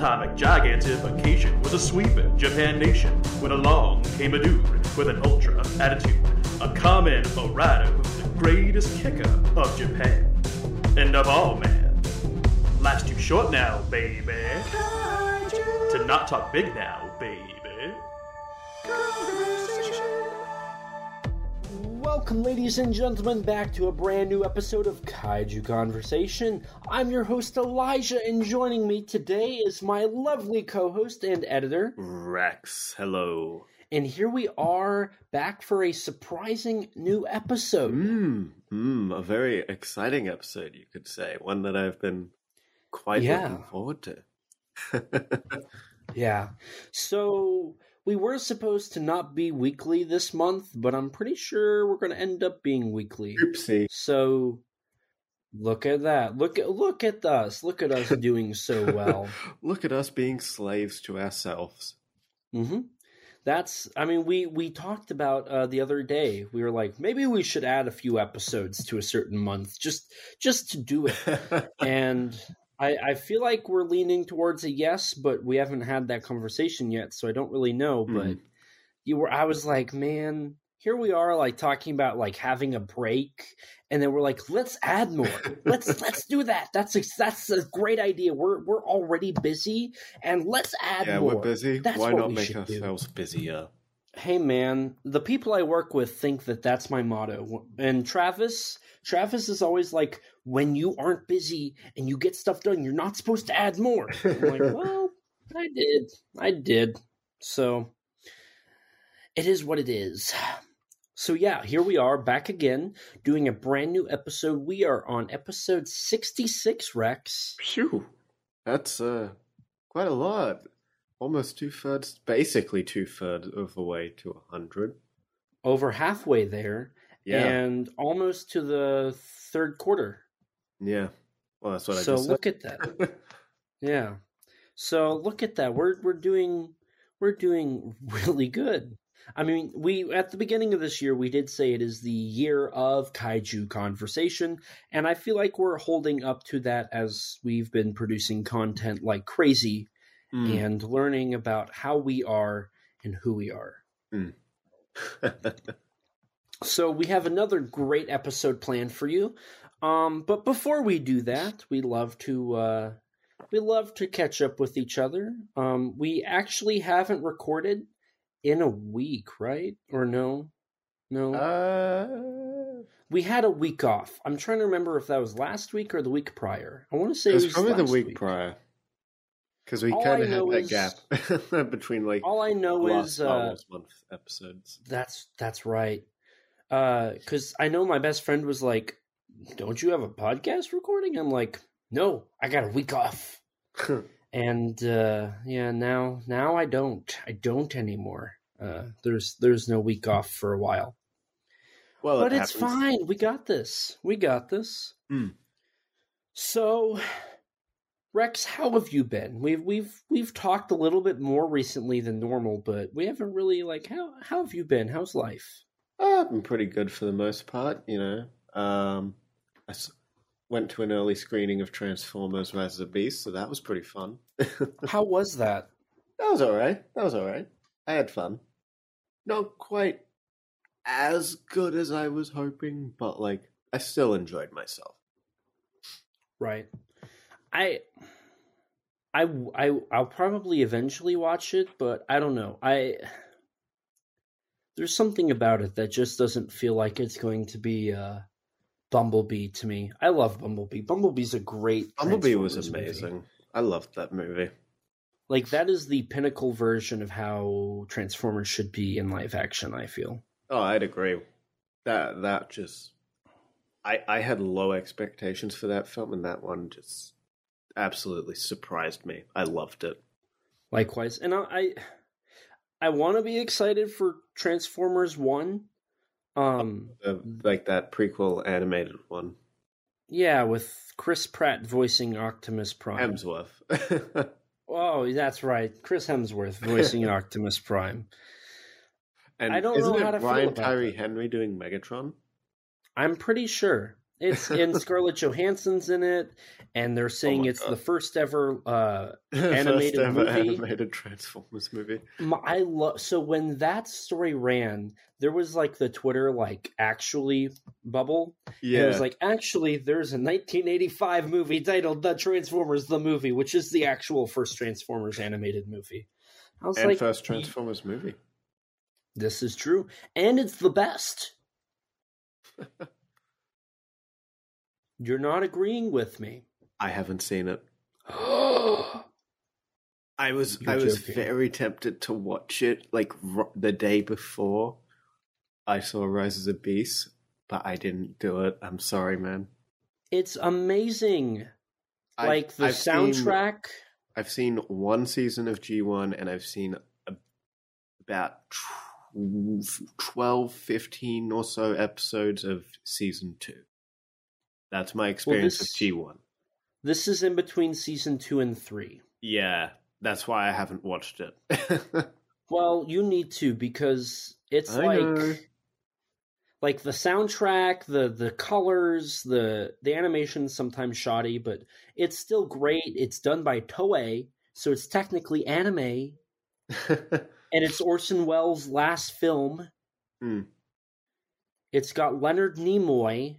atomic gigantification was a sweeping Japan nation when along came a dude with an ultra attitude, a Rider who's the greatest kicker of Japan. And of all, man, life's too short now, baby. To not talk big now, baby. Welcome, ladies and gentlemen, back to a brand new episode of Kaiju Conversation. I'm your host, Elijah, and joining me today is my lovely co host and editor, Rex. Hello. And here we are back for a surprising new episode. Mm, mm, a very exciting episode, you could say. One that I've been quite Yeah. looking forward to. Yeah. So we were supposed to not be weekly this month, but I'm pretty sure we're going to end up being weekly. Oopsie. So look at that. Look at look at us. Look at us doing so well. Look at us being slaves to ourselves. hmm That's. I mean, we we talked about uh, the other day. We were like, maybe we should add a few episodes to a certain month, just just to do it. and I, I feel like we're leaning towards a yes, but we haven't had that conversation yet, so I don't really know. But Mhm. you were, I was like, man, here we are, like talking about like having a break, and then we're like, let's add more. let's let's do that. That's a, that's a great idea. We're we're already busy, and let's add yeah, more. we're busy. That's Why not make should do. ourselves busier? Hey man, the people I work with think that that's my motto. And Travis, Travis is always like, when you aren't busy and you get stuff done, you're not supposed to add more. I'm like, well, I did. I did. So it is what it is. So yeah, here we are back again doing a brand new episode. We are on episode 66, Rex. Phew. That's uh, quite a lot. Almost two thirds, basically two thirds of the way to a hundred. Over halfway there Yeah, and almost to the third quarter. Yeah. Well, that's what I so just look at that. Yeah. So look at that. We're we're doing we're doing really good. I mean, we at the beginning of this year we did say it is the year of kaiju conversation, and I feel like we're holding up to that as we've been producing content like crazy Mm. and learning about how we are and who we are. So we have another great episode planned for you. Um, but before we do that, we love to uh, we love to catch up with each other. Um, we actually haven't recorded in a week, right? Or no? No. uh, we had a week off. I'm trying to remember if that was last week or the week prior. I want to say it it was was probably the last week, prior. Because we kind of had that is- gap between like All I know last is uh, month episodes. That's that's right. Because I know my best friend was like, "Don't you have a podcast recording?" I'm like, "No, I got a week off." And uh, yeah, now now I don't. I don't anymore. Uh, there's there's no week off for a while, well, but it it's fine. We got this. We got this. Hmm. So, Rex, how have you been? We've we've we've talked a little bit more recently than normal, but we haven't really like how how have you been? How's life? Uh, I've been pretty good for the most part, you know. Um, I went to an early screening of Transformers: Rise of the Beast, so that was pretty fun. How was that? that? was all right. That was all right. I had fun. Not quite as good as I was hoping, but like I still enjoyed myself. Right. I I I I'll probably eventually watch it, but I don't know. I there's something about it that just doesn't feel like it's going to be uh Bumblebee to me. I love Bumblebee. Bumblebee's a great Bumblebee was Transformers movie. amazing. I loved that movie. Like that is the pinnacle version of how Transformers should be in live action, I feel. Oh, I'd agree. That that just I I had low expectations for that film and that one just absolutely surprised me. I loved it. Likewise. And I I, I want to be excited for Transformers 1. Um Uh, like that prequel animated one. Yeah, with Chris Pratt voicing Optimus Prime. Hemsworth. oh, that's right. Chris Hemsworth voicing Optimus Prime. and I don't isn't know it how to feel Brian about Tyree that. Henry doing Megatron? I'm pretty sure. It's in Scarlett Johansson's in it, and they're saying Oh it's God. the first ever uh, First Animated ever movie. animated Transformers movie. My, I love so when that story ran, there was like the Twitter like actually bubble. Yeah, And it was like actually there's a 1985 movie titled The Transformers the movie, which is the actual first Transformers animated movie. I was and like, first Transformers movie. this is true, and it's the best. You're not agreeing with me. I haven't seen it. I was You're I was joking. very tempted to watch it like r- the day before I saw Rise of the Beast, but I didn't do it. I'm sorry, man. it's amazing. I've- like the I've seen- soundtrack. I've seen one season of G1 and I've seen a, about tw- 12, 15 or so episodes of season 2. That's my experience this- of G1. This is in between season two and three. Yeah, that's why I haven't watched it. Well, you need to because it's I like know. like the soundtrack, the the colors, the the animation's sometimes shoddy, but it's still great. It's done by Toei, so it's technically anime, and it's Orson Welles' last film. Hmm. It's got Leonard Nimoy.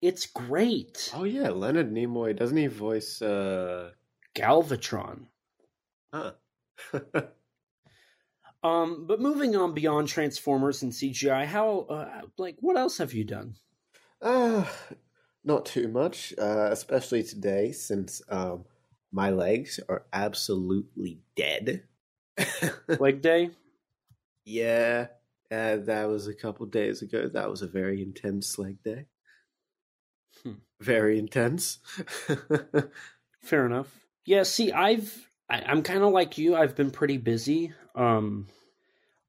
It's great. oh yeah, Leonard Nimoy doesn't he voice uh Galvatron. huh. Um, but moving on beyond Transformers and CGI, how uh, like what else have you done? Uh, not too much, uh, especially today since um, my legs are absolutely dead. Leg day? yeah, uh, that was a couple days ago. That was a very intense leg day. Hmm. Very intense. Fair enough. Yeah, see, I've I, I'm kind of like you. I've been pretty busy. Um,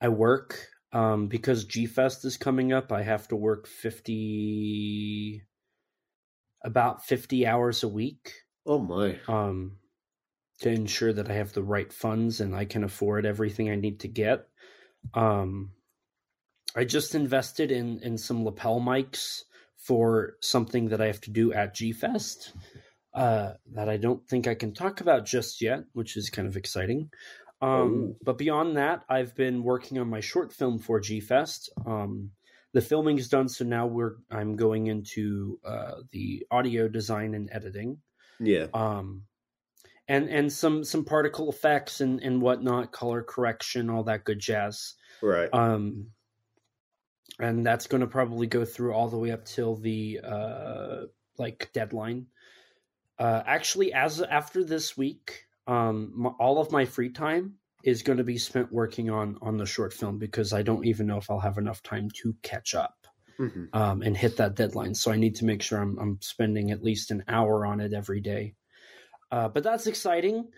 I work um because G Fest is coming up. I have to work fifty, about fifty hours a week. oh my. Um, to ensure that I have the right funds and I can afford everything I need to get. Um, I just invested in in some lapel mics for something that I have to do at G Fest uh, that I don't think I can talk about just yet, which is kind of exciting. Um. But beyond that, I've been working on my short film for G Fest. Um, the filming is done, so now we're I'm going into uh, the audio design and editing Yeah. um and and some some particle effects and and whatnot color correction all that good jazz Right. um and that's going to probably go through all the way up till the uh like deadline uh actually as after this week um m all of my free time is going to be spent working on on the short film because i don't even know if i'll have enough time to catch up hmm um, and hit that deadline. So I need to make sure I'm, I'm spending at least an hour on it every day. Uh, but that's exciting.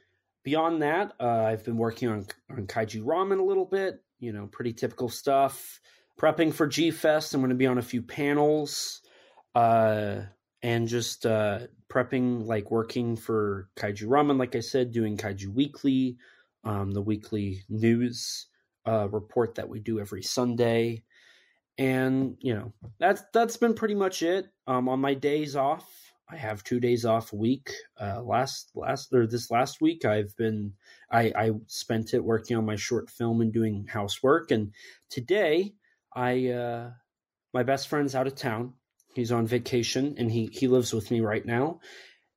Beyond that, uh, I've been working on on Kaiju Ramen a little bit. You know, pretty typical stuff. Prepping for G Fest. I'm going to be on a few panels, uh, and just uh, prepping, like working for Kaiju Ramen. Like I said, doing Kaiju Weekly, um, the weekly news uh, report that we do every Sunday and you know that's that's been pretty much it um on my days off i have two days off a week uh last last or this last week i've been i i spent it working on my short film and doing housework and today i uh my best friend's out of town he's on vacation and he he lives with me right now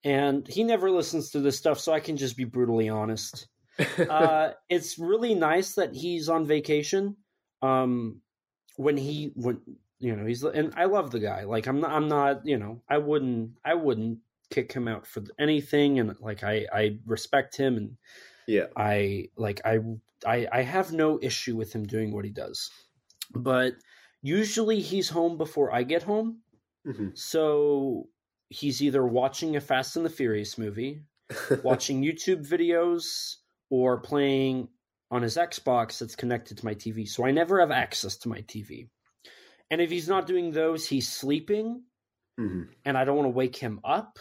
and he never listens to this stuff so i can just be brutally honest uh, it's really nice that he's on vacation. Um, when he when you know he's and I love the guy. Like I'm not I'm not you know I wouldn't I wouldn't kick him out for anything. And like I I respect him and yeah. I like I I I have no issue with him doing what he does. But usually he's home before I get home. hmm So he's either watching a Fast and the Furious movie watching YouTube videos or playing on his Xbox that's connected to my TV. So I never have access to my TV. And if he's not doing those, he's sleeping hmm and I don't want to wake him up.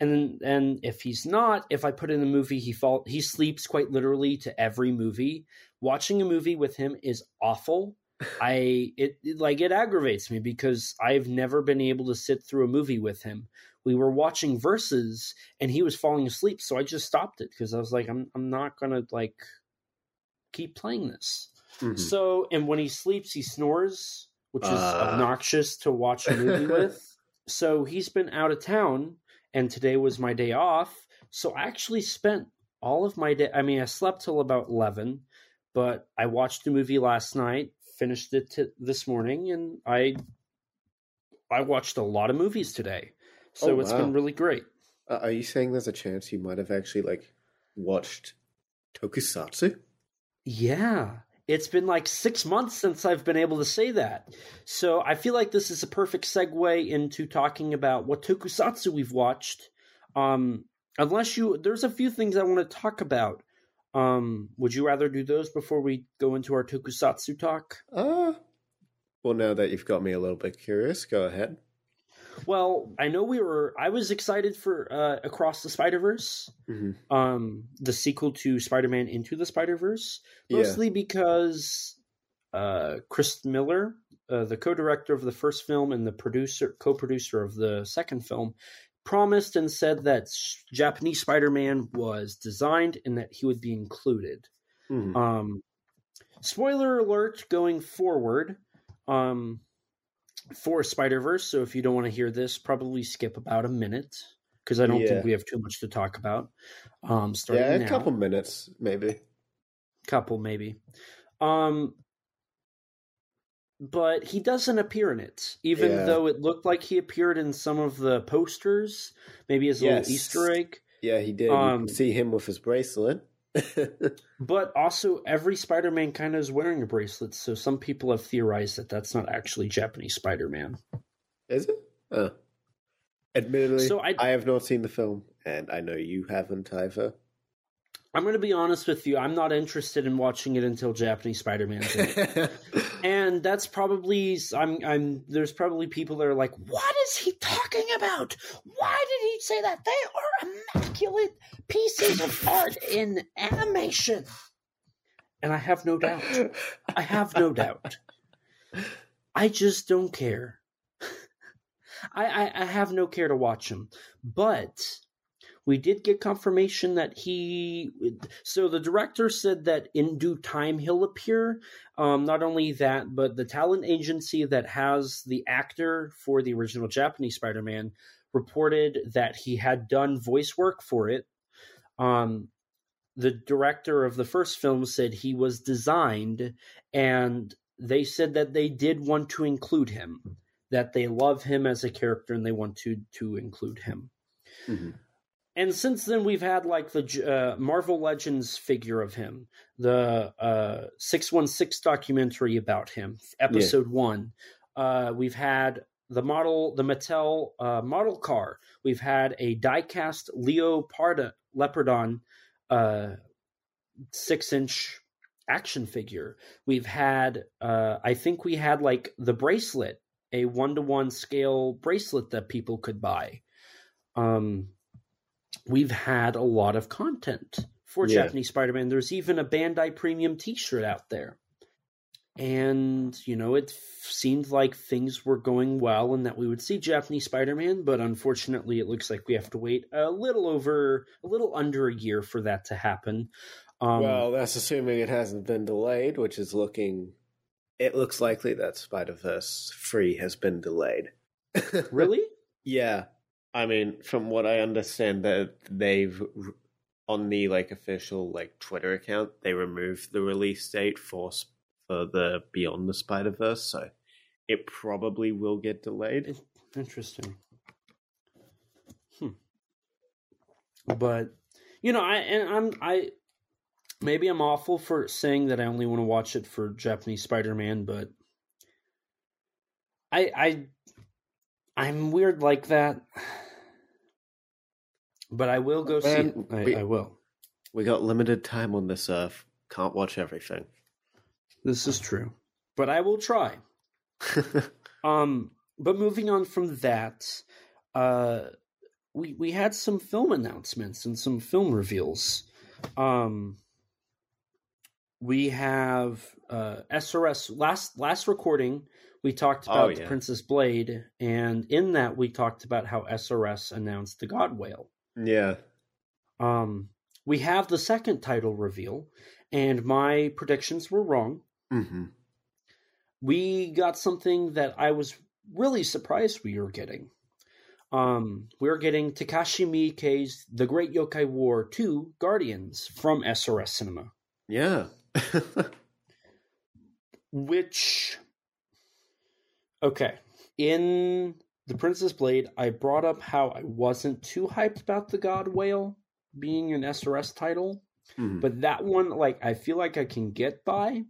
And and if he's not, if I put in a movie, he fall he sleeps quite literally to every movie. Watching a movie with him is awful. I it, it like it aggravates me because I've never been able to sit through a movie with him. We were watching verses and he was falling asleep, so I just stopped it because I was like, I'm I'm not gonna like keep playing this. Mhm. So and when he sleeps, he snores, which is Uh. obnoxious to watch a movie with. So he's been out of town, and today was my day off. So I actually spent all of my day. I mean, I slept till about eleven, but I watched the movie last night, finished it t- this morning, and I I watched a lot of movies today. So Oh, it's wow. been really great. Uh, are you saying there's a chance you might have actually like watched Tokusatsu? Yeah. It's been like six months since I've been able to say that. So I feel like this is a perfect segue into talking about what tokusatsu we've watched. Um, unless you, there's a few things I want to talk about. Um, would you rather do those before we go into our tokusatsu talk? Uh well now that you've got me a little bit curious, go ahead. Well, I know we were, I was excited for uh, Across the Spider Verse. Mhm. um the sequel to Spider-Man Into the Spider-Verse Yeah. mostly because uh Chris Miller uh, the co-director of the first film and the producer co-producer of the second film promised and said that Japanese Spider-Man was designed and that he would be included Mhm. um spoiler alert going forward um for Spider-Verse so if you don't want to hear this probably skip about a minute because I don't Yeah. think we have too much to talk about um starting yeah, a now couple minutes maybe. couple maybe um but he doesn't appear in it even Yeah. though it looked like he appeared in some of the posters maybe as a Yes. little easter egg Yeah, he did. Um, can see him with his bracelet. but also every spider-man kind of is wearing a bracelet so some people have theorized that that's not actually japanese spider-man Is it? Oh. Admittedly, So I- I have not seen the film, and I know you haven't either. I'm going to be honest with you i'm not interested in watching it until japanese spider-man's in it and that's probably I'm I'm there's probably people that are like, what is he talking about? Why did he say that? They are immaculate pieces of art in animation. And I have no doubt. I have no doubt. I just don't care. I, I, I have no care to watch him. But we did get confirmation that he so the director said that in due time he'll appear um, not only that, but the talent agency that has the actor for the original Japanese Spider Man reported that he had done voice work for it. Um, the director of the first film said he was designed, and they said that they did want to include him, that they love him as a character and they want to to include him Mhm. And since then we've had like the uh, Marvel Legends figure of him, the uh, six one six documentary about him, episode one. Uh, we've had the model, the Mattel uh, model car. We've had a diecast Leoparda Leopardon uh, six inch action figure. We've had, uh, I think we had like the bracelet, a one to one scale bracelet that people could buy. Um, we've had a lot of content for Yeah. Japanese Spider Man. There's even a Bandai Premium t shirt out there. And, you know, it f- seemed like things were going well and that we would see Japanese Spider Man, but unfortunately, it looks like we have to wait a little over, a little under a year for that to happen. Um, well, that's assuming it hasn't been delayed, which is looking. It looks likely that Spider Verse Free has been delayed. really? Yeah, I mean, from what I understand, that they've on the like official like Twitter account, they removed the release date for for the Beyond the Spider Verse, so it probably will get delayed. Interesting. Hmm. But you know, I and I'm I maybe I'm awful for saying that I only want to watch it for Japanese Spider-Man, but I I I'm weird like that. But I will go see. Man, I, we- I will. We got limited time on this earth. Can't watch everything. This is true. But I will try. Um, but moving on from that, uh, we we had some film announcements and some film reveals. Um, we have uh, SRS last last recording. We talked Oh, about the. Princess Blade, and in that we talked about how SRS announced the God Whale. Yeah. Um, we have the second title reveal, and my predictions were wrong. hmm We got something that I was really surprised we were getting. Um, we're getting Takashi Miike's The Great Yokai War 2 Guardians from SRS Cinema, Yeah. which. Okay. In The Princess Blade, I brought up how I wasn't too hyped about the God Whale being an SRS title. Mhm. But that one, like, I feel like I can get by.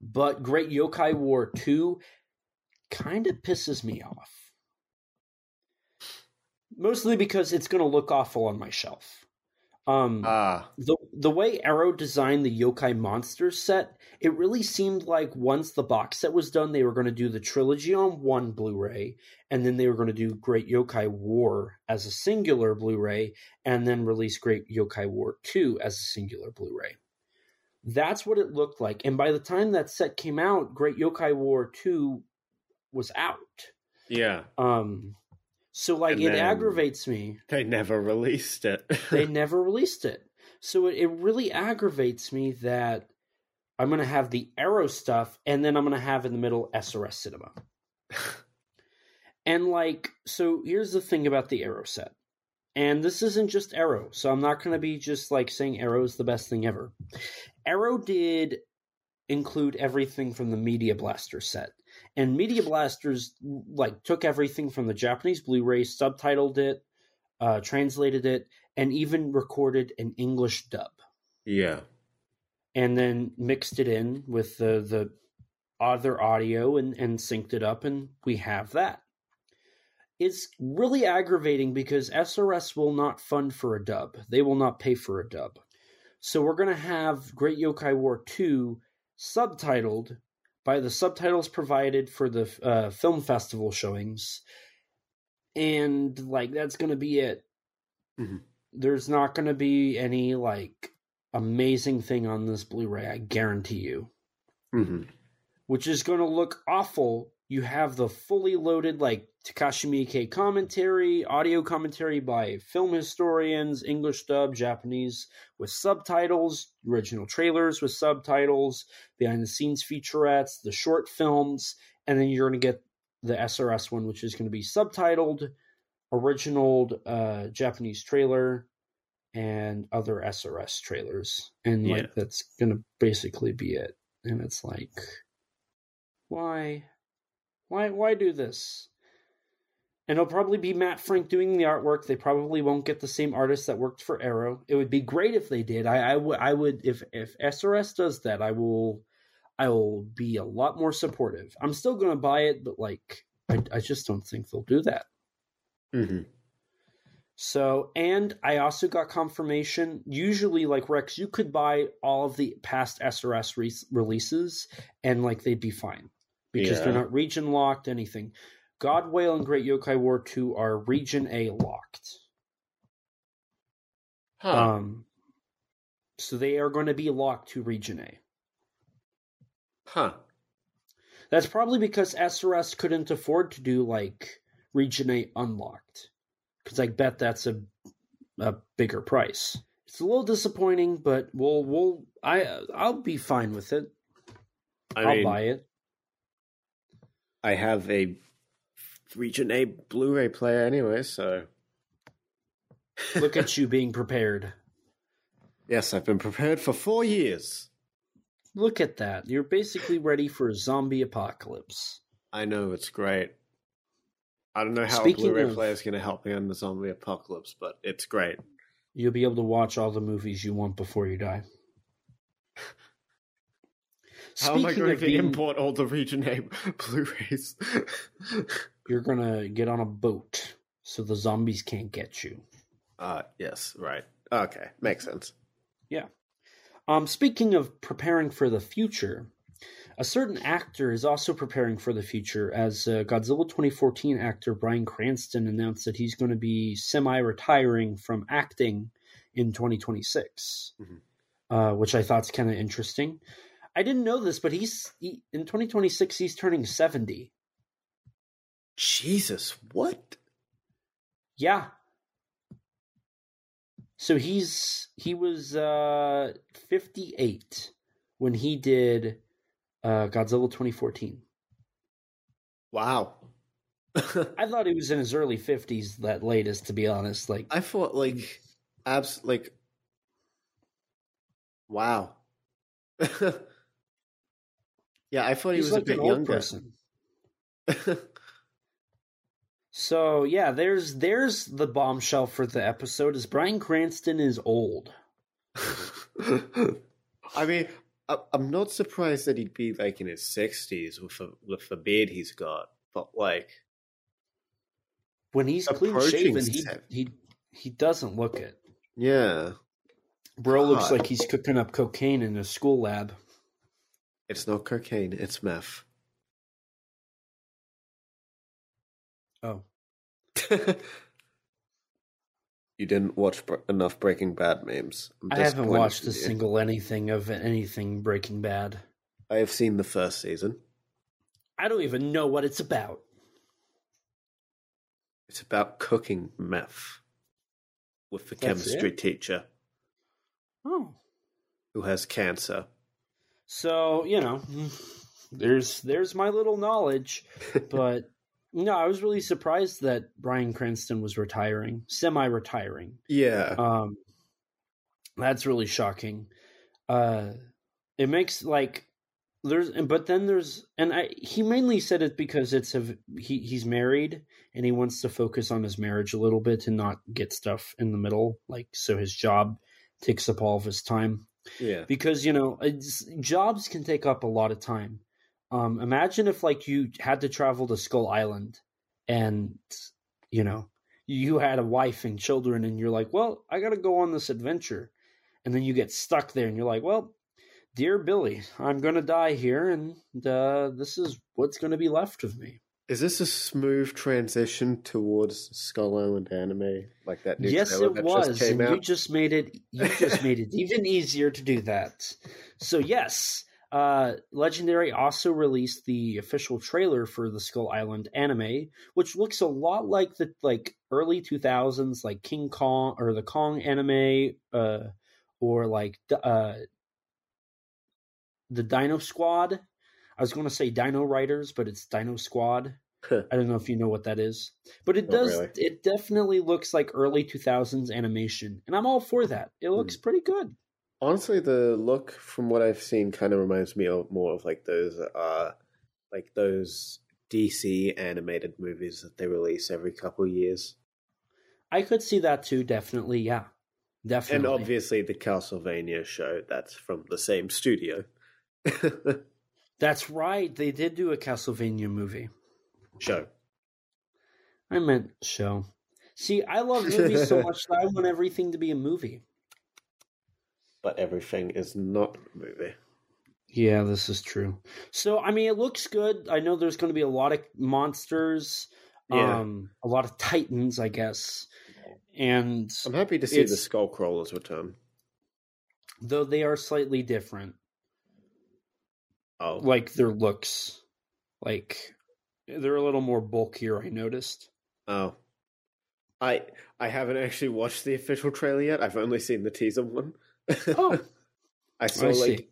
But Great Yokai War 2 kind of pisses me off. Mostly because it's going to look awful on my shelf. Um, Ah. the the way Arrow designed the Yokai Monsters set, it really seemed like once the box set was done, they were going to do the trilogy on one Blu-ray, and then they were going to do Great Yokai War as a singular Blu-ray, and then release Great Yokai War Two as a singular Blu-ray. That's what it looked like, and by the time that set came out, Great Yokai War Two was out. Yeah. Um, so like And it aggravates me They never released it. they never released it. So it, it really aggravates me that I'm going to have the Arrow stuff and then I'm going to have in the middle SRS Cinema. and like, so here's the thing about the Arrow set. And this isn't just Arrow, so I'm not going to be just like saying Arrow is the best thing ever. Arrow did include everything from the Media Blaster set. And Media Blasters like took everything from the Japanese Blu-ray, subtitled it, uh, translated it, and even recorded an English dub, yeah. and then mixed it in with the the other audio and and synced it up, and we have that. It's really aggravating because SRS will not fund for a dub; they will not pay for a dub. So we're gonna have Great Yokai War two subtitled by the subtitles provided for the uh, film festival showings, and like that's gonna be it Mhm. there's not going to be any like amazing thing on this Blu-ray, I guarantee you. hmm Which is going to look awful. You have the fully loaded like Takashi Miike commentary, audio commentary by film historians, English dub, Japanese with subtitles, original trailers with subtitles, behind the scenes featurettes, the short films, and then you're going to get the SRS one, which is going to be subtitled, original uh, Japanese trailer, and other SRS trailers. And Yeah. like that's going to basically be it. And it's like, why? Why why do this? And it'll probably be Matt Frank doing the artwork. They probably won't get the same artist that worked for Arrow. It would be great if they did. I, I would I would if if SRS does that, I will I will be a lot more supportive. I'm still gonna buy it, but like I, I just don't think they'll do that. hmm So, and I also got confirmation. Usually, like Rex, you could buy all of the past SRS re- releases, and like they'd be fine because they're not region locked. Anything. God Whale and Great Yokai War Two are region A locked. Huh. Um, so they are going to be locked to region A. huh. That's probably because SRS couldn't afford to do like region A unlocked, because I bet that's a a bigger price. It's a little disappointing, but we'll we'll I I'll be fine with it. I I'll mean, buy it. I have a Region A Blu-ray player anyway, so Look at you being prepared. yes, I've been prepared for four years. Look at that. You're basically ready for a zombie apocalypse. I know it's great. I don't know how Speaking a Blu-ray of- player is going to help me on the zombie apocalypse, but it's great. You'll be able to watch all the movies you want before you die. How am I going to being- import all the Region A Blu-rays? You're gonna get on a boat so the zombies can't get you. uh, yes, right. Okay, makes sense. Yeah. Um, speaking of preparing for the future, a certain actor is also preparing for the future as uh, Godzilla 2014 actor Bryan Cranston announced that he's going to be semi retiring from acting in 2026. Mhm. uh, which I thought's kind of interesting. I didn't know this, but he's he, in 2026. He's turning 70. Jesus, what? Yeah. So he's he was uh 58 when he did uh Godzilla 2014. Wow. I thought he was in his early 50s that latest to be honest like I thought like abs like wow. yeah, I thought he he's was like a bit younger. person. So yeah, there's there's the bombshell for the episode is Bryan Cranston is old. I mean, I, I'm not surprised that he'd be like in his sixties with a, with the beard he's got, but like, When he's clean shaven, he he he doesn't look it. yeah, Bro looks like he's cooking up cocaine in a school lab. It's not cocaine, it's meth. Oh, you didn't watch br- enough Breaking Bad memes. I'm I haven't watched a single anything of anything Breaking Bad. I have seen the first season. I don't even know what it's about. It's about cooking meth with the That's chemistry teacher Oh, who has cancer. So you know, there's there's my little knowledge, but no, I was really surprised that Bryan Cranston was retiring, semi-retiring. yeah, Um, that's really shocking. Uh, it makes like there's, but then there's, and I he mainly said it because it's a he he's married and he wants to focus on his marriage a little bit and not get stuff in the middle, like so his job takes up all of his time yeah. because you know jobs can take up a lot of time. Um, imagine if like you had to travel to Skull Island, and you know you had a wife and children, and you're like, well, I got to go on this adventure, and then you get stuck there, and you're like, well, dear Billy, I'm gonna die here, and uh, this is what's gonna be left of me. Is this a smooth transition towards Skull Island anime, like that new yes, it that was, just came and out? you just made it. You just made it even easier to do that. So yes, uh, Legendary also released the official trailer for the Skull Island anime, which looks a lot like the like early two thousands, like King Kong or the Kong anime, uh, or like uh, the Dino Squad. I was going to say Dino Riders, but it's Dino Squad. I don't know if you know what that is, but it Not does. really. It definitely looks like early two thousands animation, and I'm all for that. It looks Hmm. pretty good. Honestly, the look from what I've seen kind of reminds me of more of like those, uh, like those DC animated movies that they release every couple of years, I could see that too. Definitely, yeah, definitely. and obviously the Castlevania show that's from the same studio. That's right. They did do a Castlevania movie. show. I meant show. See, I love movies so much that I want everything to be a movie. But everything is not a movie. Yeah, this is true. So, I mean, it looks good. I know there's going to be a lot of monsters, Yeah. um, a lot of titans, I guess, and I'm happy to see the Skull Crawlers return. though they are slightly different. Oh, like their looks. Like they're a little more bulkier i noticed. Oh. I I haven't actually watched the official trailer yet. I've only seen the teaser one. oh. I saw i like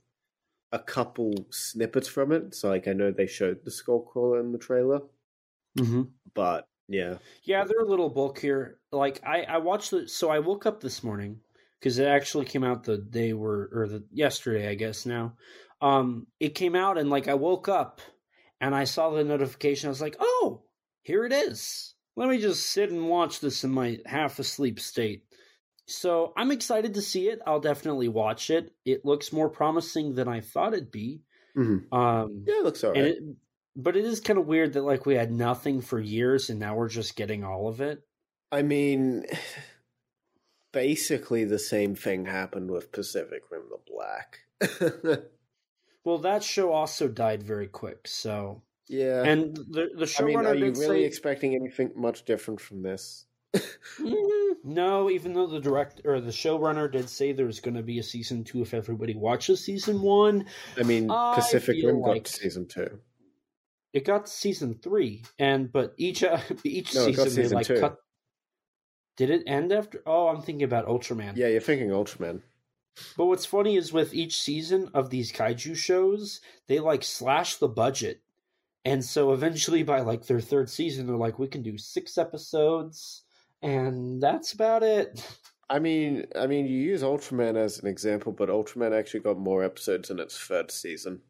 a couple snippets from it, so like I know they showed the Skullcrawler in the trailer, hmm but yeah, yeah they're a little bulkier. Like i i watched it so i woke up this morning because it actually came out the day were or the yesterday i guess now um it came out and like i woke up and i saw the notification. I was like oh here it is. Let me just sit and watch this in my half asleep state. So i'm excited to see it. I'll definitely watch it. It looks more promising than i thought it'd be. Mhm. um yeah, it looks alright. it, but it is kind of weird that like we had nothing for years and now we're just getting all of it. I mean, basically the same thing happened with Pacific Rim: The Black. well that show also died very quick so yeah, and the the I mean, showrunner are you really say expecting anything much different from this? Mm, no, even though the director or the showrunner did say there's going to be a season two if everybody watches season one, I mean, I Pacific feel Rim like- got season two. it got season three, and but each uh, each No, got season they like two. cut. Did it end after? Oh, I'm thinking about Ultraman. Yeah, you're thinking Ultraman. But what's funny is with each season of these kaiju shows, they like slash the budget. And so eventually by like their third season, they're like, we can do six episodes, and that's about it. I mean, I mean, you use Ultraman as an example, but Ultraman actually got more episodes in its third season.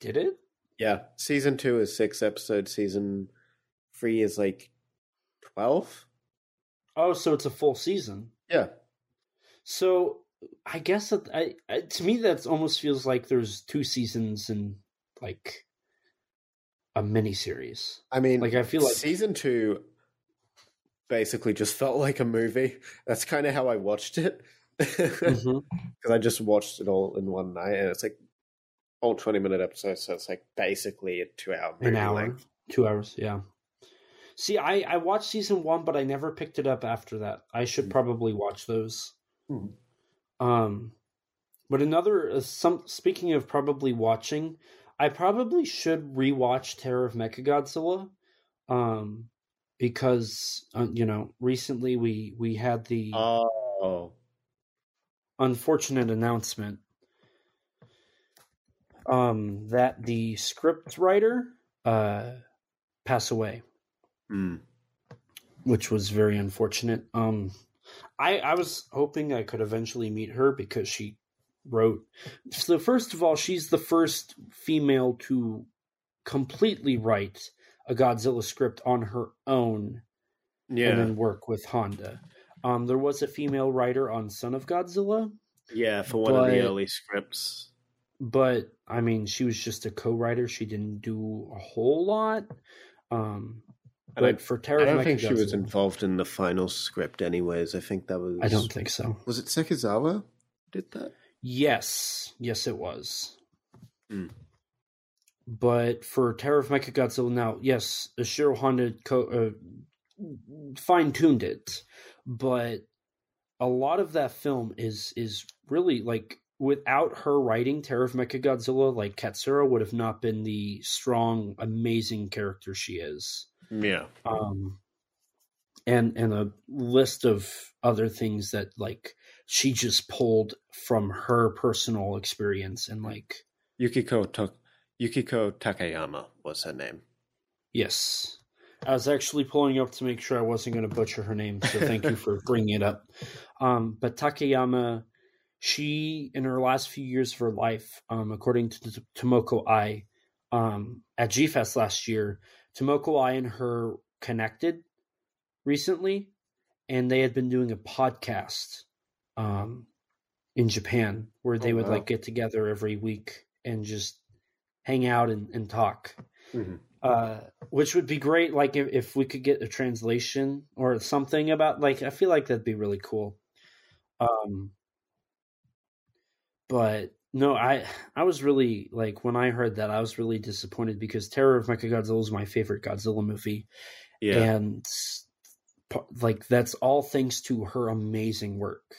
Did it? Yeah, season two is six episodes. Season three is like twelve. Oh, so it's a full season. Yeah, So I guess that I, I to me that almost feels like there's two seasons and like a mini series. I mean, Like I feel like season two basically just felt like a movie. That's kind of how I watched it because Mhm. I just watched it all in one night, and it's like all twenty minute episodes, so it's like basically a two hour movie an hour, length. two hours. Yeah. See, I I watched season one, but I never picked it up after that. I should Hmm. probably watch those. Hmm. Um, but another uh, some speaking of probably watching, I probably should rewatch Terror of Mechagodzilla, um, because uh, you know recently we we had the Oh, unfortunate announcement um that the script writer uh passed away. Hmm. which was very unfortunate. Um i i was hoping i could eventually meet her because she wrote so first of all she's the first female to completely write a godzilla script on her own yeah, and then work with honda um there was a female writer on son of godzilla yeah. For one of the early scripts. but I mean, she was just a co-writer. She didn't do a whole lot. Um, And I- for Terror I don't think she was involved in the final script, anyways. I think that was. I don't think so. Was it Sekizawa? Did that? Yes, yes, it was. Hmm. But for Terror of Mechagodzilla, now yes, Ishiro Honda co- uh, fine tuned it, but a lot of that film is is really like without her writing Terror of Mechagodzilla, like Katsura would have not been the strong, amazing character she is. Yeah. um and and a list of other things that like she just pulled from her personal experience and like Yukiko Ta- Yukiko Takayama was her name. yes i was actually pulling up to make sure i wasn't going to butcher her name so thank you for bringing it up um but takayama she in her last few years of her life um according to tomoko ai um at gfest last year tomoko ai and her connected recently and they had been doing a podcast um in japan where they Oh, would wow. like get together every week and just hang out and, and talk Mhm. uh, which would be great. Like if, if we could get a translation or something about like I feel like that'd be really cool. Um, but no, I I was really like when I heard that I was really disappointed because Terror of Mechagodzilla is my favorite Godzilla movie, Yeah. and like that's all thanks to her amazing work.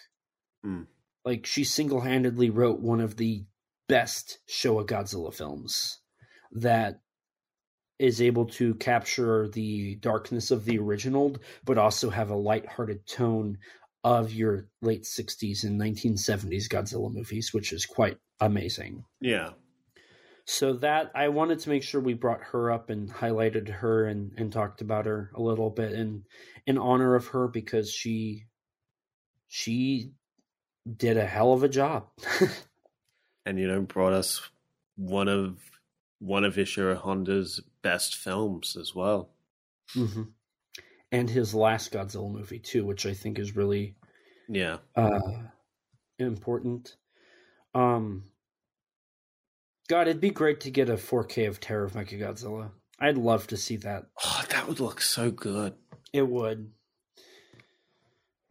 Mm. Like she single handedly wrote one of the best Showa Godzilla films that is able to capture the darkness of the original, but also have a light-hearted tone of your late 60s and 1970s Godzilla movies, which is quite amazing. yeah. So that I wanted to make sure we brought her up and highlighted her and, and talked about her a little bit and in honor of her because she she did a hell of a job. And you know, brought us one of one of Ishiro Honda's best films as well. hmm And his last Godzilla movie too, which I think is really Yeah. uh important. Um God, it'd be great to get a 4K of Terror of Mechagodzilla. I'd love to see that. Oh, that would look so good. It would.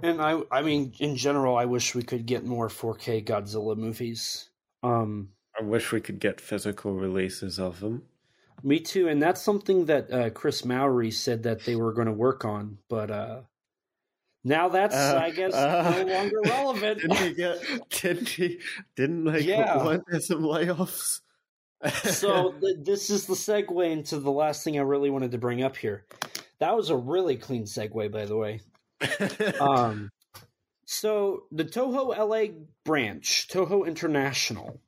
And I I mean in general I wish we could get more 4K Godzilla movies. Um I wish we could get physical releases of them. Me too and that's something that uh Chris Mowry said that they were going to work on, but uh Now that's, Uh, I guess, uh, no longer relevant. Didn't he get? Didn't he? Didn't like? Yeah. Weren't some layoffs? so th- this is the segue into the last thing I really wanted to bring up here. That was a really clean segue, by the way. Um, so the Toho LA branch, Toho International,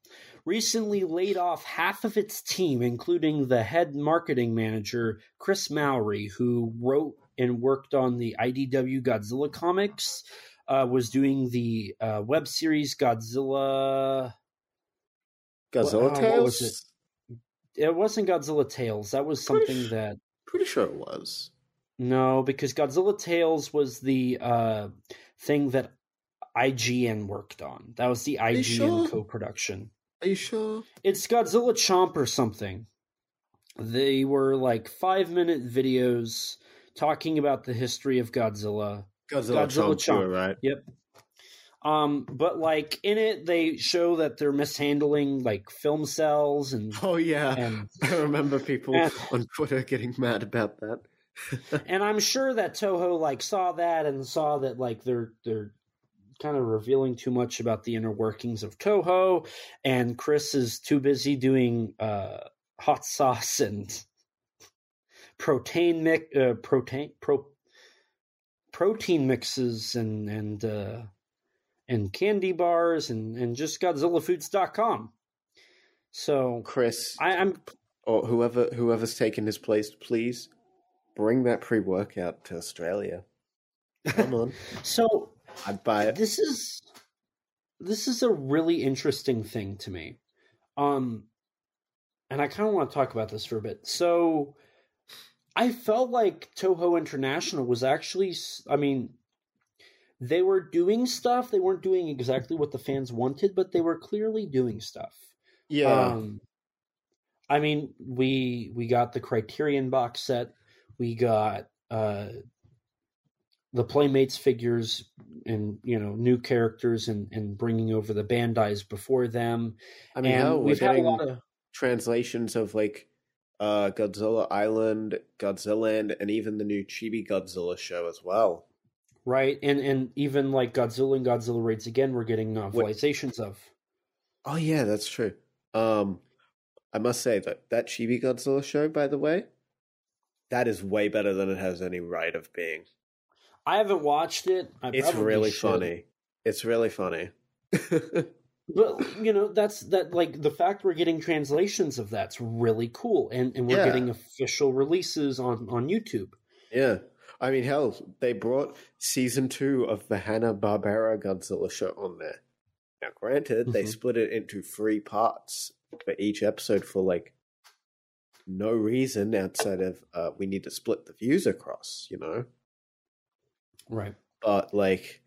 recently laid off half of its team, including the head marketing manager Chris Mowry, who wrote and worked on the IDW Godzilla comics. Uh, was doing the uh, web series Godzilla. Godzilla What- uh, Tales. what was it? It wasn't Godzilla Tales. That was something sh- that Pretty sure it was. no, because Godzilla Tales was the uh, thing that IGN worked on. That was the IGN sure? co-production. Are you sure? It's Godzilla Chomp or something. They were like five minute videos talking about the history of Godzilla. Godzilla, Godzilla Chomp, Chomp. right? Yep. Um, but like in it, they show that they're mishandling like film cells and Oh yeah, and I remember people Yeah. on Twitter getting mad about that. and I'm sure that Toho like saw that and saw that like they're they're kind of revealing too much about the inner workings of Toho, and Chris is too busy doing uh, hot sauce and protein mix, uh, protein pro, protein mixes and and uh, and candy bars and and just GodzillaFoods.com. So Chris I, I'm or whoever whoever's taken his place, please bring that pre workout to Australia. Come on, so I'd buy it. this is this is a really interesting thing to me. Um and i kind of want to talk about this for a bit. So i felt like toho international was actually I mean they were doing stuff. They weren't doing exactly what the fans wanted but they were clearly doing stuff. Yeah, um, I mean, we we got the Criterion box set. We got uh, the Playmates figures and you know new characters and and bringing over the Bandai's before them. I mean, we've had a lot of translations of like uh, Godzilla Island, Godzilla, and even the new Chibi Godzilla show as well. right and and even like Godzilla and Godzilla raids again. We're getting novelizations of. Oh yeah, that's true. Um, I must say that that Chibi Godzilla show, by the way, that is way better than it has any right of being. I haven't watched it. I It's really should. funny. It's really funny. But you know, that's that like the fact we're getting translations of that's really cool, and and we're Yeah. getting official releases on on YouTube. yeah. I mean, hell, they brought season two of the Hanna Barbera Godzilla show on there. Now, granted, they Mhm. split it into three parts for each episode for like no reason outside of uh, we need to split the views across, you know. Right. but like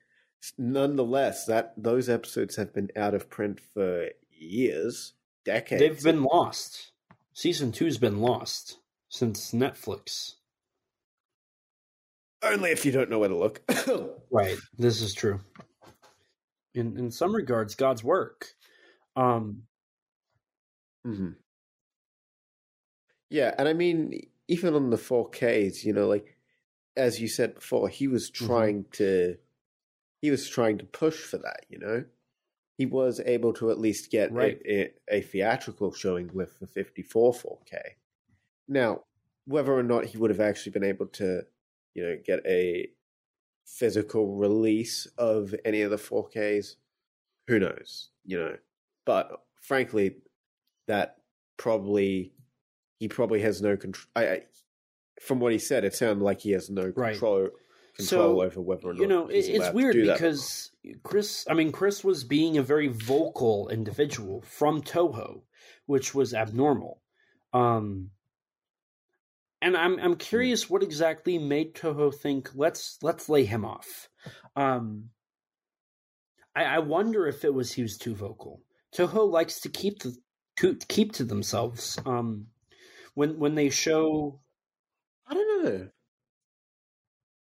nonetheless that those episodes have been out of print for years decades They've been lost. Season two's been lost since Netflix. only if you don't know where to look Right. This is true. In in some regards, God's work. Um. Mhm. yeah and i mean even on the 4ks you know like as you said before he was Mhm. trying to he was trying to push for that you know he was able to at least get Right. a, a, a theatrical showing with the 54 4k now whether or not he would have actually been able to you know get a physical release of any of the 4ks who knows you know but frankly that probably he probably has no control I, I from what he said it sounded like he has no Right. control control So, over whether or not you know, it's weird do that because Chris. I mean, Chris was being a very vocal individual from Toho, which was abnormal. Um. And I'm I'm curious what exactly made Toho think let's let's lay him off. Um, I, I wonder if it was he was too vocal. Toho likes to keep the to keep to themselves. Um, when when they show I.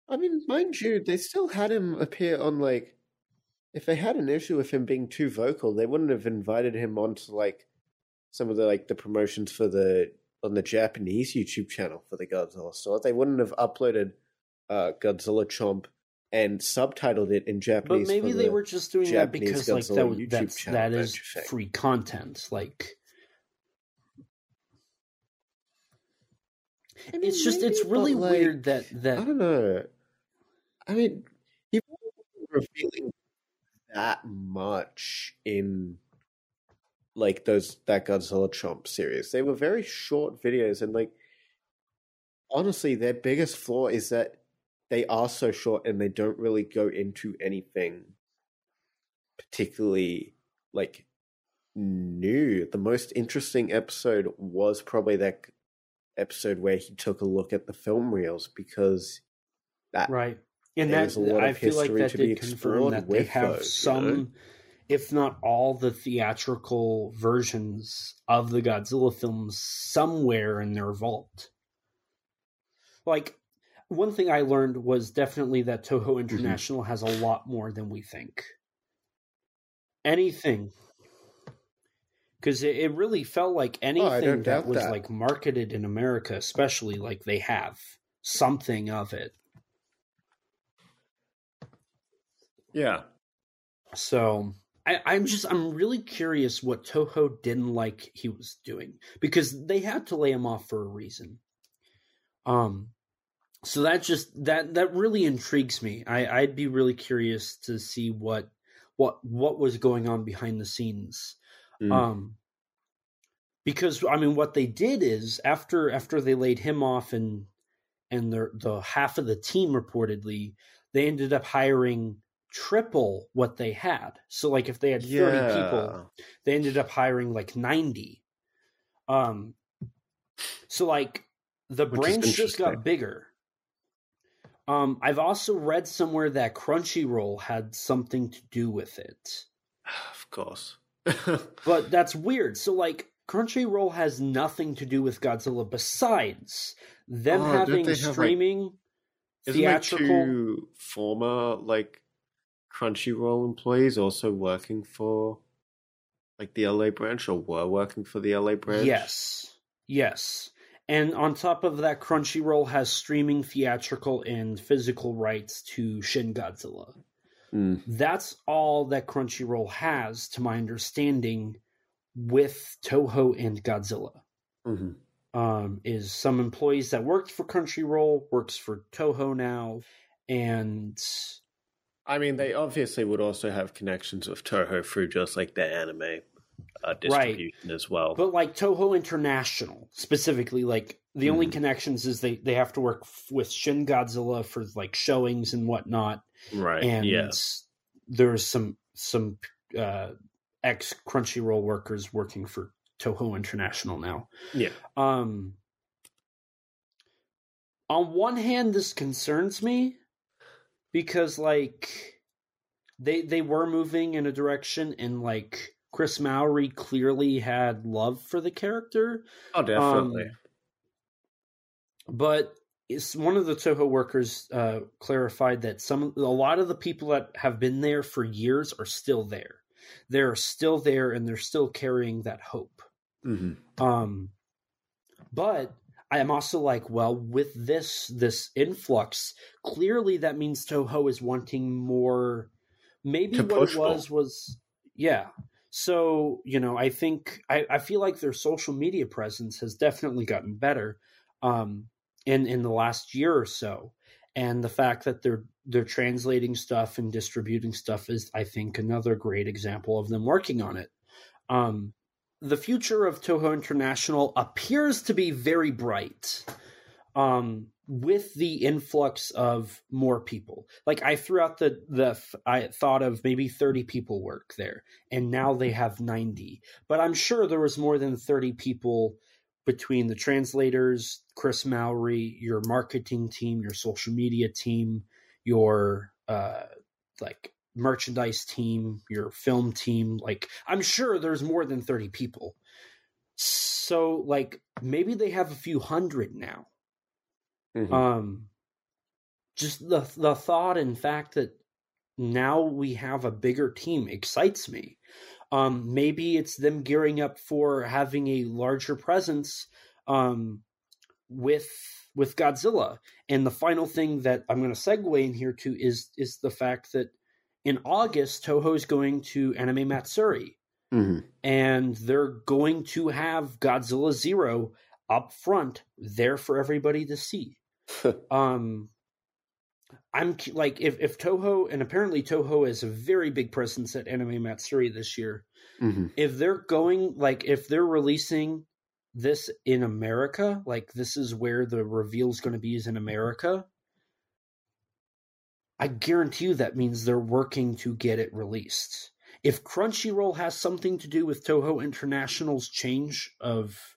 I mean, mind you, they still had him appear on like. If they had an issue with him being too vocal, they wouldn't have invited him onto like some of the like the promotions for the on the Japanese YouTube channel for the Godzilla store. They wouldn't have uploaded uh, Godzilla Chomp and subtitled it in Japanese. But maybe for they were just doing that Japanese because like Godzilla that was, YouTube that's that is free content. Like I mean, it's just it's really like, weird that that I don't know. I mean, he wasn't revealing that much in like those that Godzilla Chomp series. They were very short videos, and like honestly, their biggest flaw is that they are so short and they don't really go into anything particularly like new. The most interesting episode was probably that episode where he took a look at the film reels because that right and that is a lot I feel like that to be did confirm that they have those, you know? some, if not all, the theatrical versions of the Godzilla films somewhere in their vault. Like one thing I learned was definitely that Toho Mm-hmm. International has a lot more than we think. Anything. Because it, it really felt like anything Oh, that was that. like marketed in America, especially like they have something of it. yeah So I, I'm just I'm really curious what Toho didn't like he was doing because they had to lay him off for a reason. Um, so that just that that really intrigues me. I I'd be really curious to see what what what was going on behind the scenes. Mm. Um, because I mean, what they did is after after they laid him off and and the the half of the team reportedly, they ended up hiring triple what they had. So like if they had 30 people, they ended up hiring like 90. Um so like the Which branch just got bigger. Um I've also read somewhere that Crunchyroll had something to do with it. of course But that's weird. So like Crunchyroll has nothing to do with Godzilla besides them Oh, having they have, like- streaming Isn't like two former like Crunchyroll employees also working for like the LA branch or were working for the LA branch? Yes. Yes. And on top of that, Crunchyroll has streaming theatrical and physical rights to Shin Godzilla. Mm. That's all that Crunchyroll has, to my understanding, with Toho and Godzilla. hmm Um, is some employees that worked for Crunchyroll, works for Toho now, and I mean, they obviously would also have connections with Toho through just like their anime uh, distribution as well. But like Toho International specifically, like the only Mhm. connections is they they have to work f- with Shin Godzilla for like showings and whatnot, right? and yeah. there's some some uh, ex Crunchyroll workers working for Toho International now. Yeah. Um. On one hand, this concerns me because like they they were moving in a direction and like Chris Mowry clearly had love for the character. Oh, definitely. Um, but it's one of the Toho workers uh, clarified that some a lot of the people that have been there for years are still there. They're still there and they're still carrying that hope. hmm Um, but I am also like, well, with this this influx, clearly that means Toho is wanting more. Maybe what it was was yeah. So you know, I think I, I feel like their social media presence has definitely gotten better um, in in the last year or so, and the fact that they're they're translating stuff and distributing stuff is, I think, another great example of them working on it. Um, the future of Toho International appears to be very bright. Um, with the influx of more people, like I threw out the the I thought of maybe thirty people work there, and now they have ninety. But I'm sure there was more than thirty people between the translators, Chris Mowry, your marketing team, your social media team, your uh, like merchandise team, your film team. Like, I'm sure there's more than 30 people. So, like, maybe they have a few hundred now. Mhm. Um, just the the thought and fact that now we have a bigger team excites me. Um, maybe it's them gearing up for having a larger presence um, with with Godzilla. And the final thing that I'm going to segue in here to is is the fact that in August Toho's going to Anime Matsuri, hmm and they're going to have Godzilla Zero up front there for everybody to see. um, I'm like if if Toho and apparently Toho is a very big presence at Anime Matsuri this year. hmm If they're going like if they're releasing this in America, like this is where the reveal is going to be is in America. I guarantee you that means they're working to get it released. If Crunchyroll has something to do with Toho International's change of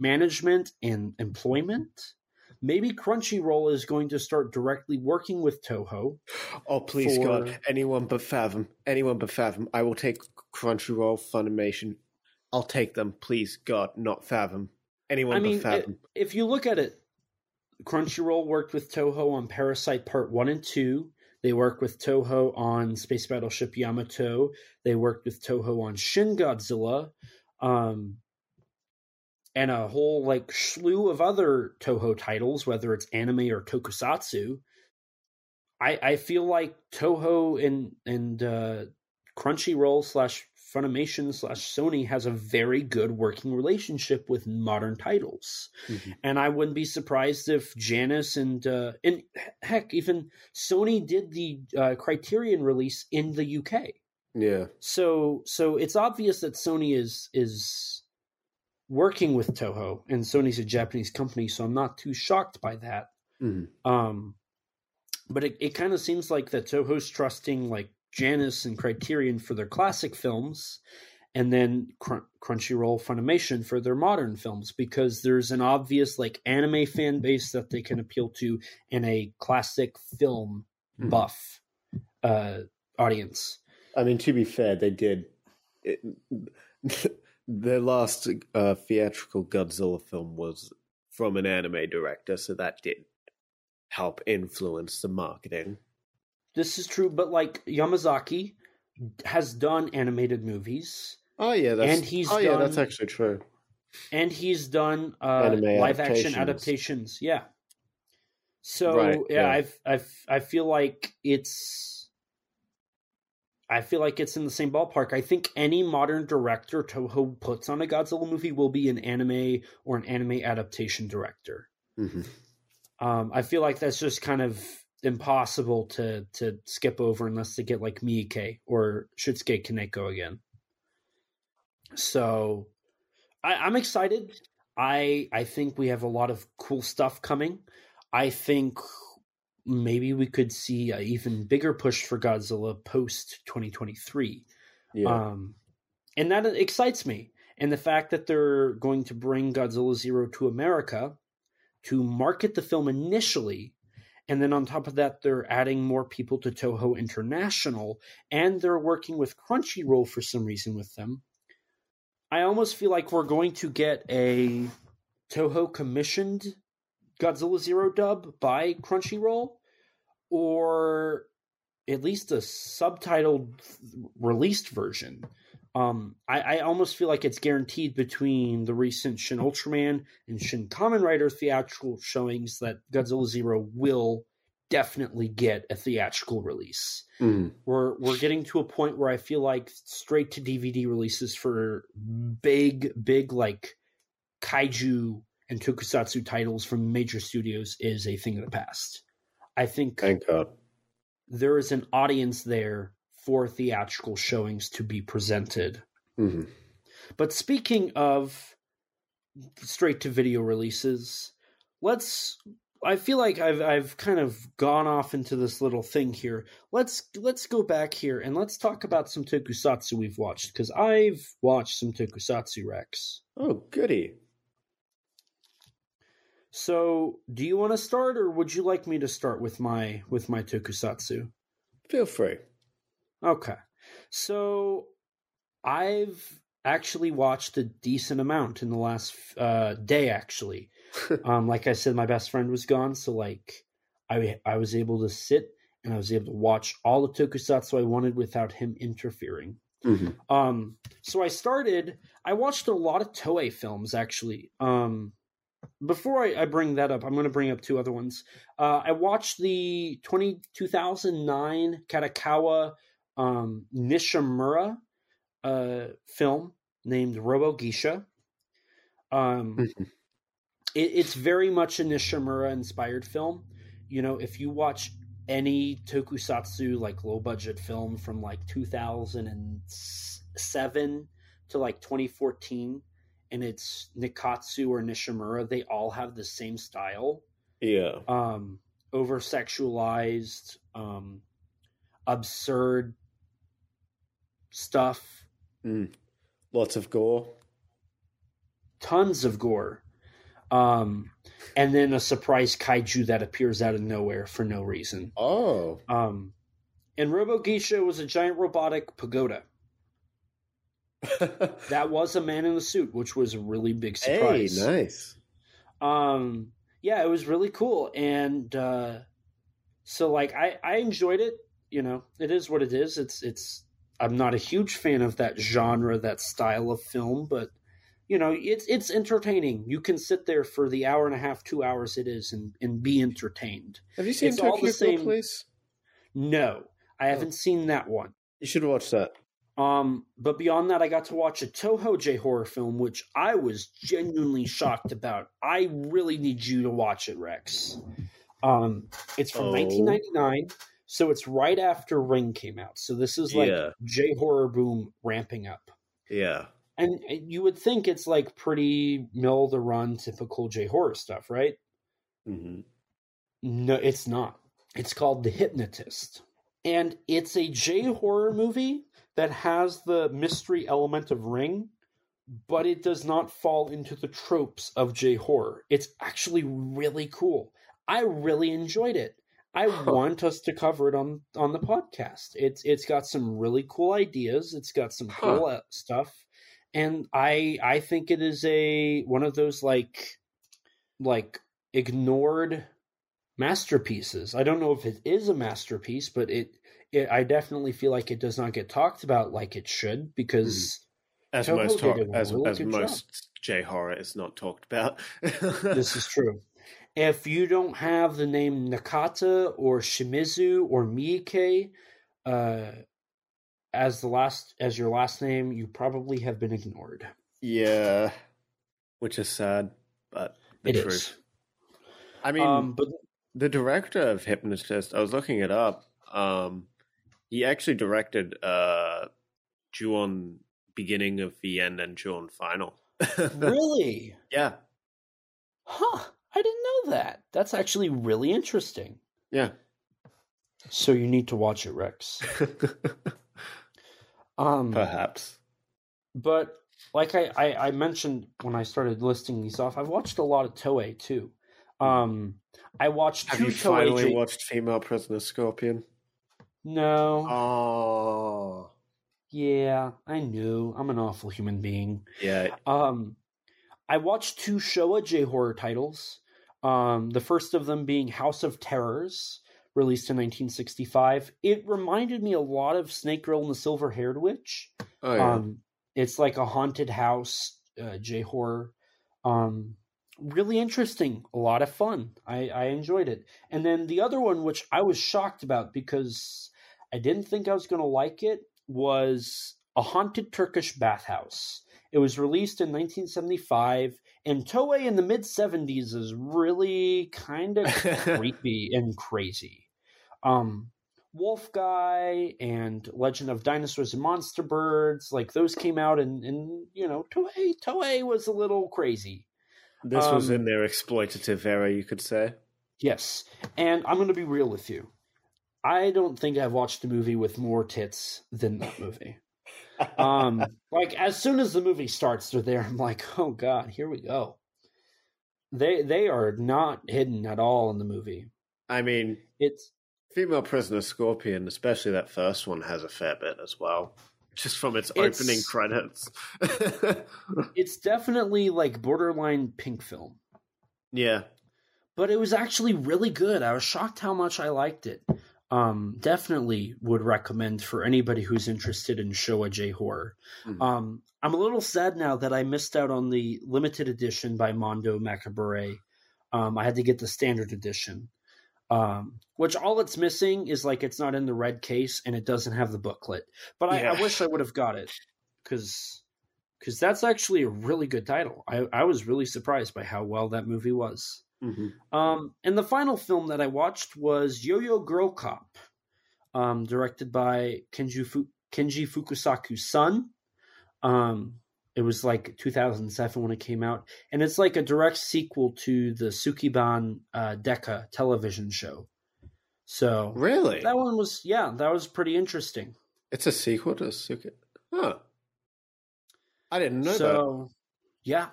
management and employment, maybe Crunchyroll is going to start directly working with Toho. Oh, please, For- God. Anyone but Fathom. Anyone but Fathom. I will take Crunchyroll, Funimation. I'll take them. Please, God, not Fathom. Anyone I mean, but Fathom. if you look at it, Crunchyroll worked with Toho on Parasyte Part 1 and 2. They worked with Toho on Space Battleship Yamato. They worked with Toho on Shin Godzilla. Um, and a whole like slew of other Toho titles, whether it's anime or tokusatsu. I I feel like Toho and and uh, Crunchyroll slash Funimation slash Sony has a very good working relationship with modern titles, Mhm. and I wouldn't be surprised if Janus and uh, and heck even Sony did the uh, Criterion release in the UK. Yeah. So so it's obvious that Sony is is working with Toho, and Sony's a Japanese company, so I'm not too shocked by that. Mhm. Um, but it, it kind of seems like that Toho's trusting like Janus and Criterion for their classic films, and then Crun- Crunchyroll Funimation for their modern films because there's an obvious like anime fan base that they can appeal to and a classic film Mhm. buff uh, audience. I mean, to be fair, they did. It, their last uh, theatrical Godzilla film was from an anime director, so that did help influence the marketing. This is true, but like Yamazaki has done animated movies Oh yeah, that's And he's oh yeah, that's actually true. and he's done uh, live action adaptations. adaptations. Yeah. So Right, yeah, yeah. I've, I've I feel like it's I feel like it's in the same ballpark. I think any modern director Toho puts on a Godzilla movie will be an anime or an anime adaptation director. hmm Um, I feel like that's just kind of impossible to to skip over unless they get like Miike or Shusuke Kaneko again. So I, I'm excited. I I think we have a lot of cool stuff coming. I think maybe we could see an even bigger push for Godzilla post 2023. Yeah, Um, and that excites me. And the fact that they're going to bring Godzilla Zero to America to market the film initially, and then on top of that, they're adding more people to Toho International, and they're working with Crunchyroll for some reason with them. I almost feel like we're going to get a Toho commissioned Godzilla Zero dub by Crunchyroll, or at least a subtitled released version. Um, I, I almost feel like it's guaranteed between the recent Shin Ultraman and Shin Kamen Rider theatrical showings that Godzilla Zero will definitely get a theatrical release. Mhm. We're we're getting to a point where I feel like straight to DVD releases for big big like kaiju and tokusatsu titles from major studios is a thing of the past. I think thank God. there is an audience there for theatrical showings to be presented. hmm But speaking of straight to video releases, let's I feel like I've I've kind of gone off into this little thing here. Let's let's go back here and let's talk about some tokusatsu we've watched because I've watched some tokusatsu Rex. Oh, goody. So, do you want to start or would you like me to start with my with my tokusatsu? Feel free. Okay. So I've actually watched a decent amount in the last uh, day actually. um like I said my best friend was gone so like I I was able to sit and I was able to watch all the tokusatsu I wanted without him interfering. hmm Um so I started I watched a lot of Toei films actually. Um before I, I bring that up, I'm going to bring up two other ones. Uh, I watched the 20, 2009 Kadokawa um, Nishimura uh, film named Robo Geisha. Um, Mhm. it, it's very much a Nishimura inspired film. You know, if you watch any tokusatsu like low budget film from like 2007 to like 2014 and it's Nikkatsu or Nishimura, they all have the same style. Yeah. Um over sexualized, um absurd stuff, Lots of gore. tons of gore. Um and then a surprise kaiju that appears out of nowhere for no reason. Oh. Um, and Robo Geisha was a giant robotic pagoda. That was a man in a suit, which was a really big hey, surprise. nice. Um, yeah, it was really cool, and uh, so like I I enjoyed it. You know, it is what it is. It's it's. I'm not a huge fan of that genre, that style of film, but you know, it's it's entertaining. You can sit there for the hour and a half, two hours it is, and and be entertained. Have you seen It's all Tokyo the same- Gore Police? No, I Oh. haven't seen that one. You should watch that. Um, but beyond that, I got to watch a Toho J horror film, which I was genuinely shocked about. I really need you to watch it, Rex. Um, it's from Oh. 1999, so it's right after Ring came out. So this is like Yeah. J horror boom ramping up, Yeah. and you would think it's like pretty mill the run, typical J horror stuff, right? hmm No, it's not. It's called The Hypnotist. And it's a J horror movie that has the mystery element of Ring, but it does not fall into the tropes of J horror. It's actually really cool. I really enjoyed it. I Huh. want us to cover it on on the podcast. It's it's got some really cool ideas. It's got some Huh. cool uh, stuff, and I I think it is a one of those like like ignored masterpieces. I don't know if it is a masterpiece, but it, it I definitely feel like it does not get talked about like it should because As Toho most talk, as, as most J horror is not talked about. this is true. If you don't have the name Nakata or Shimizu or Miike uh, as the last as your last name, you probably have been ignored. yeah, which is sad, but the It is. truth. I mean, um, but the director of Hypnotist, I was looking it up. Um, he actually directed uh, Ju-on beginning of the end and Ju-on final. really, yeah, huh? I didn't know that. That's actually really interesting. yeah. So you need to watch it, Rex. Um, Perhaps. but like I, I, I mentioned when I started listing these off, I've watched a lot of Toei too. Um, I watched Have two you finally J- watched Female Prisoner Scorpion? No, Oh, yeah, I knew. I'm an awful human being. yeah. Um, I watched two Showa J horror titles. Um, the first of them being House of Terrors, released in 1965. It reminded me a lot of Snake Girl and the Silver Haired Witch. Oh, yeah. Um, it's like a haunted house uh, J horror. Um, really interesting, a lot of fun. I, I enjoyed it. And then the other one, which I was shocked about because I didn't think I was going to like it, was a haunted Turkish bathhouse. It was released in 1975, and Toei in the mid 70s is really kind of creepy and crazy. Um, Wolf Guy and Legend of Dinosaurs and Monster Birds, like those came out, and, and you know, Toei Toei was a little crazy. This was um, in their exploitative era, you could say. Yes, and I'm going to be real with you. I don't think I've watched a movie with more tits than that movie. Um, like as soon as the movie starts, they're there. I'm like, oh god, here we go. They they are not hidden at all in the movie. I mean, It's Female Prisoner Scorpion, especially that first one, has a fair bit as well. Just from its, It's- opening credits. it's definitely like borderline pink film. yeah. but it was actually really good. I was shocked how much I liked it. um, definitely would recommend for anybody who's interested in Showa J horror. Mhm. Um, I'm a little sad now that I missed out on the limited edition by Mondo Macabro. Um, I had to get the standard edition, um, which all it's missing is like it's not in the red case and it doesn't have the booklet. But I, I wish I would have got it because because that's actually a really good title. I, I was really surprised by how well that movie was. Mhm. Um, and the final film that I watched was Yo Yo Girl Cop, um, directed by Kenji, Fu- Kenji Fukasaku's son. Um, it was like 2007 when it came out, and it's like a direct sequel to the Sukeban uh, Deka television show. So Really? that one was, yeah, that was pretty interesting. It's a sequel to Suki. Huh. I didn't know that. so, yeah.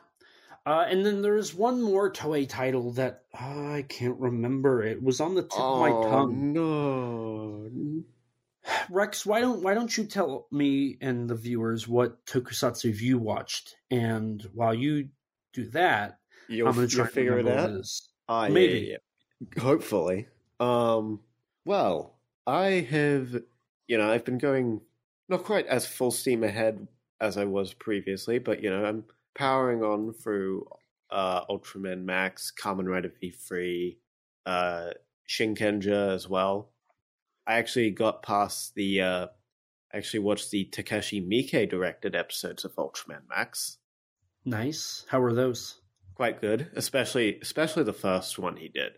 Uh, and then there's one more Toei title that uh, I can't remember. It was on the tip of my Oh tongue. no! Rex, why don't why don't you tell me and the viewers what tokusatsu you watched? And while you do that, You'll, I'm going to try and figure it out. what it is. Ah, Maybe. yeah, yeah. Hopefully. Um. Well, I have. You know, I've been going not quite as full steam ahead as I was previously, but you know, I'm powering on through uh, Ultraman Max, Kamen Rider V3, uh, Shinkenger as well. I actually got past the. Uh, I actually watched the Takashi Miike directed episodes of Ultraman Max. Nice. How were those? quite good, especially especially the first one he did.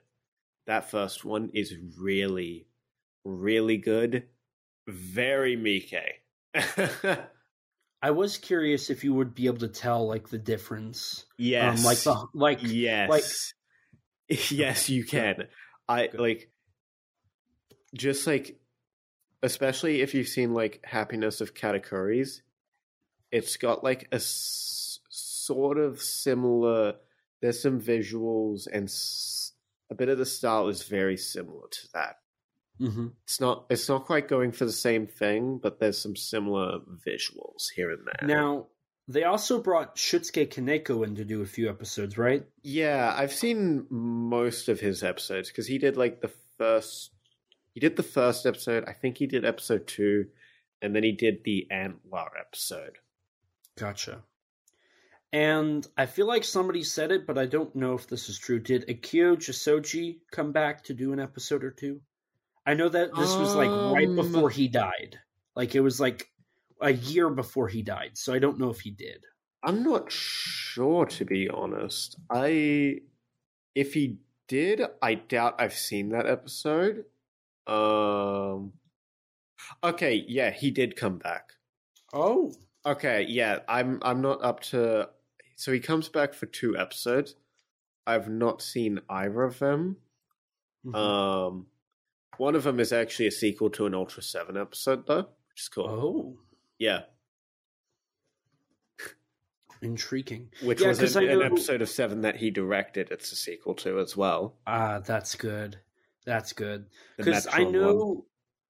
That first one is really, really good. Very Miike. I was curious if you would be able to tell like the difference. yes, Um, like the like yes, yes, you can. I like just like, especially if you've seen like Happiness of Katakuris. It's got like a s- sort of similar. There's some visuals and s- a bit of the style is very similar to that. hmm It's not. It's not quite going for the same thing, but there's some similar visuals here and there. Now they also brought Shusuke Kaneko in to do a few episodes, right? Yeah, I've seen most of his episodes because he did like the first. He did the first episode. I think he did episode two, and then he did the Antler episode. Gotcha. And I feel like somebody said it, but I don't know if this is true. Did Akio Jissoji come back to do an episode or two? I know that this was like right Um, before he died. Like it was like a year before he died. So I don't know if he did. I'm not sure to be honest. I if he did, I doubt I've seen that episode. Um. Okay, yeah, he did come back. Oh. Okay, yeah, I'm I'm not up to so he comes back for two episodes. I've not seen either of them. Mhm. Um one of them is actually a sequel to an Ultra 7 episode though, which is cool. oh. Yeah, Intriguing. which Yeah, was an, I an episode of 7 that he directed. It's a sequel to as well. Ah, that's good. That's good. Because I Metron one. know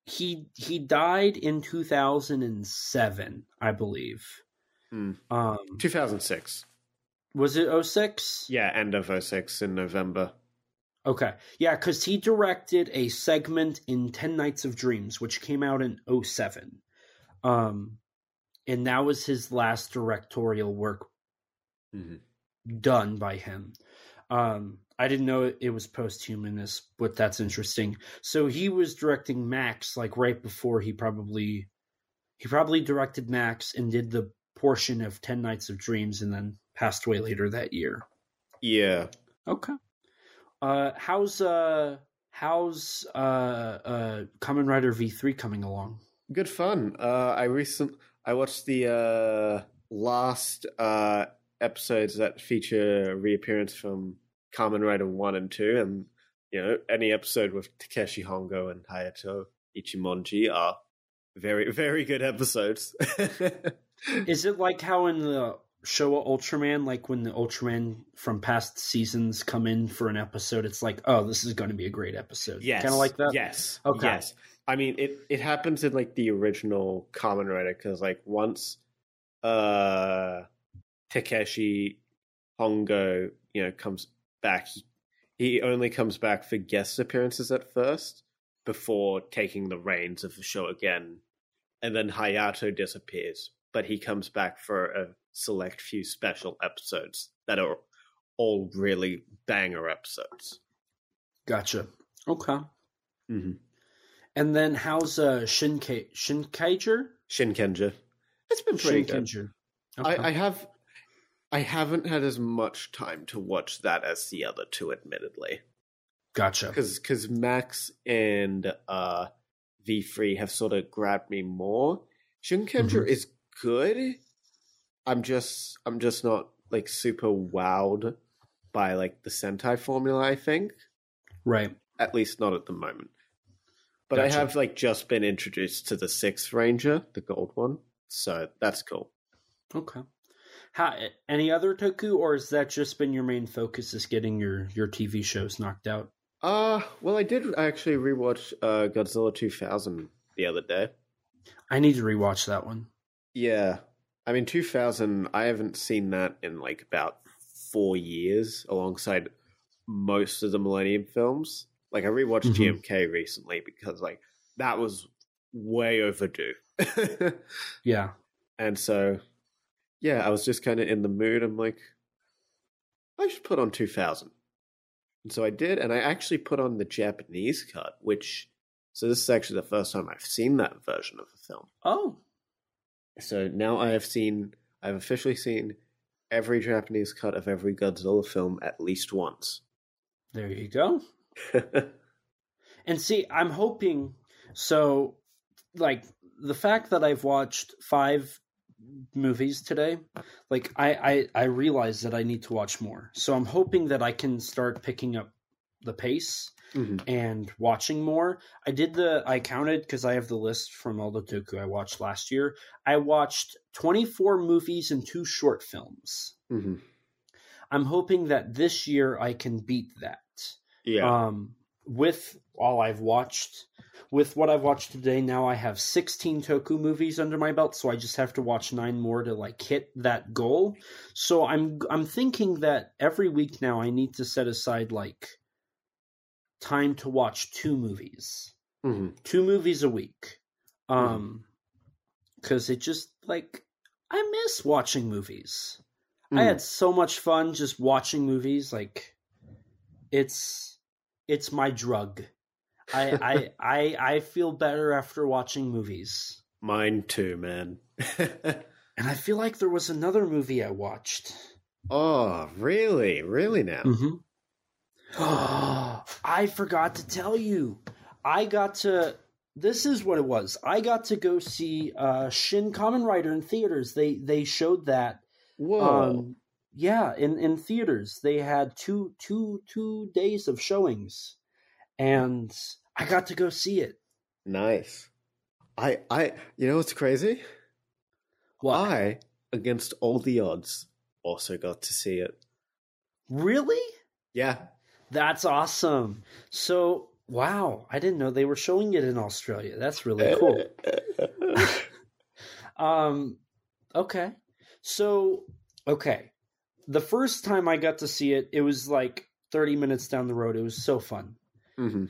he he died in two thousand and seven, I believe. Hmm. Um 2006. was it 06? Yeah, end of 06 in November. Okay. Yeah, because he directed a segment in Ten Nights of Dreams, which came out in 07. Um and that was his last directorial work Mhm. done by him. Um, I didn't know it was posthumous, but that's interesting. So he was directing Max like right before he probably he probably directed Max and did the portion of Ten Nights of Dreams and then passed away later that year. Yeah. Okay. Uh how's uh how's uh uh Kamen Rider V three coming along? Good fun. Uh, I recent I watched the uh, last uh, episodes that feature reappearance from Kamen Rider One and Two, and you know any episode with Takeshi Hongo and Hayato Ichimonji are very very good episodes. Is it like how in the Showa Ultraman, like when the Ultraman from past seasons come in for an episode, it's like, oh, this is going to be a great episode. yes, kind of like that. Yes, Okay. yes. I mean, it it happens in like the original Kamen Rider because like once uh Takeshi Hongo, you know, comes back, he, only comes back for guest appearances at first. before taking the reins of the show again. And then Hayato disappears, but he comes back for a select few special episodes that are all really banger episodes. Gotcha. Okay. Mm-hmm. And then how's uh Shinkai Shinkaiger? Shinkenger. It's been pretty good. Okay. I, I have I haven't had as much time to watch that as the other two, admittedly. gotcha. Because because Max and uh V3 have sort of grabbed me more. Shinkenger Mhm. is good. I'm just I'm just not like super wowed by like the Sentai formula, I think. Right. At least not at the moment. But Gotcha. I have like just been introduced to the sixth ranger, the gold one. So that's cool. Okay. How, any other Toku, or has that just been your main focus? Is getting your your TV shows knocked out? Uh well I did actually rewatch uh Godzilla 2000 the other day. I need to rewatch that one. Yeah. I mean 2000 I haven't seen that in like about 4 years alongside most of the Millennium films. Like I rewatched Mhm. GMK recently because like that was way overdue. Yeah. and so yeah, I was just kind of in the mood. I'm like I should put on 2000. And so I did and I actually put on the Japanese cut which so this is actually the first time I've seen that version of the film. Oh. So now I have seen, I've officially seen every Japanese cut of every Godzilla film at least once. There you go. And see, I'm hoping so like the fact that I've watched five movies today, like I, I I realize that I need to watch more. So I'm hoping that I can start picking up the pace Mhm. and watching more. I did the I counted because I have the list from all the Toku I watched last year. I watched 24 movies and two short films. Mhm. I'm hoping that this year I can beat that Yeah. um, with all I've watched, with what I've watched today, now I have 16 Toku movies under my belt, so I just have to watch nine more to like hit that goal. So I'm I'm thinking that every week now I need to set aside like time to watch two movies, Mhm. two movies a week, um, because it just like I miss watching movies. I Mhm. had so much fun just watching movies. Like, it's it's my drug. I I I I feel better after watching movies. Mine too, man. And I feel like there was another movie I watched. oh, really? Really now? Mm-hmm. I forgot to tell you. I got to. This is what it was. I got to go see uh, Shin Kamen Rider in theaters. They they showed that Whoa. Um, yeah, in in theaters they had two two two days of showings, and I got to go see it. nice. I, I, you know what's crazy? What? I, against all the odds, also got to see it. Really? Yeah. That's awesome. So, wow, I didn't know they were showing it in Australia. That's really cool. um, okay. So, okay. The first time I got to see it, it was like 30 minutes down the road. It was so fun. hmm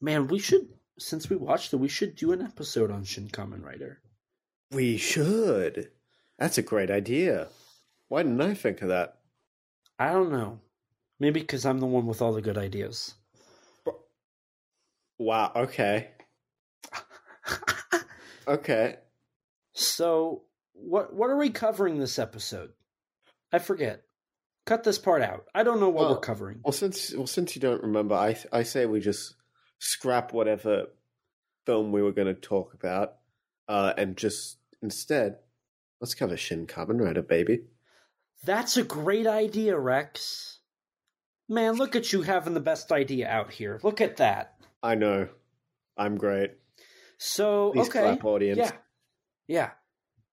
Man, we should, since we watched it, we should do an episode on Shin Kamen Rider. We should. That's a great idea. Why didn't I think of that? I don't know. Maybe because I'm the one with all the good ideas. Wow. Okay. Okay. so, what what are we covering this episode? I forget. Cut this part out. I don't know what Well- we're covering. Well, since well, since you don't remember, I I say we just scrap whatever film we were going to talk about, uh, and just instead let's cover Shin Kamen Rider, baby. That's a great idea, Rex. Man, look at you having the best idea out here. Look at that. I know, I'm great. So, Please okay. clap, audience. Yeah. Yeah.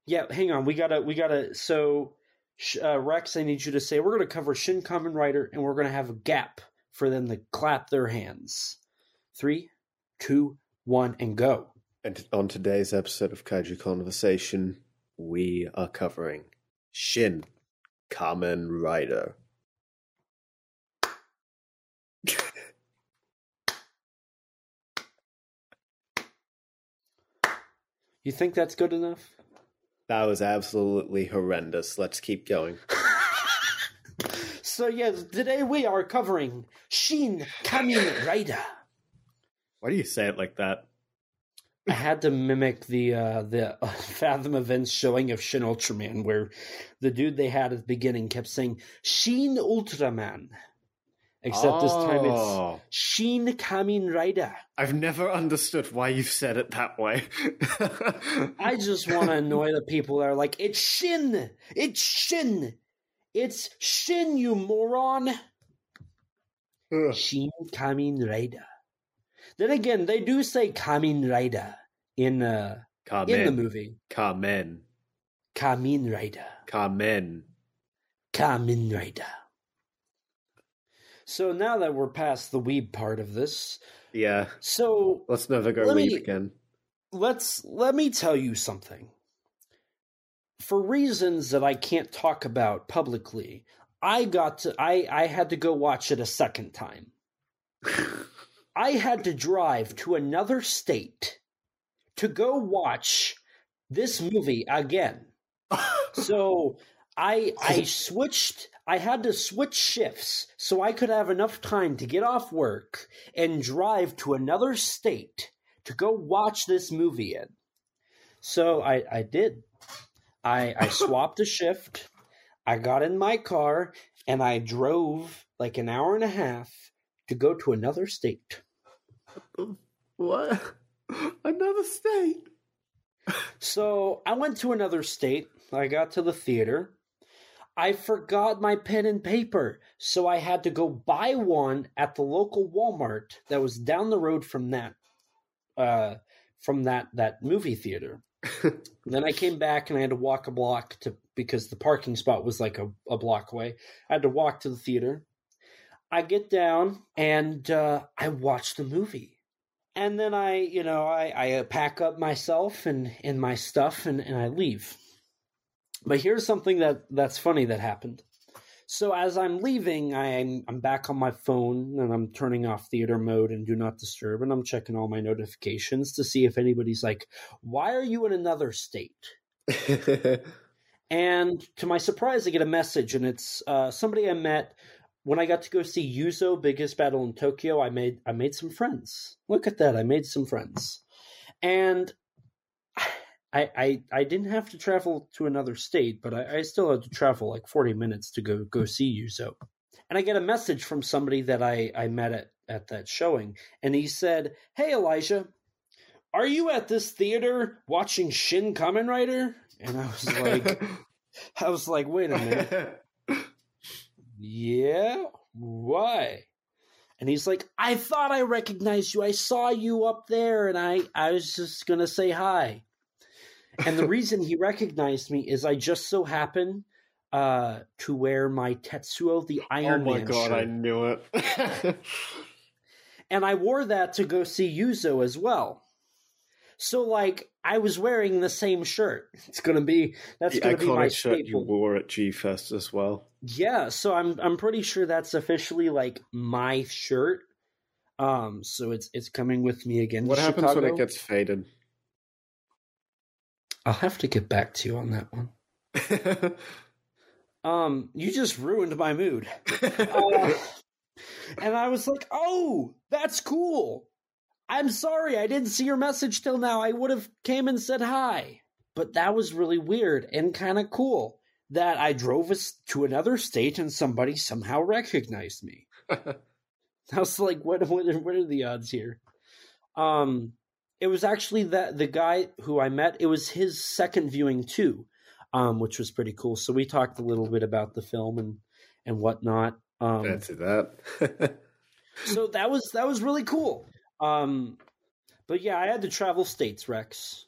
Yeah, hang on. We got to we got to so uh, Rex, I need you to say we're going to cover Shin Kamen Rider and we're going to have a gap for them to clap their hands. Three, two, one, and go. And on today's episode of Kaiju Conversation, we are covering Shin Kamen Rider. You think that's good enough? That was absolutely horrendous. Let's keep going. so yes, today we are covering Shin Kamen Rider. Why do you say it like that? I had to mimic the uh, the uh, Fathom Events showing of Shin Ultraman, where the dude they had at the beginning kept saying Shin Ultraman, except this time it's Oh. Shin Kamen Rider. I've never understood why you've said it that way. I just want to annoy the people that are like, it's Shin, it's Shin, it's Shin, you moron. Ugh. Shin Kamen Rider. Then again, they do say Kamen Rider in uh in the movie. Kamen. Kamen Rider. Kamen. Kamen Rider. So now that we're past the weeb part of this, Yeah. so Let's never go Let weeb me- again. let's let me tell you something. For reasons that I can't talk about publicly, I got to I I had to go watch it a second time. I had to drive to another state to go watch this movie again. So I I switched I had to switch shifts so I could have enough time to get off work and drive to another state to go watch this movie in. So I I did. I I swapped a shift. I got in my car and I drove like an hour and a half to go to another state. What? Another state. So I went to another state. I got to the theater. I forgot my pen and paper, so I had to go buy one at the local Walmart that was down the road from that, uh, from that that movie theater. then I came back and I had to walk a block to because the parking spot was like a, a block away. I had to walk to the theater. I get down and uh, I watch the movie and then I, you know, I, I uh, pack up myself and, and my stuff and, and I leave. But here's something that that's funny that happened. So as I'm leaving, I'm I'm back on my phone and I'm turning off theater mode and do not disturb and I'm checking all my notifications to see if anybody's like, "Why are you in another state?" And to my surprise, I get a message, and it's uh, somebody I met when I got to go see Yuzo Biggest Battle in Tokyo. I made I made some friends. Look at that, I made some friends, and I I, I didn't have to travel to another state, but I, I still had to travel like forty minutes to go go see Yuzo. And I get a message from somebody that I I met at at that showing, and he said, "Hey Elijah." Are you at this theater watching Shin Kamen Rider? And I was like, I was like, wait a minute. Yeah? Why? And he's like, I thought I recognized you. I saw you up there and I, I was just going to say hi. And the reason he recognized me is I just so happened uh, to wear my Tetsuo the oh Iron my Man god, I knew it. And I wore that to go see Yuzo as well. So, like, I was wearing the same shirt. It's going to be, that's the going to be my iconic shirt you wore at G Fest as well. Yeah, so I'm I'm pretty sure that's officially like my shirt. Um, so it's it's coming with me again. What happens when it gets faded? I'll have to get back to you on that one. Um, you just ruined my mood. Uh, and I was like, "Oh, that's cool. I'm sorry, I didn't see your message till now. I would have came and said hi." But that was really weird and kind of cool that I drove us to another state and somebody somehow recognized me. I was like, "What? What? What are the odds here?" Um, it was actually that the guy who I met. It was his second viewing too, um, which was pretty cool. So we talked a little bit about the film and and whatnot. Um, Fancy that. so that was that was really cool. Um, but yeah, I had to travel states, Rex.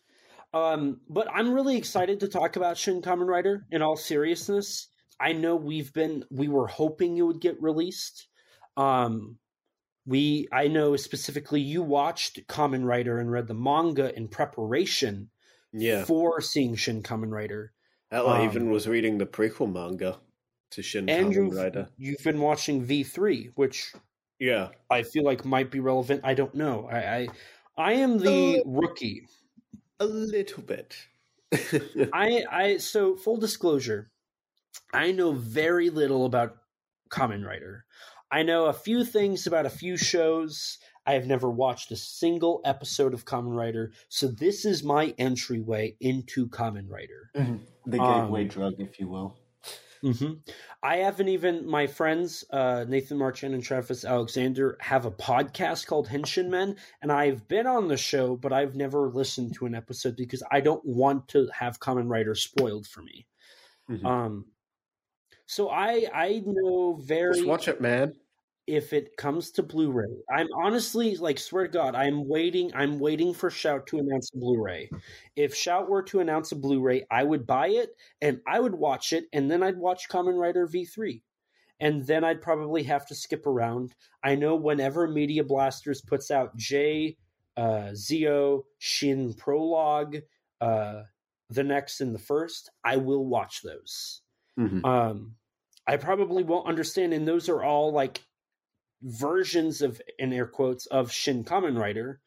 Um, but I'm really excited to talk about Shin Kamen Rider. In all seriousness, I know we've been we were hoping it would get released. Um, we I know specifically you watched Kamen Rider and read the manga in preparation yeah. for seeing Shin Kamen Rider. Hell, I um, even was reading the prequel manga to Shin Kamen you've, Rider. you've been watching V3, which Yeah. I feel like might be relevant. I don't know. I I, I am the Uh, rookie A little bit. I I so full disclosure, I know very little about Kamen Rider. I know a few things about a few shows. I have never watched a single episode of Kamen Rider, so this is my entryway into Kamen Rider. the gateway drug, if you will. Hmm I haven't even my friends uh, Nathan Marchand and Travis Alexander have a podcast called Henshin Men, and I've been on the show, but I've never listened to an episode because I don't want to have Kamen Rider spoiled for me. Mhm. Um, so I I know very Just watch it, man. If it comes to Blu-ray. I'm honestly like swear to God, I'm waiting. I'm waiting for Shout to announce a Blu-ray. If Shout were to announce a Blu-ray, I would buy it and I would watch it, and then I'd watch Kamen Rider V3, and then I'd probably have to skip around. I know whenever Media Blasters puts out J, uh, Zio, Shin Prologue, uh, the next and the first, I will watch those. Mhm. Um, I probably won't understand, and those are all like versions of in air quotes of Shin Kamen Rider.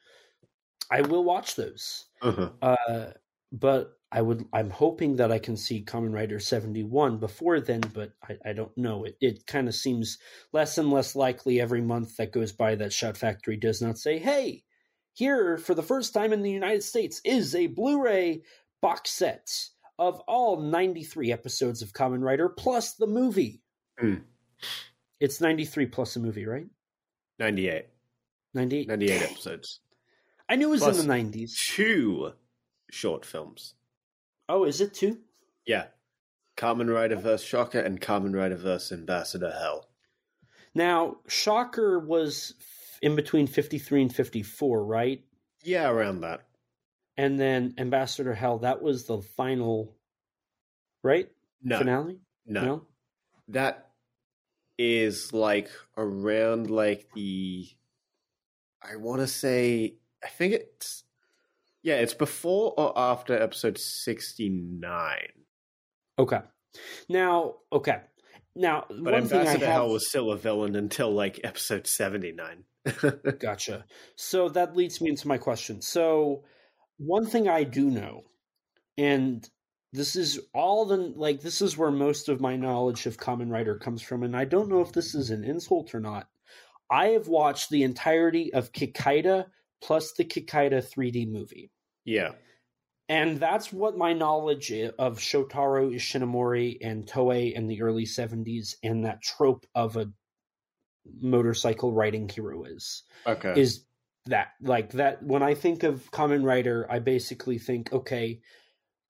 I will watch those, Uh-huh. uh, but I would. I'm hoping that I can see Kamen Rider seventy one before then, but I, I don't know. It it kind of seems less and less likely every month that goes by that Shout Factory does not say, "Hey, here for the first time in the United States is a Blu-ray box set of all 93 episodes of Kamen Rider plus the movie." Mm. It's 93 plus a movie, right? 98. 98. 98 episodes. I knew it was Plus- in the 90s. Two short films. Oh, is it two? Yeah. Kamen Rider vs. Shocker and Kamen Rider vs. Ambassador Hell. Now, Shocker was in between 53 and 54, right? Yeah, around that. And then Ambassador Hell, that was the final, right? No, Finale? no. That is like around like the. I want to say. I think it's. Yeah, it's before or after episode 69. Okay. Now, okay. Now, But one thing I Ambassador have. Hell was still a villain until like episode 79. Gotcha. So that leads me into my question. So one thing I do know, and this is all the like this is where most of my knowledge of Kamen Rider comes from, and I don't know if this is an insult or not. I have watched the entirety of Kikaida plus the Kikaida 3D movie. yeah. And that's what my knowledge of Shotaro Ishinomori and Toei in the early 70s and that trope of a motorcycle riding hero is Okay. is that like that when I think of Kamen Rider I basically think okay,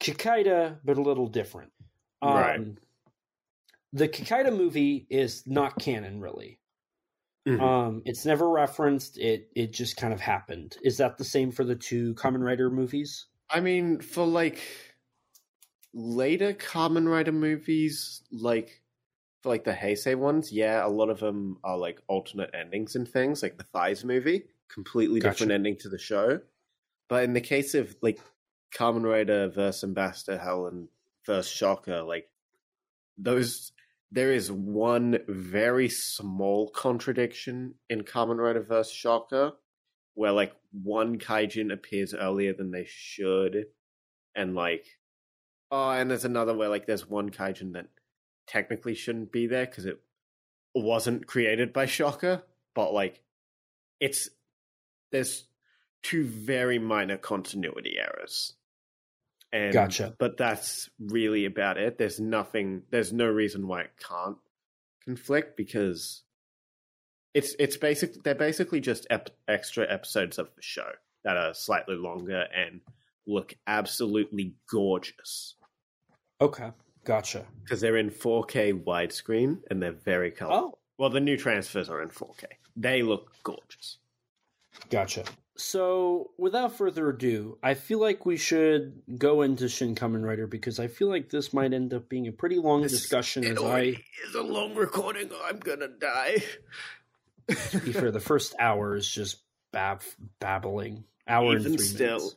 Kikaida, but a little different. Um, Right. The Kikaida movie is not canon, really. Mhm. Um, it's never referenced. It it just kind of happened. Is that the same for the two Kamen Rider movies? I mean, for like later Kamen Rider movies, like for like the Heisei ones, yeah, a lot of them are like alternate endings and things, like the Faiz movie, completely Gotcha. different ending to the show. But in the case of like Kamen Rider versus Ambassador Hell and versus Shocker, like those, there is one very small contradiction in Kamen Rider versus Shocker where like one kaijin appears earlier than they should, and like oh, and there's another where like there's one kaijin that technically shouldn't be there because it wasn't created by Shocker, but like it's there's two very minor continuity errors. And Gotcha. but that's really about it. There's nothing there's no reason why it can't conflict because it's it's basic they're basically just ep- extra episodes of the show that are slightly longer and look absolutely gorgeous Okay, gotcha. because they're in 4K widescreen and they're very colorful. Oh, Well, the new transfers are in 4K. They look gorgeous. gotcha. So, without further ado, I feel like we should go into Shin Kamen Rider because I feel like this might end up being a pretty long discussion. It As I, is a long recording. I'm gonna die. to be fair, the first hour is just bab- babbling. Hour Even and three still. minutes.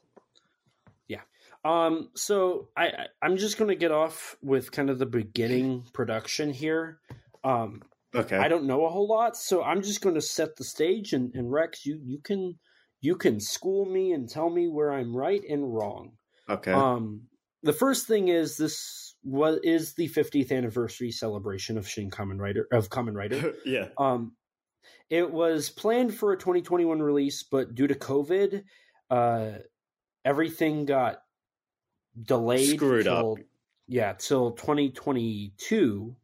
Yeah. Um. So I, I I'm just gonna get off with kind of the beginning production here. Um. Okay. I don't know a whole lot, so I'm just going to set the stage, and, and Rex, you you can you can school me and tell me where I'm right and wrong. Okay. Um, the first thing is this was is the 50th anniversary celebration of Shin Kamen Rider of Kamen Rider. yeah. Um, it was planned for a 2021 release, but due to COVID, uh, everything got delayed. Screwed up. Yeah, till 2022.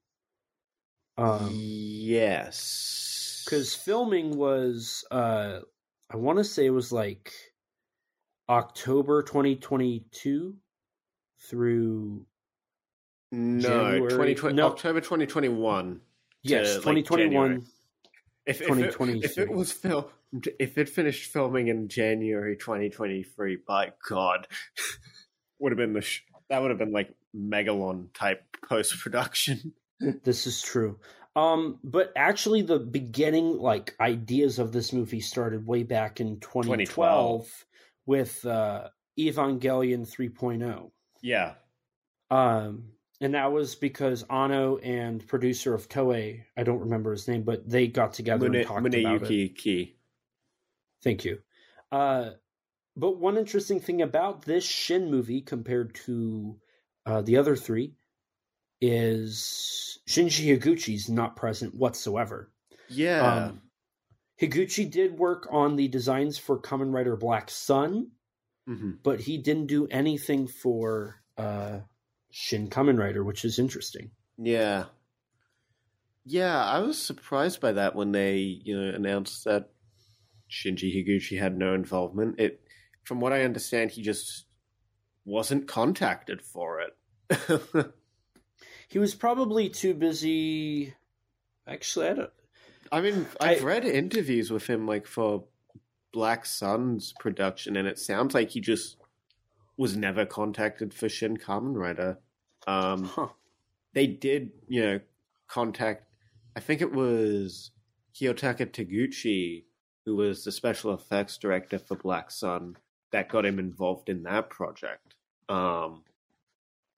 Um, yes. because filming was, uh, I want to say it was like October 2022 through no, January- 2020, no. October 2021. yes, to, like, 2021. If, if, it, if it was filmed, if it finished filming in January 2023, by God, would have been the sh- that would have been like Megalon type post production. This is true. Um, but actually, the beginning like ideas of this movie started way back in 2012, 2012. with uh, Evangelion 3.0. Yeah, Um, and that was because Anno and producer of Toei, I don't remember his name, but they got together Mune, and talked about it. Muneyuki Ki. Thank you. Uh, but one interesting thing about this Shin movie compared to uh, the other three is Shinji Higuchi's not present whatsoever. Yeah, Um, Higuchi did work on the designs for Kamen Rider Black Sun, Mhm. but he didn't do anything for uh, Shin Kamen Rider, which is interesting. yeah, yeah. I was surprised by that when they you know announced that Shinji Higuchi had no involvement. It, from what I understand, he just wasn't contacted for it. He was probably too busy. Actually, I don't. I mean, I've I- read interviews with him, like for Black Sun's production, and it sounds like he just was never contacted for Shin Kamen Rider. Um, Huh. they did, you know, contact. I think it was Kiyotaka Taguchi, who was the special effects director for Black Sun, that got him involved in that project. Um,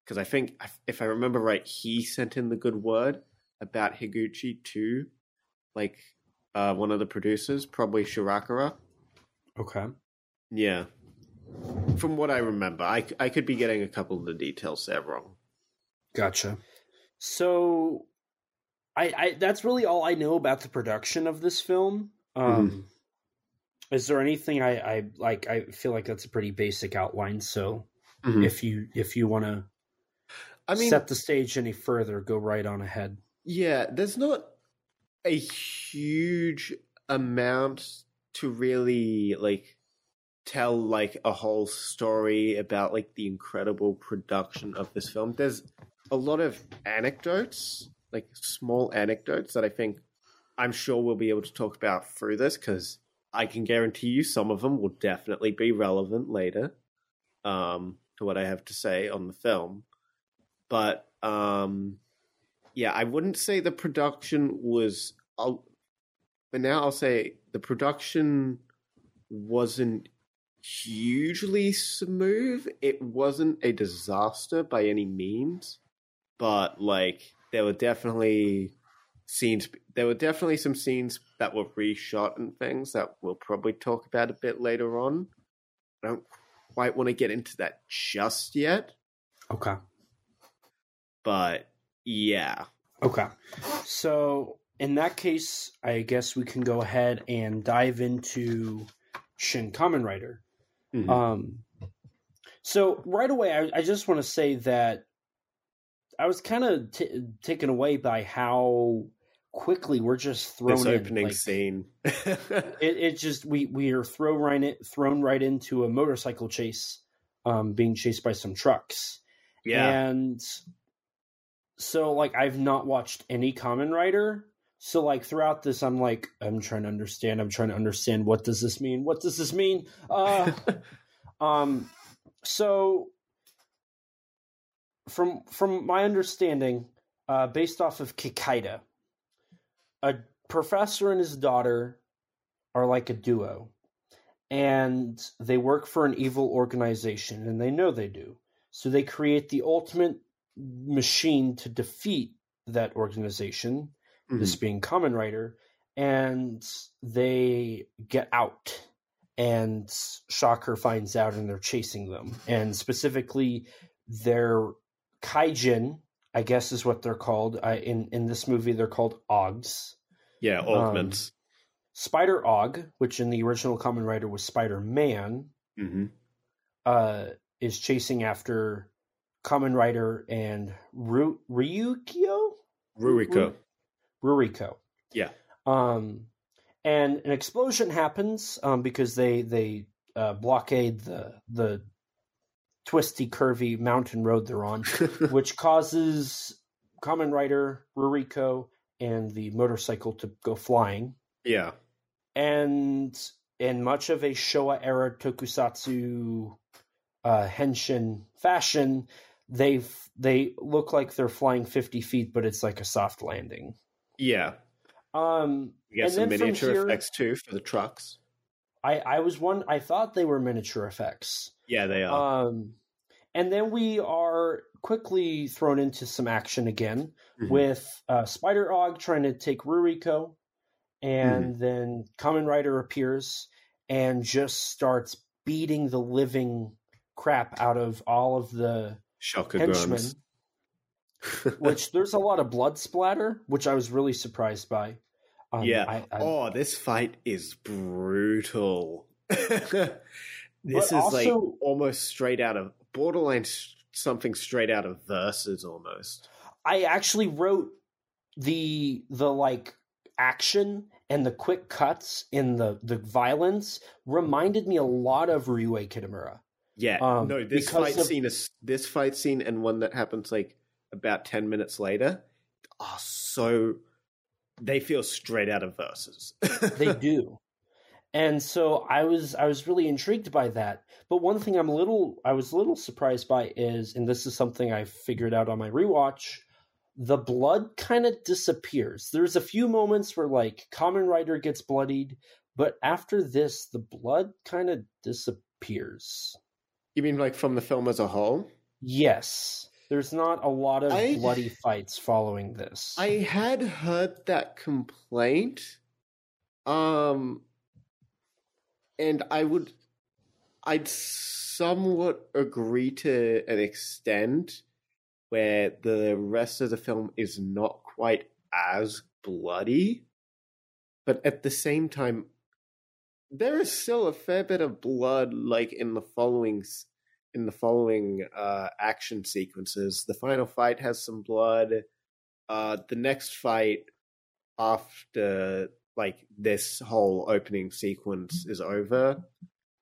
because I think, if I remember right, he sent in the good word about Higuchi too, like uh, one of the producers, probably Shirakura. Okay. Yeah. From what I remember, I, I could be getting a couple of the details there wrong. Gotcha. So, I, I that's really all I know about the production of this film. Um, Is there anything I, I like? I feel like that's a pretty basic outline. So, Mhm. if you if you want to I mean, set the stage any further, go right on ahead. yeah, there's not a huge amount to really like tell like a whole story about like the incredible production of this film. There's a lot of anecdotes, like small anecdotes that I think I'm sure we'll be able to talk about through this because I can guarantee you some of them will definitely be relevant later um, to what I have to say on the film. But um, yeah, I wouldn't say the production was. I'll, but now I'll say the production wasn't hugely smooth. It wasn't a disaster by any means, but like there were definitely scenes. There were definitely some scenes that were reshot and things that we'll probably talk about a bit later on. I don't quite want to get into that just yet, Okay. But yeah. Okay. So, in that case, I guess we can go ahead and dive into Shin Kamen Rider. Mhm. Um, so right away, I, I just want to say that I was kind of t- taken away by how quickly we're just thrown this in. opening Like, scene. It, it just we we are thrown right in, thrown right into a motorcycle chase, um, being chased by some trucks. yeah. And so like I've not watched any Kamen Rider. So like throughout this I'm like I'm trying to understand, I'm trying to understand what does this mean? What does this mean? Uh um so from from my understanding, uh based off of Kikaida, a professor and his daughter are like a duo. And they work for an evil organization and they know they do. So they create the ultimate machine to defeat that organization, Mhm. this being Kamen Rider, and they get out. and Shocker finds out and they're chasing them. And specifically, their Kaijin, I guess is what they're called. I, in, in this movie, they're called Augs. Yeah, augments. Um, Spider Aug, which in the original Kamen Rider was Spider Man, hmm uh, is chasing after Kamen Rider and Ru- Ryukyo? Ruiko. Ruriko. Yeah. Um, and an explosion happens um, because they they uh, blockade the the twisty, curvy mountain road they're on, which causes Kamen Rider, Ruriko, and the motorcycle to go flying. yeah. And in much of a Showa era tokusatsu uh, henshin fashion, they they look like they're flying fifty feet, but it's like a soft landing. Yeah. Um, get And some miniature here- effects too for the trucks. I I was one. I thought they were miniature effects. Yeah, they are. Um, and then we are quickly thrown into some action again Mhm. with uh, Spider Aug trying to take Ruriko, and then Kamen Rider appears and just starts beating the living crap out of all of the Shocker henchmen. Which there's a lot of blood splatter, which I was really surprised by. Um, yeah. I, I, oh, this fight is brutal. this is like almost straight out of borderline something straight out of Versus almost. I actually wrote the the like action and the quick cuts in the the violence reminded me a lot of Ryuhei Kitamura. Yeah, Um, no, this fight of- scene is this fight scene and one that happens like about ten minutes later are so they feel straight out of Versus. They do. And so I was I was really intrigued by that. But one thing I'm a little I was a little surprised by is and this is something I figured out on my rewatch, the blood kind of disappears. There's a few moments where like Kamen Rider gets bloodied, but after this the blood kind of disappears. You mean like from the film as a whole? Yes. There's not a lot of I- bloody fights following this. I had heard that complaint. Um and I would I'd somewhat agree to an extent where the rest of the film is not quite as bloody. But at the same time there is still a fair bit of blood like in the following in the following uh action sequences. The final fight has some blood. Uh the next fight after like this whole opening sequence is over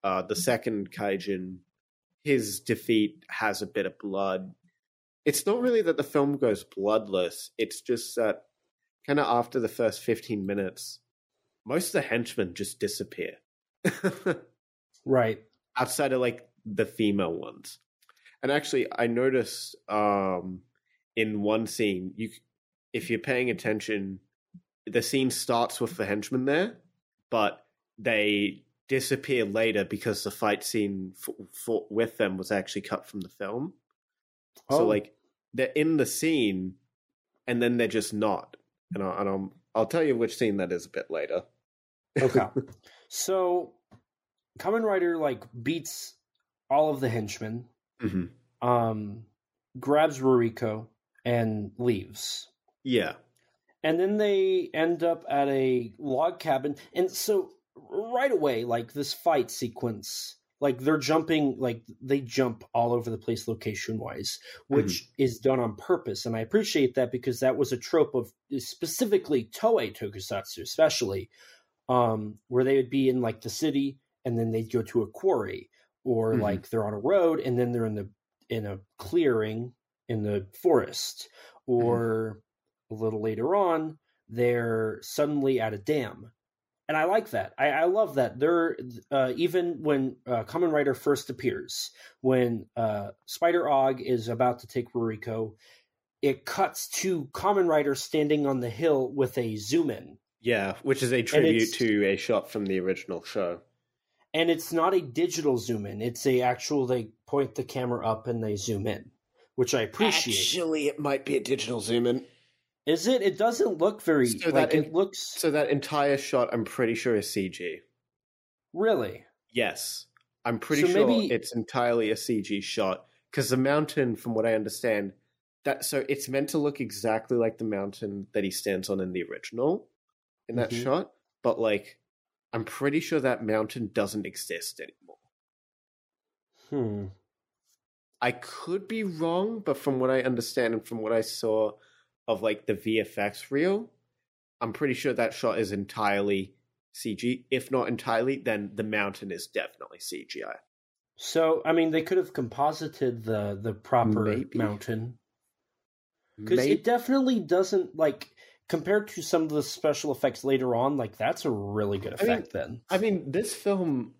uh the second kaijin his defeat has a bit of blood. It's not really that the film goes bloodless. It's just that kind of after the first 15 minutes most of the henchmen just disappear right. outside of like the female ones. And actually, I noticed um, in one scene, you if you're paying attention, the scene starts with the henchmen there, but they disappear later because the fight scene f- f- with them was actually cut from the film. So Oh. like they're in the scene, and then they're just not. And, I, and I'm, I'll tell you which scene that is a bit later. Okay. so Kamen Rider like beats all of the henchmen, hmm um, grabs Ruriko and leaves. Yeah. And then they end up at a log cabin. And so right away, like this fight sequence, like they're jumping, like they jump all over the place location wise, which is done on purpose. And I appreciate that because that was a trope of specifically Toei Tokusatsu, especially, um, where they would be in like the city and then they'd go to a quarry or Mhm. like they're on a road and then they're in the in a clearing in the forest or a little later on they're suddenly at a dam and i like that. I, I love that. They're uh, even when uh, Kamen rider first appears when uh, spider Aug is about to take ruriko it cuts to Kamen rider standing on the hill with a zoom in. Yeah, which is a tribute to a shot from the original show. and it's not a digital zoom in. It's a actual they point the camera up and they zoom in which i appreciate. Actually, it might be a digital zoom in. Is it it doesn't look very So like that it looks So that entire shot, I'm pretty sure is CG. really Yes, I'm pretty So sure maybe- it's entirely a CG shot because the mountain, from what I understand, that so it's meant to look exactly like the mountain that he stands on in the original, in that Mhm. shot. But like, I'm pretty sure that mountain doesn't exist anymore. Hmm. I could be wrong, but from what I understand and from what I saw of like the VFX reel, I'm pretty sure that shot is entirely CG. If not entirely, then the mountain is definitely CGI. So I mean, they could have composited the the proper Maybe. mountain because it definitely doesn't like compared to some of the special effects later on. Like that's a really good I mean, effect. then I mean, this film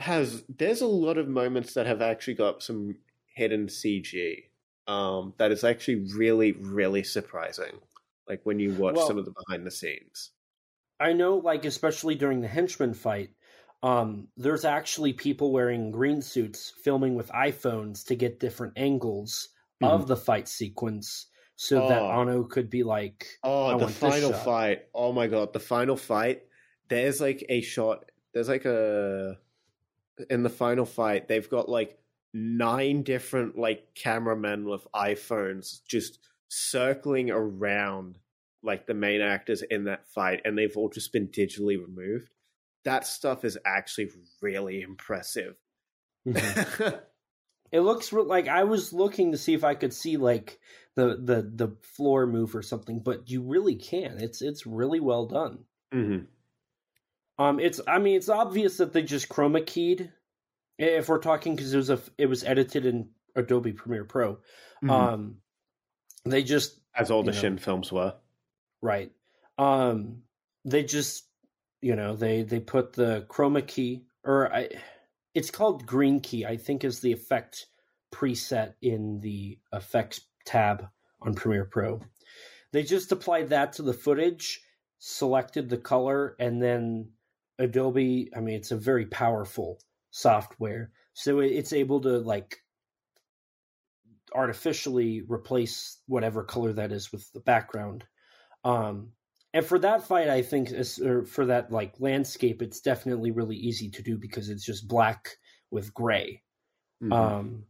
has there's a lot of moments that have actually got some hidden CG. Um, that is actually really, really surprising. Like when you watch Well- some of the behind the scenes. I know, like especially during the henchman fight, um, there's actually people wearing green suits filming with iPhones to get different angles of the fight sequence, so that Mm-hmm. Oh. Anno could be like, Oh, the final fight! Oh my god, the final fight. There's like a shot. There's like a in the final fight. They've got like nine different like cameramen with iPhones just circling around like the main actors in that fight, and they've all just been digitally removed. That stuff is actually really impressive. Mhm. It looks re- like I was looking to see if I could see like the the the floor move or something, but you really can. It's it's really well done. Mhm. Um, it's I mean it's obvious that they just chroma keyed. If we're talking because it was a it was edited in Adobe Premiere Pro. Mhm. Um, they just As all the know. Shin films were. right. Um, they just you know they they put the chroma key or I, it's called green key. I think is the effect preset in the effects tab on Premiere Pro. They just applied that to the footage, selected the color, and then Adobe. I mean, it's a very powerful software, so it's able to like artificially replace whatever color that is with the background. Um, and for that fight, I think, or for that like landscape, it's definitely really easy to do because it's just black with gray. Mhm. Um,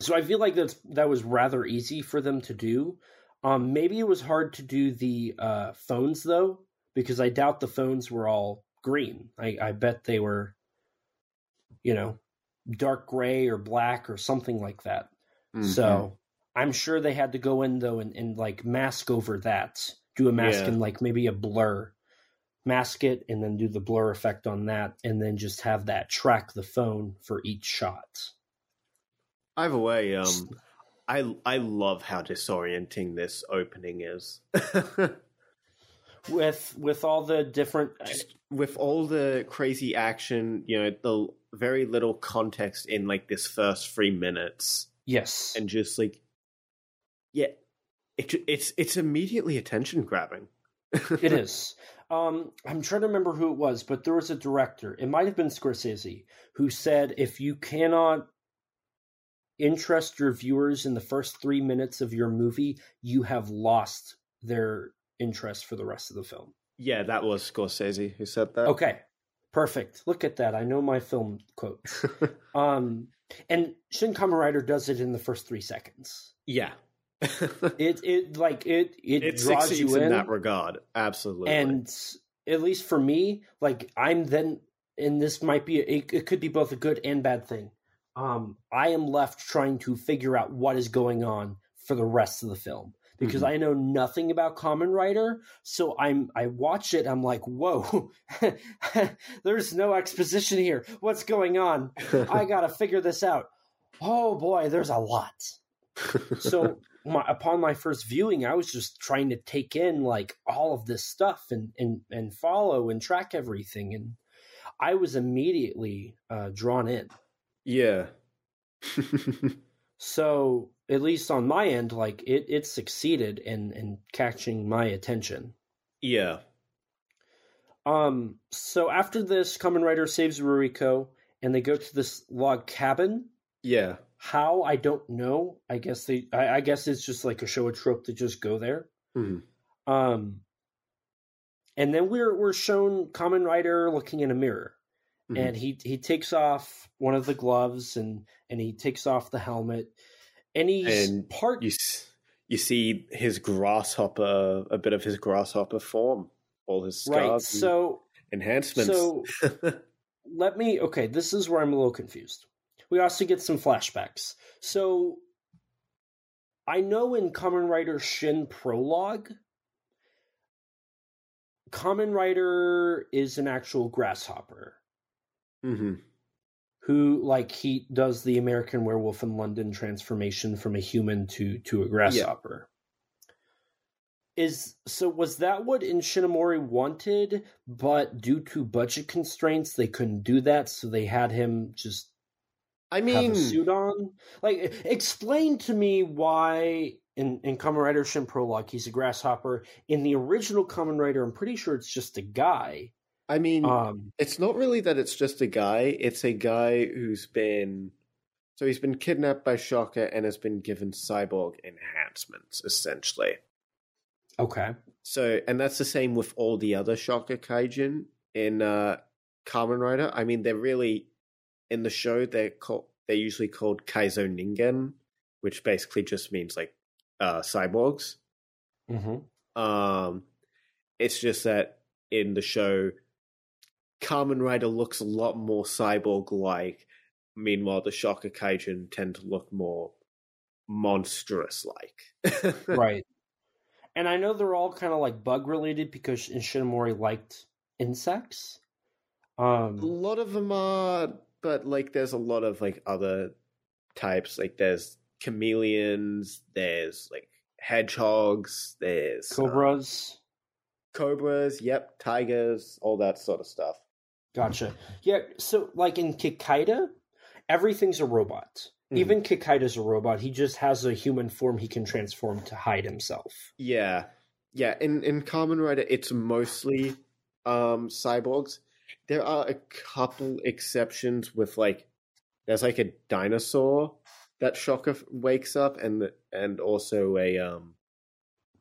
so I feel like that's that was rather easy for them to do. Um, maybe it was hard to do the uh, phones though, because I doubt the phones were all green. I, I bet they were, you know, dark gray or black or something like that. Mhm. So I'm sure they had to go in though and, and like mask over that, do a mask Yeah. and like maybe a blur, mask it and then do the blur effect on that, and then just have that track the phone for each shot. Either way, um, I I love how disorienting this opening is. with with all the different Just with all the crazy action, you know, the very little context in like this first three minutes, yes. And just like, yeah, it it's it's immediately attention grabbing. it is. Um i'm trying to remember who it was but there was a director it might have been scorsese who said if you cannot interest your viewers in the first three minutes of your movie you have lost their interest for the rest of the film. Yeah, that was Scorsese who said that. okay perfect. Look at that. I know my film quotes um and shin kamen rider does it in the first three seconds. Yeah, it it like it it, it draws succeeds you in in. that regard. Absolutely. and at least for me like i'm then and this might be it, it could be both a good and bad thing. Um i am left trying to figure out what is going on for the rest of the film because Mhm. i know nothing about Kamen Rider so i'm i watch it i'm like whoa there's no exposition here. What's going on? I gotta figure this out. Oh boy there's a lot. So my, upon my first viewing i was just trying to take in like all of this stuff and and and follow and track everything and i was immediately uh, drawn in. Yeah. so at least on my end like it it succeeded in in catching my attention yeah. um so after this Kamen Rider saves Ruriko and they go to this log cabin Yeah. how i don't know i guess they i, I guess it's just like a show a trope to just go there Mhm. Um, and then we're we're shown Kamen Rider looking in a mirror, Mhm. and he he takes off one of the gloves and and he takes off the helmet, and he's And part. you you see his grasshopper, a bit of his grasshopper form, all his scars and So enhancements. so let me. Okay, this is where I'm a little confused. We also get some flashbacks. So I know in Kamen Rider Shin Prologue, Kamen Rider is an actual grasshopper. hmm who like he does the American Werewolf in London transformation from a human to to a grasshopper. Yeah. Is so was that what Ishinomori wanted, but due to budget constraints they couldn't do that, so they had him just I mean, a suit on? Like explain to me why in, in Kamen Rider Shin Prologue he's a grasshopper. In the original Kamen Rider, I'm pretty sure it's just a guy. I mean, Um it's not really that it's just a guy. It's a guy who's been so he's been kidnapped by Shocker and has been given cyborg enhancements, essentially. okay. So, and that's the same with all the other Shocker Kaijin in uh, Kamen Rider. I mean, they're really in the show. They're called. They're usually called Kaizo Ningen, which basically just means like uh, cyborgs. Mm-hmm. Um, it's just that in the show, Kamen Rider looks a lot more cyborg-like. Meanwhile, the Shocker Kaijin tend to look more monstrous-like. right. And I know they're all kind of like bug related because Ishinomori liked insects. A Um, lot of them are, but like there's a lot of like other types. Like there's chameleons, there's like hedgehogs, there's uh, cobras. cobras, yep, tigers, all that sort of stuff. Gotcha. Yeah. So, like in Kikaida, everything's a robot. Mhm. Even Kikaida's a robot. He just has a human form he can transform to hide himself. Yeah, yeah. In in Kamen Rider, it's mostly um cyborgs. There are a couple exceptions with like there's like a dinosaur that Shocker f- wakes up, and and also a um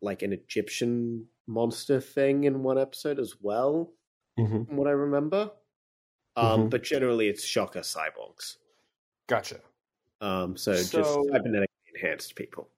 like an Egyptian monster thing in one episode as well, Mm-hmm. from what I remember. Um, Mhm. but generally it's Shocker cyborgs. Gotcha. Um, so, just So- cybernetically enhanced people.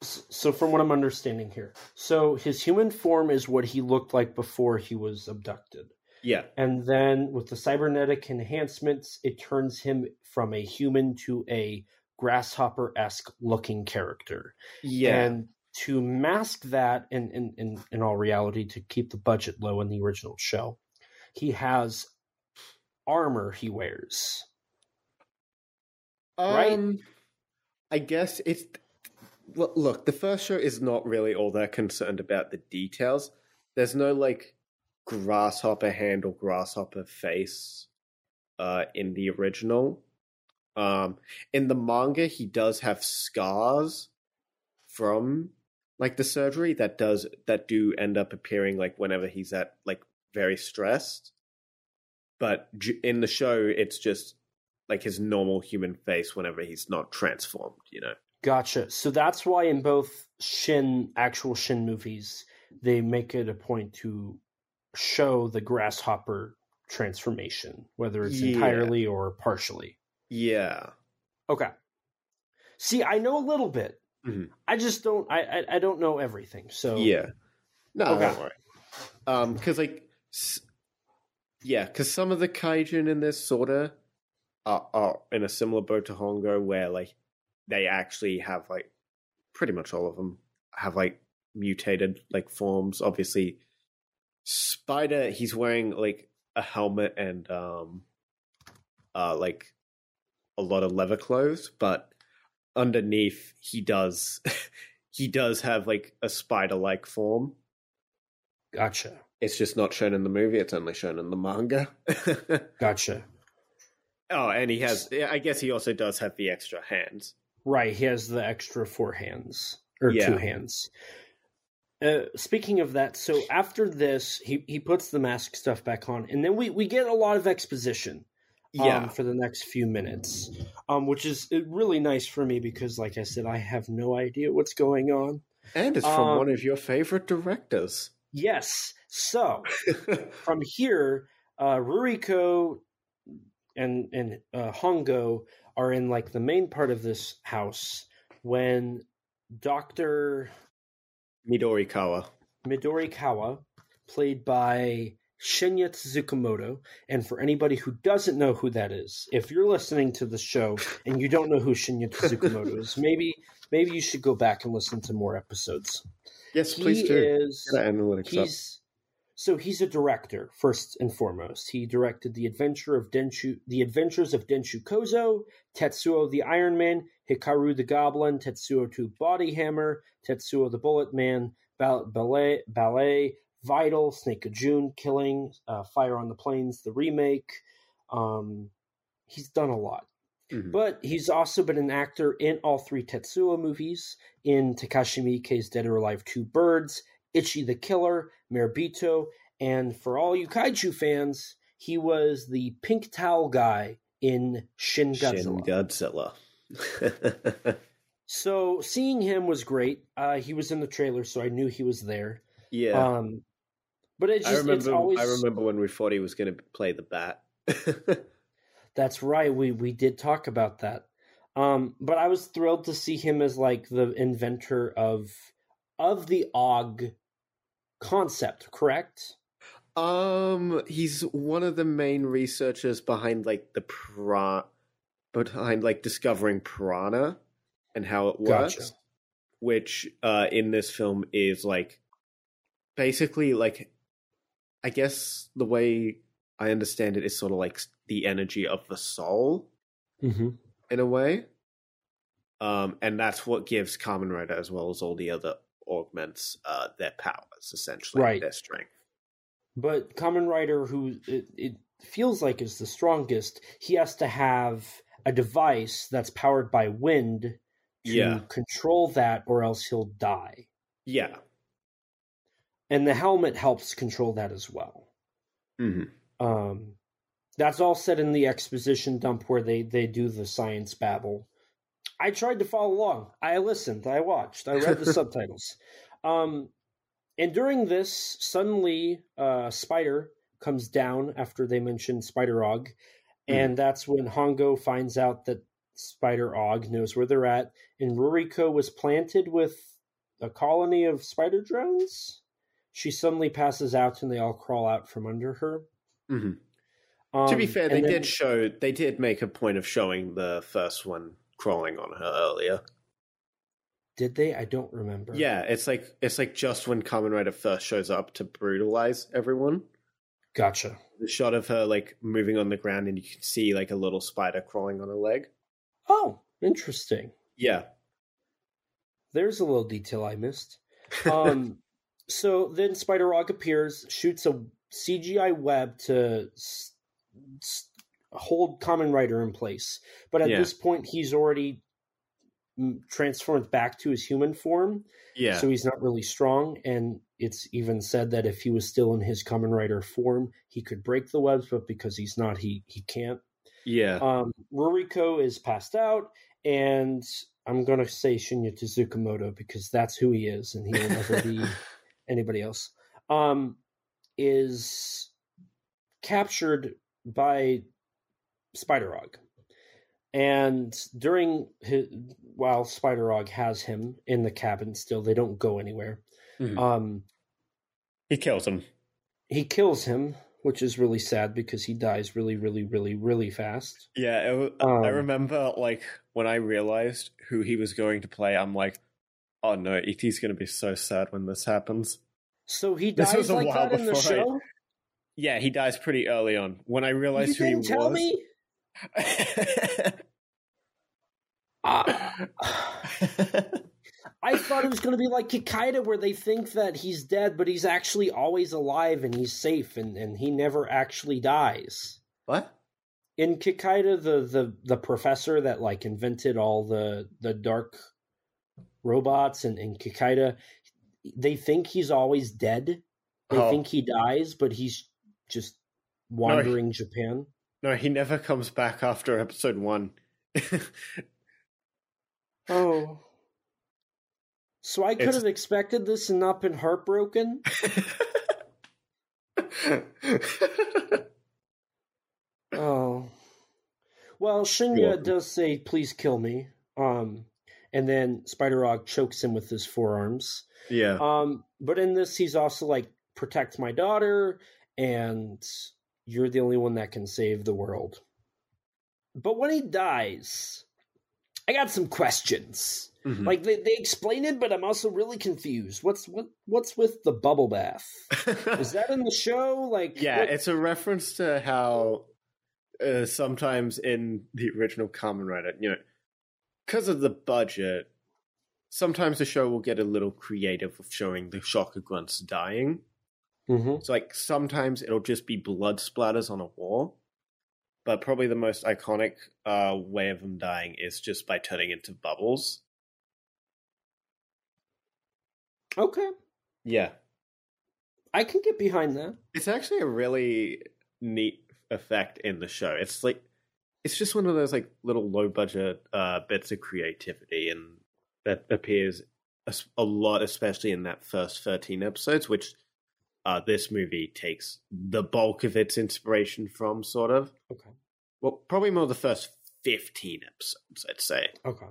So, from what I'm understanding here, so his human form is what he looked like before he was abducted. Yeah, And then with the cybernetic enhancements, it turns him from a human to a grasshopper esque looking character. yeah. And to mask that, in, in, in, in all reality, to keep the budget low in the original show, he has armor he wears. right? Um, I guess it's. Look, the first show is not really all that concerned about the details. There's no like grasshopper hand or grasshopper face uh, in the original. Um, in the manga, he does have scars from like the surgery that does that do end up appearing like whenever he's at like very stressed. But in the show, it's just like his normal human face whenever he's not transformed, you know. Gotcha. So that's why in both Shin, actual Shin movies, they make it a point to show the grasshopper transformation, whether it's Yeah. entirely or partially. Yeah. Okay. See, I know a little bit. Mhm. I just don't. I, I I don't know everything. So Yeah. No, Okay. don't worry. Um, because like, yeah, because some of the kaijin in this sorta are, are in a similar boat to Hongo, where like they actually have like pretty much all of them have like mutated like forms. Obviously, Spider he's wearing like a helmet and um, uh, like a lot of leather clothes, but underneath he does he does have like a spider like form. Gotcha. It's just not shown in the movie, it's only shown in the manga. Gotcha. oh, and he has I guess he also does have the extra hands. Right. He has the extra four hands or Yeah. two hands. Uh, speaking of that, so after this, he, he puts the mask stuff back on, and then we, we get a lot of exposition. Yeah. um, for the next few minutes, um, which is uh, really nice for me because, like I said, I have no idea what's going on. and it's from um, one of your favorite directors. Yes, so from here, uh, Ruriko and and uh, Hongo are in like the main part of this house when Doctor Midorikawa. Midori Kawa, played by Shinya Tsukamoto. And for anybody who doesn't know who that is, if you're listening to the show and you don't know who Shinya Tsukamoto is, maybe maybe you should go back and listen to more episodes. Yes, He please do. is Get analytics up. he's so he's a director first and foremost. He directed the adventure of Denchu, the Adventures of Denchu Kozo, Tetsuo the Iron Man, Hiruko the Goblin, Tetsuo 2 Body Hammer, Tetsuo the Bullet Man, Ball- Ballet, Ballet, Vital, Snake of June, Killing, uh, Fire on the Plains, the remake. Um, he's done a lot. Mhm. But he's also been an actor in all three Tetsuo movies, in Takashi Miike's Dead or Alive 2 Birds, Ichi the Killer, Marebito, and for all you kaiju fans, he was the pink towel guy in Shin Godzilla. Shin Godzilla. So seeing him was great. Uh, he was in the trailer, so I knew he was there. yeah. Um, but it I just it's remember always I remember when we thought he was going to play the bat. That's right. We we did talk about that. Um, but I was thrilled to see him as like the inventor of of the Aug concept, correct? um he's one of the main researchers behind like the pra behind like discovering Prana and how it works. Gotcha. Which uh in this film is like basically like I guess the way I understand it is sort of like the energy of the soul Mm-hmm. in a way. Um, and that's what gives Kamen Rider as well as all the other augments uh, their powers, essentially, Right. their strength. But Kamen Rider, who it, it feels like is the strongest, he has to have a device that's powered by wind to Yeah. control that, or else he'll die. Yeah. And the helmet helps control that as well. hmm Um, that's all said in the exposition dump where they they do the science babble. I tried to follow along. I listened. I watched. I read the subtitles. Um, and during this, suddenly, uh, Spider comes down after they mention Spider Aug, and that's when Hongo finds out that Spider Aug knows where they're at, and Ruriko was planted with a colony of spider drones. She suddenly passes out, and they all crawl out from under her. Hmm Um, to be fair, they then- did show, they did make a point of showing the first one crawling on her earlier. Did they? I don't remember. Yeah, it's like it's like just when Kamen Rider first shows up to brutalize everyone. Gotcha. The shot of her like moving on the ground, and you can see like a little spider crawling on her leg. Oh, interesting. Yeah, There's a little detail I missed. Um, so then Spider Aug appears, shoots a CGI web to s- s- hold Kamen Rider in place. But at Yeah. this point, he's already mm, transformed back to his human form. yeah, So he's not really strong. And it's even said that if he was still in his Kamen Rider form, he could break the webs, but because he's not, he, he can't. yeah. Um, Ruriko is passed out, and I'm going to say Shinya Tsukamoto because that's who he is, and he will never be anybody else. Um, is captured by Spider Aug. And during his, while Spider Aug has him in the cabin still, they don't go anywhere. Mhm. Um, he kills him. he kills him, which is really sad because he dies really, really, really, really fast. Yeah, it, Um, I remember like when I realized who he was going to play. I'm like, oh no, ET's going to be so sad when this happens. So he This dies was a like while that in the before I- show. Yeah, he dies pretty early on. When I You realized who he tell was, me. Ah. I thought it was going to be like Kikaida, where they think that he's dead, but he's actually always alive and he's safe, and, and he never actually dies. what? In Kikaida, the, the the professor that like invented all the the dark robots, and in Kikaida, they think he's always dead. They Oh. think he dies, but he's just wandering Japan. No, he never comes back after episode one. Oh. So I could It's- have expected this and not been heartbroken? Oh. Well, Shinya welcome. does say, please kill me. Um, and then Spider Aug chokes him with his forearms. Yeah. Um, but in this, he's also like, protect my daughter, and you're the only one that can save the world. But when he dies, I got some questions. Mhm. Like they, they explain it, but I'm also really confused. What's what what's with the bubble bath? Is that in the show? Like yeah, what- it's a reference to how uh, sometimes in the original Kamen Rider, you know, because of the budget, sometimes the show will get a little creative with showing the Shocker grunts dying. Mhm. So, like, sometimes it'll just be blood splatters on a wall. But probably the most iconic uh, way of them dying is just by turning into bubbles. okay. Yeah. I can get behind that. It's actually a really neat effect in the show. It's like it's just one of those like little low budget uh, bits of creativity, and that appears a lot, especially in that first thirteen episodes, which uh, this movie takes the bulk of its inspiration from. Sort of, Okay. well, probably more the first fifteen episodes, I'd say. Okay.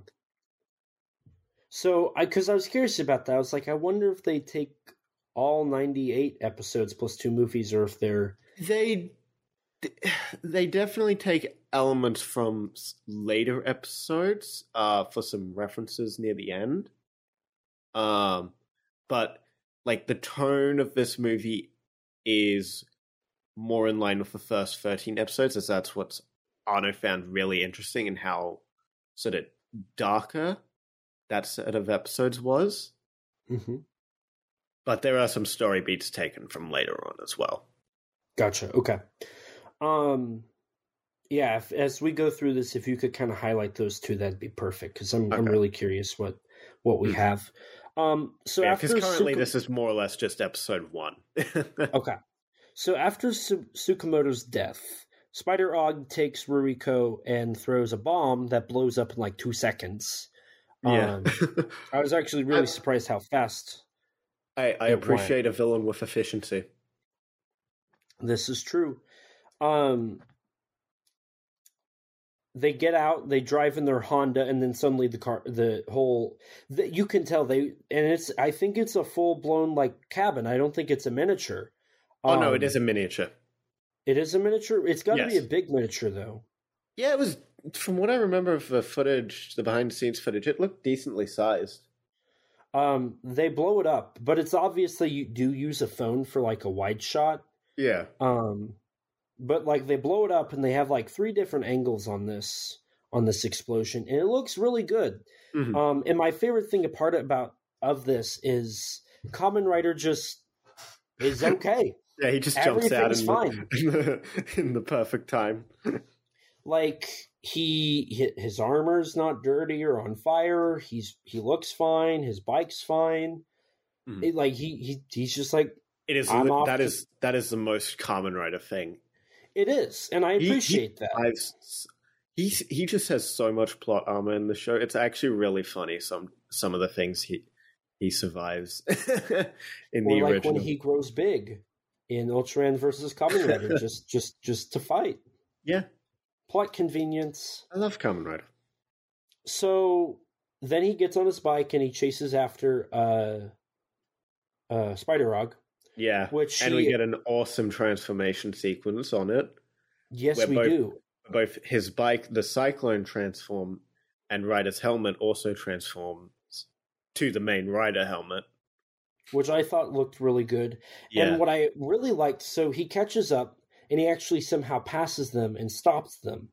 So I because I was curious about that. I was like, I wonder if they take all 98 episodes plus two movies, or if they're They they definitely take elements from later episodes uh for some references near the end. Um but like the tone of this movie is more in line with the first 13 episodes as that's what Anno found really interesting and how sort of darker that set of episodes was. Mhm. But there are some story beats taken from later on as well. Gotcha. Okay. Um, yeah. If, as we go through this, if you could kind of highlight those two, that'd be perfect. Because I'm I'm really curious what what we Mhm. have. Um. So yeah, after currently this is more or less just episode one. okay. So after Su- Tsukamoto's death, Spider Aug takes Ruriko and throws a bomb that blows up in like two seconds. yeah, Um, I was actually really I- surprised how fast I, I appreciate a villain with efficiency. This is true. Um, they get out, they drive in their Honda, and then suddenly the car, the whole, the, you can tell they, and it's, I think it's a full blown like cabin. I don't think it's a miniature. Oh no, Um, it is a miniature. It is a miniature. It's got to be a big miniature though. Yeah, it was. From what I remember of the footage, the behind the scenes footage, it looked decently sized. Um, they blow it up, but it's obviously you do use a phone for like a wide shot. Yeah, Um, but like they blow it up and they have like three different angles on this on this explosion, and it looks really good. Mhm. Um, and my favorite thing apart about of this is Kamen Rider just is okay. yeah. He just jumps out in fine. the, in the in the perfect time. like he his armor's not dirty or on fire. He's he looks fine. His bike's fine. Mhm. It- like he, he he's just like It is I'm li- off that is that is the most Kamen Rider thing. It is, and I He- he appreciate that. I've he he just has so much plot armor in the show. It's actually really funny. Some some of the things he he survives in or the like original. when he grows big in Ultraman versus Kamen Rider, just just just to fight. Yeah, Plot convenience. I love Kamen Rider. So then he gets on his bike and he chases after uh uh Spider Aug, Yeah, which and we get an awesome transformation sequence on it. yes we both- do. Both his bike, the Cyclone transform, and Rider's helmet also transforms to the main Rider helmet. which I thought looked really good. Yeah, And what I really liked, so he catches up and he actually somehow passes them and stops them.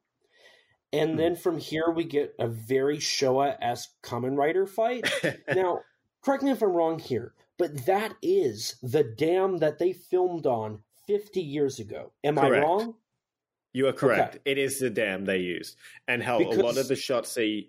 And Hmm. then from here we get a very Showa esque Kamen Rider fight. now, correct me if I'm wrong here, but that is the dam that they filmed on 50 years ago. Am I wrong? You are correct. It is the dam they used, and how a lot of the shots they,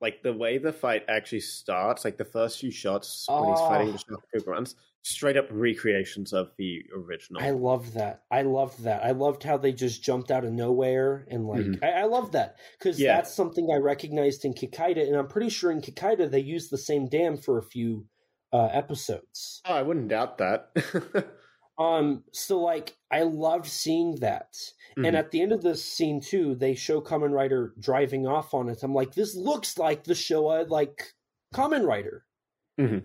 like the way the fight actually starts, like the first few shots when he's fighting the Oh. Shock runs, straight up recreations of the original. I love that. I loved that. I loved how they just jumped out of nowhere and like Mhm. I, I love that because Yeah. that's something I recognized in Kikaida, and I'm pretty sure in Kikaida they used the same dam for a few uh, episodes. oh, I wouldn't doubt that. Um, so like I loved seeing that. Mhm. And at the end of this scene too, they show Kamen Rider driving off on it. I'm like, this looks like the Showa like Kamen Rider. Mhm.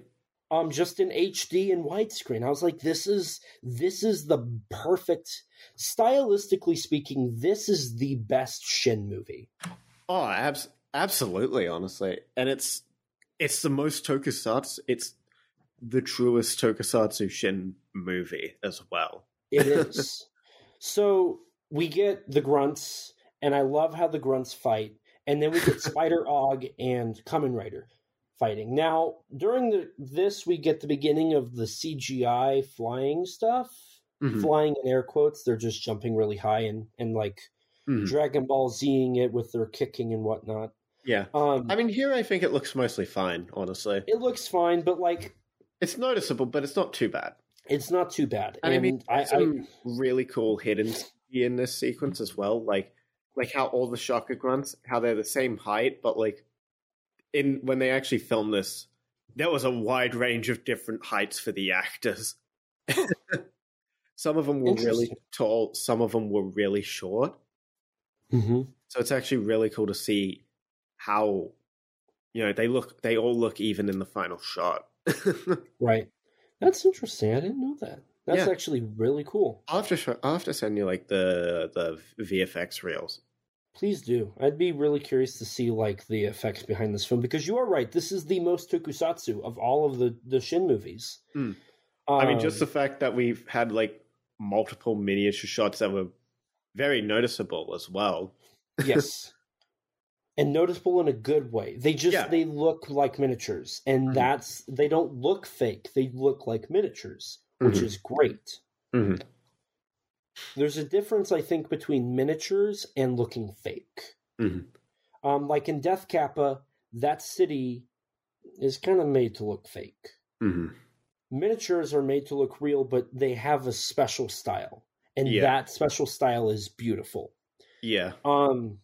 Um, just in HD and widescreen. I was like, this is this is the perfect stylistically speaking, this is the best Shin movie. Oh, abs- absolutely, honestly, and it's it's the most tokusatsu. It's the truest tokusatsu Shin movie as well. It is. so we get the grunts, and I love how the grunts fight, and then we get Spider Aug and Kamen Rider fighting. Now, during the this, we get the beginning of the CGI flying stuff. Mhm. Flying in air quotes, they're just jumping really high and and like Mhm. Dragon Ball Zing it with their kicking and whatnot. Yeah, Um, I mean, here I think it looks mostly fine. Honestly, it looks fine, but like it's noticeable, but it's not too bad. it's not too bad. And I mean, I, there's I, some really cool hidden in this sequence as well. Like, like how all the shocker grunts, how they're the same height, but like in when they actually filmed this, there was a wide range of different heights for the actors. some of them were really tall, some of them were really short. Mhm. So it's actually really cool to see how you know they look. They all look even in the final shot. right. That's interesting. I didn't know that. That's Yeah. actually really cool. I'll have to show, I'll have to send you like the the VFX reels. Please do. I'd be really curious to see like the effects behind this film because you are right. This is the most tokusatsu of all of the the Shin movies. Hmm. I mean, Um, just the fact that we've had like multiple miniature shots that were very noticeable as well. yes, and noticeable in a good way. They just Yeah. they look like miniatures, and Mhm. that's they don't look fake. They look like miniatures, which Mhm. is great. Mhm. There's a difference, I think, between miniatures and looking fake. Mhm. Um, like in Death Kappa, that city is kind of made to look fake. Mhm. Miniatures are made to look real, but they have a special style, and Yeah. that special style is beautiful. Yeah. Um,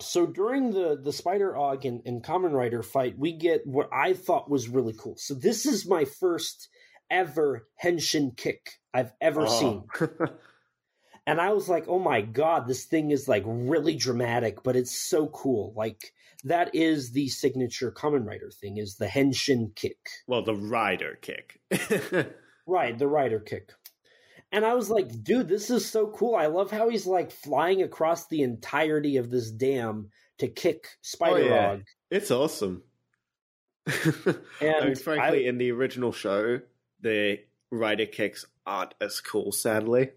so during the the Spider Aug and, and Kamen Rider fight, we get what I thought was really cool. So this is my first ever Henshin kick I've ever oh. seen. Oh. And I was like, oh my god, this thing is like really dramatic, but it's so cool. Like that is the signature Kamen Rider thing, is the Henshin kick. well, the rider kick. Right, the rider kick. And I was like, dude, this is so cool. I love how he's like flying across the entirety of this dam to kick oh, Spider Oh, yeah. It's awesome. And I mean, frankly, I- in the original show, the rider kicks aren't as cool, sadly.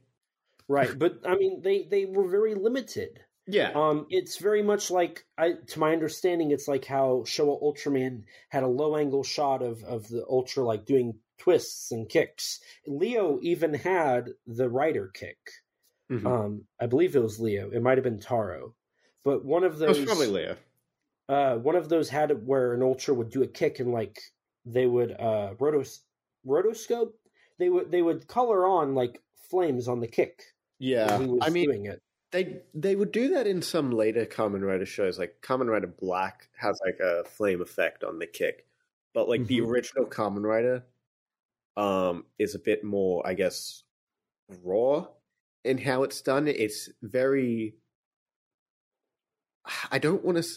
Right, but I mean they they were very limited. Yeah. Um, it's very much like I, to my understanding, it's like how Showa Ultraman had a low angle shot of of the Ultra like doing twists and kicks. Leo even had the rider kick. Mhm. Um, I believe it was Leo. It might have been Taro, but one of it was those probably Leo. uh, one of those had it where an Ultra would do a kick and like they would uh, rotos rotoscope. They would they would color on like flames on the kick. Yeah. he was I mean, doing it. They they would do that in some later Kamen Rider shows. Like Kamen Rider Black has like a flame effect on the kick, but like the Mhm. original Kamen Rider, um, is a bit more, I guess, raw in how it's done. It's very. I don't want to.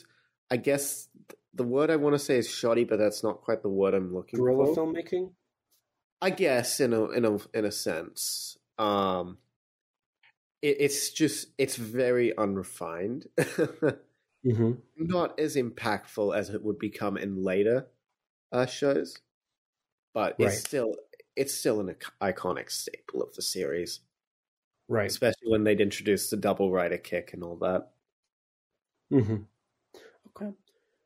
I guess the word I want to say is shoddy, but that's not quite the word I'm looking Guerrilla for. filmmaking. I guess in a in a in a sense. Um it, it's just it's very unrefined. Mm-hmm. Not as impactful as it would become in later uh, shows, but it's still it's still an iconic staple of the series, Right. especially when they'd introduced the double rider kick and all that. Mm-hmm. Okay.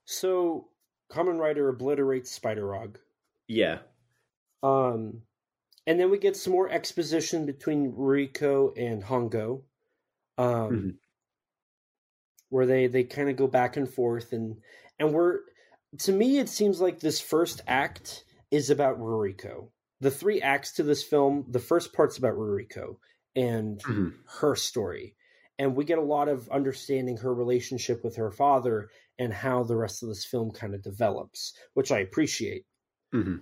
So, Kamen Rider obliterates Spider Aug. Yeah, Um, and then we get some more exposition between Riko and Hongo, um, Mhm. where they they kind of go back and forth, and and we're to me it seems like this first act is about Ruriko. The three acts to this film, the first part's about Ruriko and Mhm. her story. And we get a lot of understanding her relationship with her father and how the rest of this film kind of develops, which I appreciate. Mhm.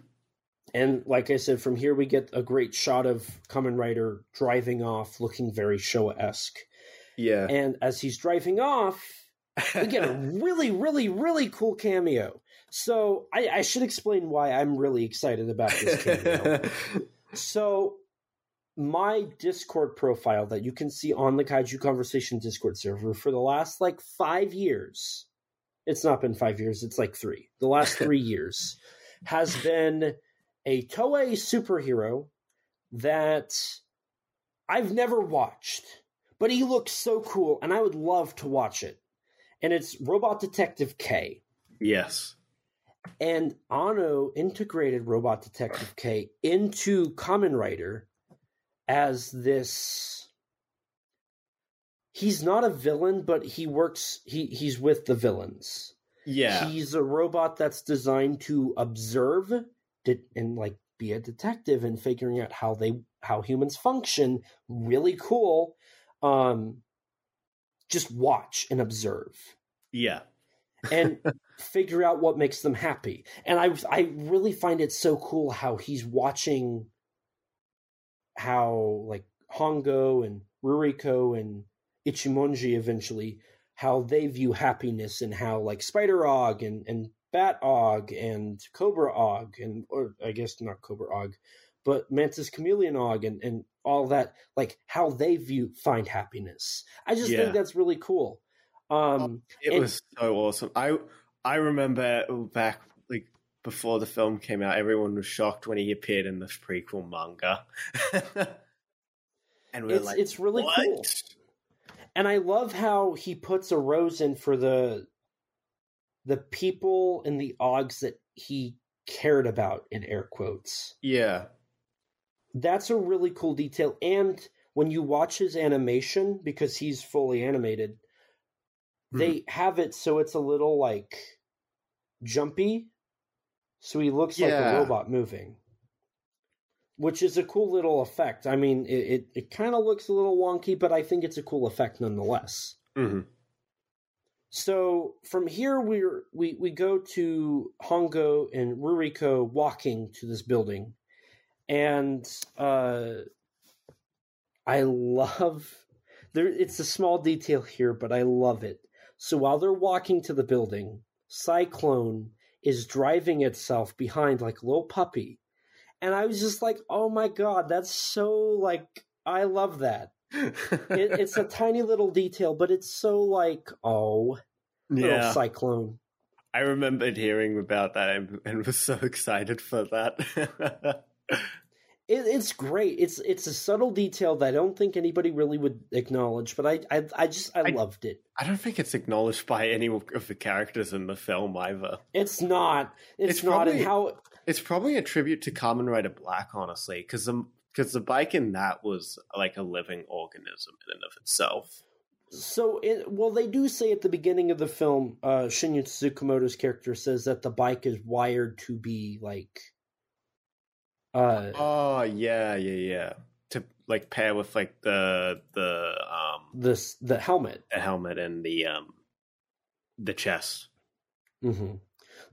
And like I said, from here we get a great shot of Kamen Rider driving off, looking very Showa esque. Yeah. And as he's driving off, we get a really, really, really cool cameo. So I, I should explain why I'm really excited about this cameo. so my Discord profile that you can see on the Kaiju Conversation Discord server for the last like five years. It's not been five years, it's like three. The last three years has been a Toei superhero that I've never watched, but he looks so cool and I would love to watch it. And it's Robot Detective K. yes. And Anno integrated Robot Detective K into Kamen Rider as this. He's not a villain, but he works. He he's with the villains. Yeah. He's a robot that's designed to observe de- and like be a detective and figuring out how they how humans function. Really cool. Um, just watch and observe yeah. and figure out what makes them happy. And I I really find it so cool how he's watching how like Hongo and Ruriko and Ichimonji eventually how they view happiness and how like Spider Aug and and Bat Aug and Cobra Aug and or I guess not Cobra Aug, but Mantis Chameleon Aug and and all that like how they view find happiness. I just Yeah. think that's really cool. Um It And- was so awesome. I I remember back like before the film came out, everyone was shocked when he appeared in this prequel manga. and we we're it's like, it's really what? cool. and I love how he puts a rose in for the the people and the odds that he cared about in air quotes. Yeah. That's a really cool detail. And when you watch his animation, because he's fully animated, they have it so it's a little like jumpy. So he looks like a robot moving. Which is a cool little effect. I mean, it, it, it kind of looks a little wonky, but I think it's a cool effect nonetheless. hmm So from here we're we we go to Hongo and Ruriko walking to this building. And uh I love there it's a small detail here, but I love it. So while they're walking to the building, Cyclone is driving itself behind like a little puppy. And I was just like, "Oh my god, that's so like I love that." It, it's a tiny little detail, but it's so like, "Oh, little yeah. cyclone. I remembered hearing about that and, and was so excited for that. It, it's great. It's it's a subtle detail that I don't think anybody really would acknowledge, but I I, I just I, I- loved it. I don't think it's acknowledged by any of the characters in the film either. It's not. It's, It's not. probably- and how It's probably a tribute to Kamen Rider Black, honestly, because the because the bike in that was like a living organism in and of itself. so it, well they do say at the beginning of the film, uh, Shinya Tsukamoto's character says that the bike is wired to be like, uh, Oh yeah, yeah, yeah. To like pair with like the the um this the helmet. the helmet and the um the chest. hmm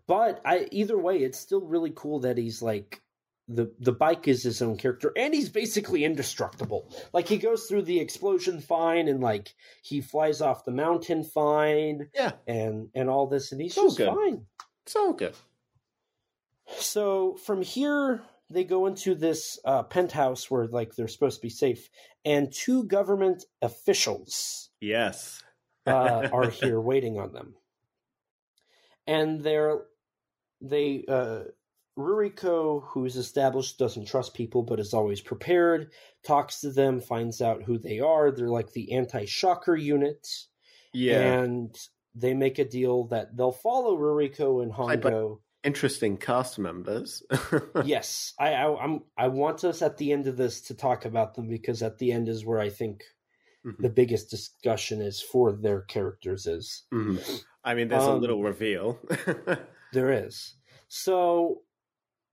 But I either way, it's still really cool that he's like the the bike is his own character, and he's basically indestructible. Like he goes through the explosion fine, and like he flies off the mountain fine, Yeah, and and all this, and he's So just good. fine. it's all good. So from here, they go into this uh, penthouse where like they're supposed to be safe, and two government officials Yes. uh, are here waiting on them. And they're they uh Ruriko, who's established, doesn't trust people but is always prepared, talks to them, finds out who they are. They're like the anti shocker unit. Yeah. And they make a deal that they'll follow Ruriko and Hongo. Interesting cast members. yes. I, I I'm I want us at the end of this to talk about them because at the end is where I think Mhm. the biggest discussion is for their characters is. Mhm. I mean, there's a Um, little reveal. There is. So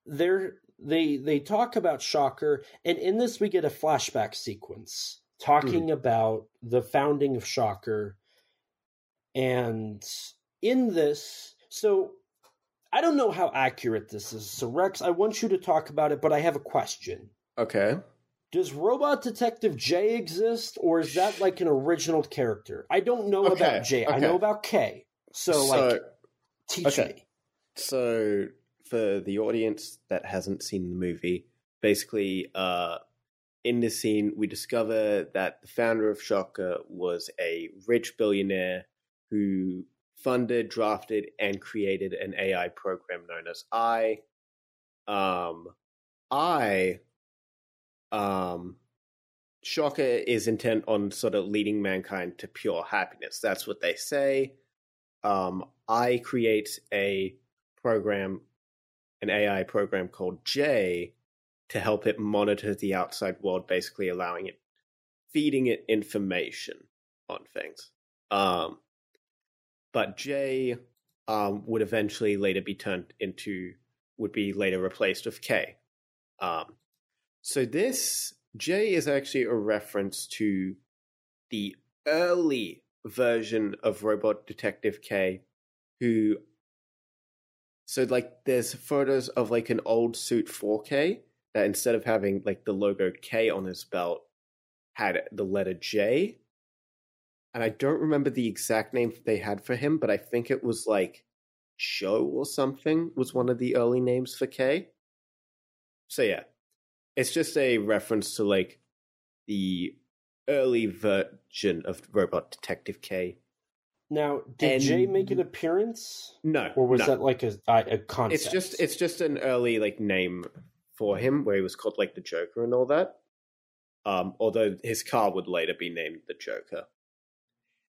there they they talk about Shocker, and in this we get a flashback sequence talking hmm. about the founding of Shocker. And in this, so I don't know how accurate this is. So Rex, I want you to talk about it, but I have a question. Okay. Does Robot Detective J exist, or is that like an original character? I don't know Okay, about J. I okay. know about K. So, So- like, teach okay. me. So, for the audience that hasn't seen the movie, basically, uh, in this scene, we discover that the founder of Shocker was a rich billionaire who funded, drafted, and created an AI program known as I. Um, I, um, Shocker is intent on sort of leading mankind to pure happiness. That's what they say. Um, I create a program, an AI program called J, to help it monitor the outside world, basically allowing it, feeding it information on things. Um, but J um, would eventually later be turned into, would be later replaced with K. Um, so this J is actually a reference to the early version of Robot Detective K, who so like there's photos of like an old suit 4K that instead of having like the logo K on his belt had the letter J. And I don't remember the exact name they had for him, but I think it was like Joe or something was one of the early names for K. So yeah. It's just a reference to like the early version of Robot Detective K. Now, did And- J make an appearance, No, or was no. that like a a concept? It's just it's just an early like name for him where he was called like the Joker and all that. Um, although his car would later be named the Joker.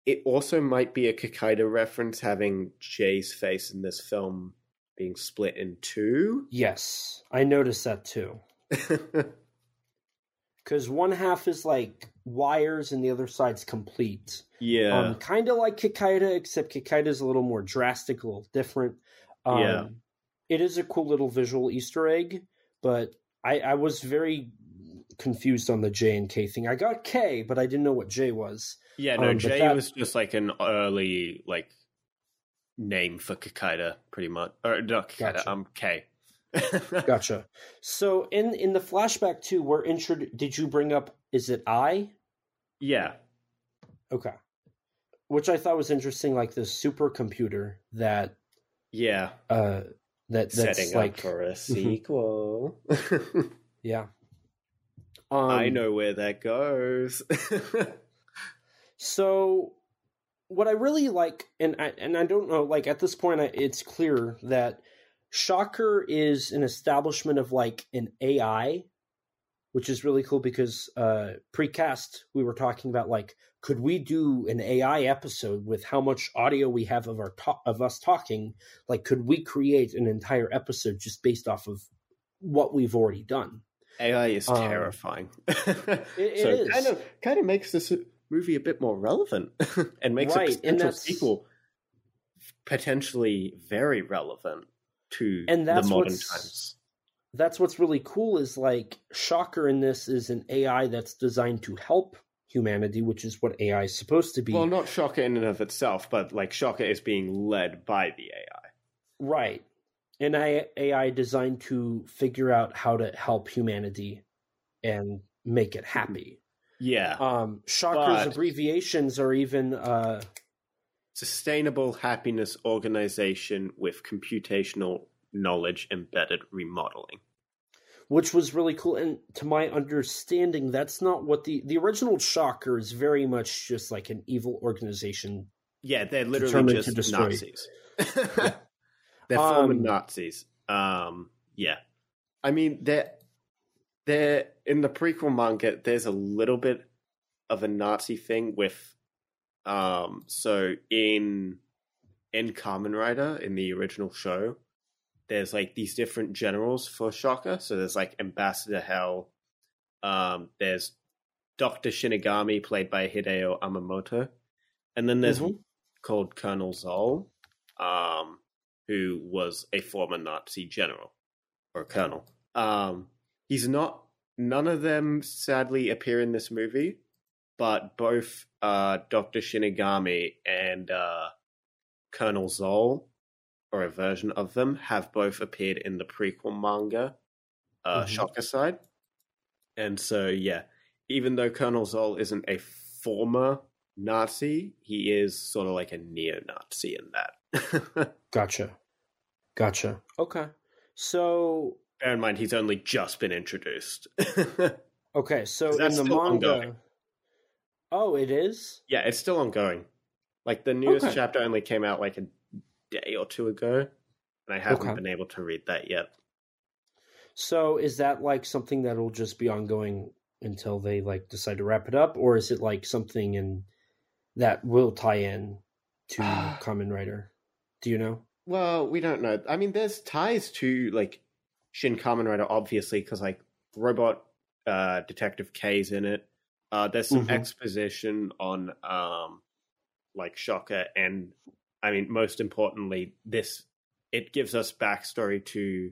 It also might be a Kikaider reference having Jay's face in this film being split in two. yes, I noticed that too. Because one half is like wires and the other side's complete. yeah. Um, kind of like Kikaida, except Kikaida is a little more drastic, a little different. Um, Yeah. It is a cool little visual Easter egg, but I, I was very confused on the J and K thing. I got K, but I didn't know what J was. yeah, no, um, Jay that- was just like an early like name for Kikaider, pretty much. Or not Kikaider, Gotcha. um K. Gotcha. So in in the flashback too, we're intro. Did you bring up? Is it I? yeah. Okay. Which I thought was interesting, like this supercomputer that Yeah. uh that that's Setting like up for a sequel. yeah. Um, I know where that goes. So, what I really like, and I and I don't know, like at this point, I, it's clear that Shocker is an establishment of like an AI, which is really cool because uh, precast we were talking about like, could we do an AI episode with how much audio we have of our ta- of us talking? Like, could we create an entire episode just based off of what we've already done? AI is Um, terrifying. it so is. kind of kind of makes this movie a bit more relevant and makes Right, a potential sequel potentially very relevant to And that's the modern times. That's what's really cool is like shocker in this is an ai that's designed to help humanity which is what ai is supposed to be Well, not Shocker in and of itself, but like Shocker is being led by the AI. right an AI, designed to figure out how to help humanity and make it happy Yeah. um shocker's But- abbreviations are even uh Sustainable Happiness Organization with Computational Knowledge Embedded Remodeling. which was really cool and to my understanding that's not what the the original shocker is very much just like an evil organization Yeah, they're literally Determined to just destroy. Nazis. they're former Um, Nazis. Um, yeah, I mean they're they're in the prequel manga. There's a little bit of a Nazi thing with, um, so in in Kamen Rider in the original show, there's like these different generals for Shocker. So there's like Ambassador Hell. Um, there's Doctor Shinigami played by Hideo Amamoto, and then there's Mhm. called Colonel Zoll, um, who was a former Nazi general or colonel. Um, he's not. None of them sadly appear in this movie, but both uh, Doctor Shinigami and uh, Colonel Zoll or a version of them have both appeared in the prequel manga, uh, Mhm. Shocker Side. And so, yeah, even though Colonel Zoll isn't a former Nazi, he is sort of like a neo-Nazi in that. Gotcha. Gotcha. Okay. So Bear in mind, he's only just been introduced. okay, so in the manga ongoing? Oh, it is? yeah, it's still ongoing. Like the newest Okay. chapter only came out like a day or two ago, and I haven't Okay. been able to read that yet. So is that like something that'll just be ongoing until they like decide to wrap it up, or is it like something in that will tie in to Kamen Rider? Do you know? Well, we don't know. I mean, there's ties to like Shin Kamen Rider, obviously, because like Robot uh, Detective K's in it. Uh, there's some Mhm. exposition on um, like Shocker, and I mean, most importantly, this it gives us backstory to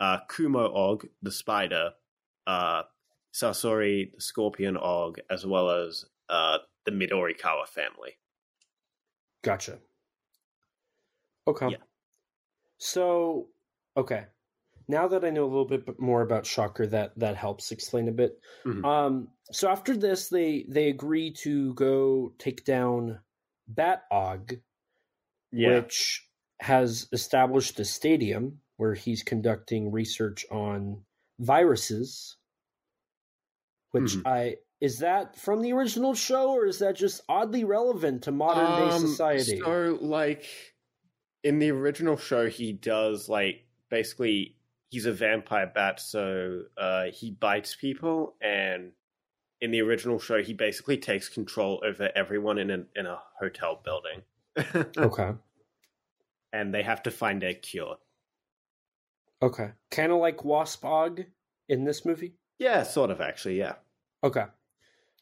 uh, Kumo Aug, the spider, uh, Sasori, the scorpion Aug, as well as uh, the Midorikawa family. Gotcha. Okay. Yeah. So, okay. Now that I know a little bit more about Shocker, that that helps explain a bit. Mhm. Um, so after this, they they agree to go take down Bat Aug, which has established a stadium where he's conducting research on viruses. Which Mhm. I is that from the original show, or is that just oddly relevant to modern day Um, society? So, like, in the original show, he does like basically he's a vampire bat, so uh, he bites people, and in the original show, he basically takes control over everyone in a in a hotel building, okay, and they have to find a cure. okay, kind of like Wasp Aug in this movie. Yeah, sort of actually. Yeah. Okay,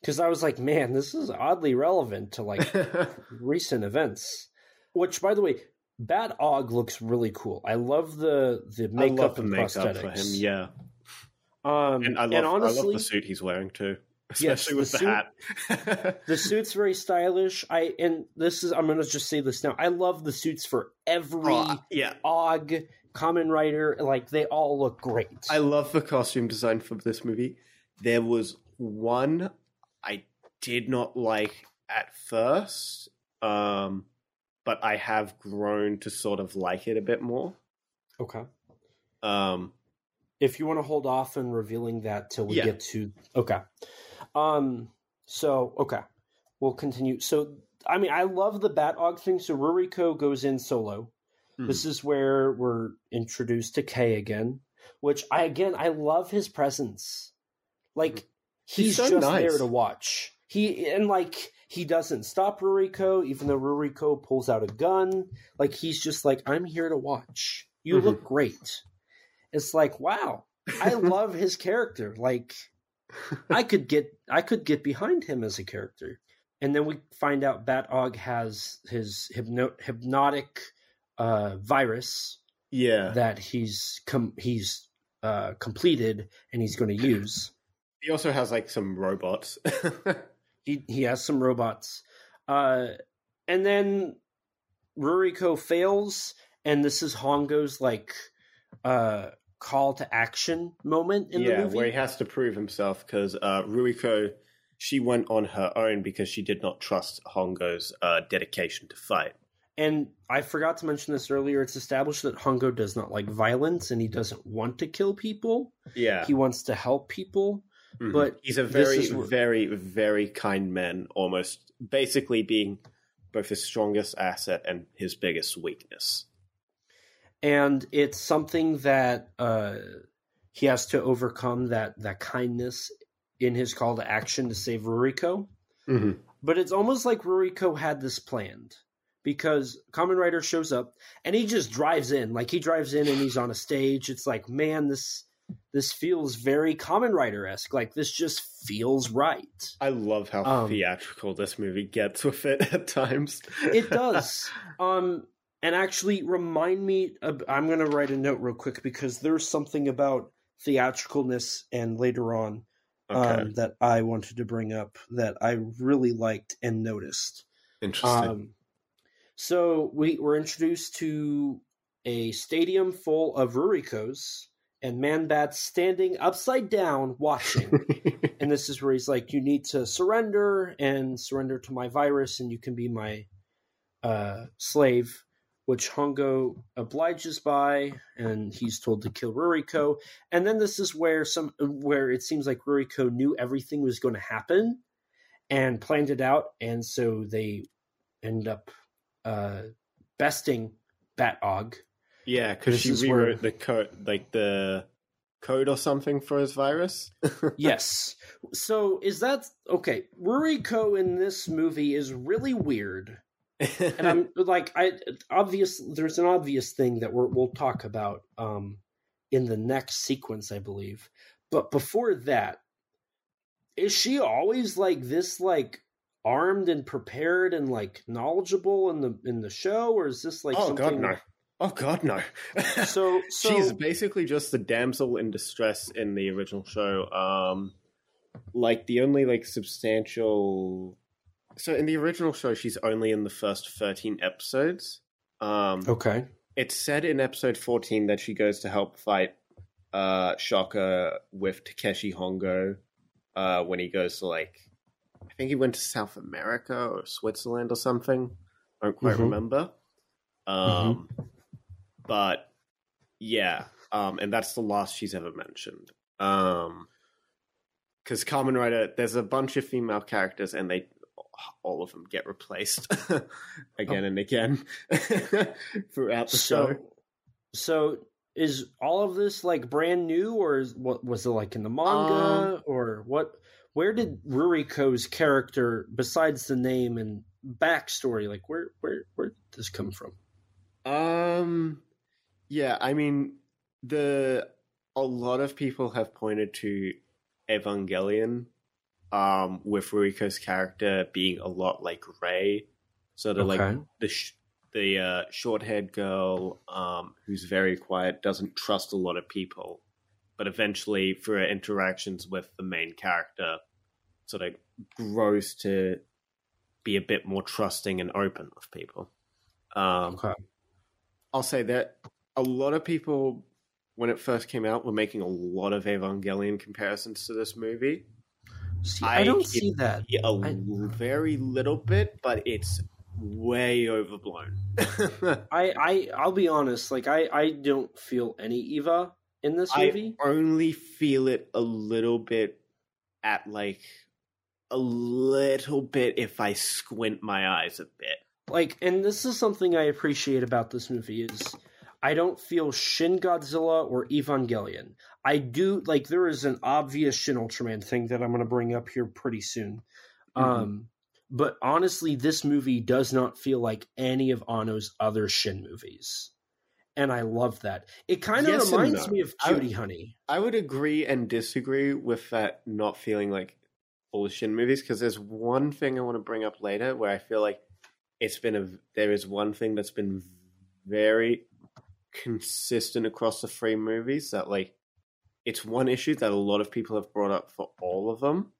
because I was like, man, this is oddly relevant to like recent events. Which, by the way, Bat Aug looks really cool. I love the the I makeup love the and makeup prosthetics. for him. Yeah, Um, and I love I honestly, love the suit he's wearing too, Yes, especially the with the, suit- hat. the suit's very stylish. I and this is I'm gonna just say this now. I love the suits for every Oh, yeah, Aug Kamen Rider. Like they all look great. I love the costume design for this movie. There was one I did not like at first, um, but I have grown to sort of like it a bit more. okay. Um, If you want to hold off on revealing that till we Yeah. get to okay. Um. So okay, we'll continue. So I mean, I love the Bat Aug thing. So Ruriko goes in solo. Hmm. This is where we're introduced to K again, which I again I love his presence. Like he's, He's so just nice. there to watch. He and like he doesn't stop Ruriko, even though Ruriko pulls out a gun. Like he's just like, I'm here to watch. You Mhm. look great. It's like, wow. I love his character. Like I could get I could get behind him as a character. And then we find out Bat Aug has his hypno- hypnotic uh, virus yeah, that he's com- he's uh, completed and he's going to use. he also has like some robots. He he has some robots, uh, and then Ruriko fails, and this is Hongo's like uh, call to action moment in the movie. where he has to prove himself because uh, Ruiko she went on her own because she did not trust Hongo's uh, dedication to fight. And I forgot to mention this earlier. It's established that Hongo does not like violence and he doesn't want to kill people. Yeah, He wants to help people. Mhm. But he's a very, very, very kind man. Almost, basically, being both his strongest asset and his biggest weakness. And it's something that uh, he has to overcome that, that kindness in his call to action to save Ruriko. Mm-hmm. But it's almost like Ruriko had this planned because Kamen Rider shows up and he just drives in. Like he drives in and he's on a stage. It's like, man, this this feels very Kamen Rider esque. Like this just feels right. I love how Um, theatrical this movie gets with it at times. It does. um, and actually, remind me. Of, I'm going to write a note real quick because there's something about theatricalness and later on okay, um, that I wanted to bring up that I really liked and noticed. interesting. Um, so we were introduced to a stadium full of Rurikos and Man Bats standing upside down watching. and this is where he's like, You need to surrender and surrender to my virus, and you can be my uh, slave, which Hongo obliges by, and he's told to kill Ruriko. And then this is where some where it seems like Ruriko knew everything was going to happen and planned it out, and so they end up uh, besting Bat Aug. Yeah, because she rewrote where- the code, like the code or something for his virus. yes. So is that okay? Ruriko in this movie is really weird. And I'm like, I obvious. There's an obvious thing that we're, we'll talk about um, in the next sequence, I believe. But before that, is she always like this, like armed and prepared and like knowledgeable in the in the show, or is this like oh something? god, no! Oh god, no! So, so she's basically just the damsel in distress in the original show. Um, like the only like substantial. So in the original show, she's only in the first thirteen episodes. Um, okay, it's said in episode 14 that she goes to help fight uh Shocker with Takeshi Hongo uh when he goes to like I think he went to South America or Switzerland or something. I don't quite Mhm. remember. Um but yeah, um and that's the last she's ever mentioned. Um cuz Kamen Rider there's a bunch of female characters and they all of them get replaced again and again throughout the show. so so is all of this like brand new, or is, what was it like in the manga, Um, or what? Where did Ruriko's character, besides the name and backstory, like where where where did this come from? Um, yeah, I mean, the a lot of people have pointed to Evangelion, um, with Ruriko's character being a lot like Rei, sort of like the sh- the uh, short-haired girl, um, who's very quiet, doesn't trust a lot of people, but eventually, through her interactions with the main character, sort of grows to be a bit more trusting and open with people. Um, Okay. I'll say that a lot of people, when it first came out, were making a lot of Evangelion comparisons to this movie. See, I, don't see that. A I- very little bit, but it's way overblown. I I I'll be honest. Like I I don't feel any Eva in this I movie. only feel it a little bit at like a little bit if I squint my eyes a bit. like and this is something i appreciate about this movie is i don't feel shin godzilla or evangelion i do like there is an obvious shin ultraman thing that i'm going to bring up here pretty soon Mhm. um but honestly this movie does not feel like any of Anno's other shin movies and i love that it kind of Yes reminds no. me of I- cutie honey I would agree and disagree with that not feeling like all the Shin movies because there's one thing I want to bring up later where I feel like it's been a there is one thing that's been very consistent across the three movies that like it's one issue that a lot of people have brought up for all of them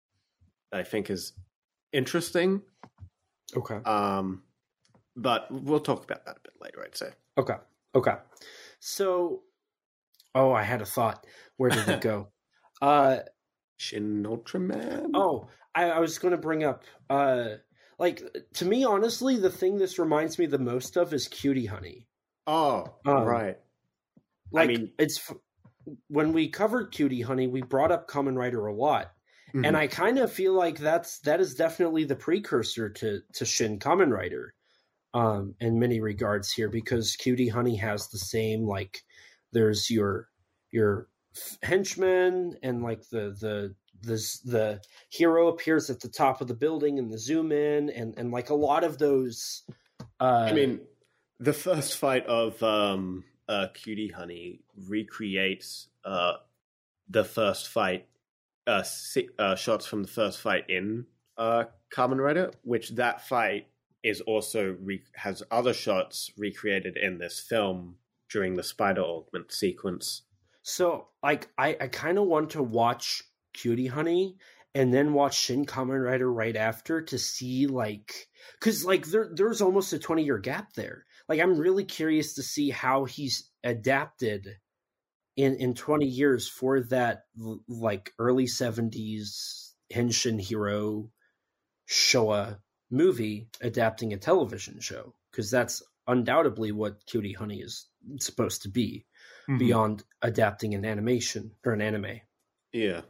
that I think is interesting. okay Um, but we'll talk about that a bit later. I'd say. okay okay so oh i had a thought where did it go uh Shin Ultraman. Oh, I, I was going to bring up, uh, like to me, honestly, the thing this reminds me the most of is Cutie Honey. oh, Um, right. Like mean- it's when we covered Cutie Honey, we brought up Kamen Rider a lot, Mhm. and I kind of feel like that's that is definitely the precursor to to Shin Kamen Rider, um, in many regards here because Cutie Honey has the same like there's your your henchmen and like the the the the hero appears at the top of the building and the zoom in and and like a lot of those uh I mean, the first fight of um, uh, Cutie Honey recreates uh, the first fight, uh, si- uh, shots from the first fight in uh, Kamen Rider, which that fight is also re- has other shots recreated in this film during the spider augment sequence. so like i i kind of want to watch cutie honey and then watch shin Kamen rider right after to see like because like there there's almost a 20 year gap there like I'm really curious to see how he's adapted in in 20 years for that like early 70s Henshin hero Showa movie adapting a television show because that's undoubtedly what Cutie Honey is supposed to be Mm-hmm. beyond adapting an animation or an anime. Yeah.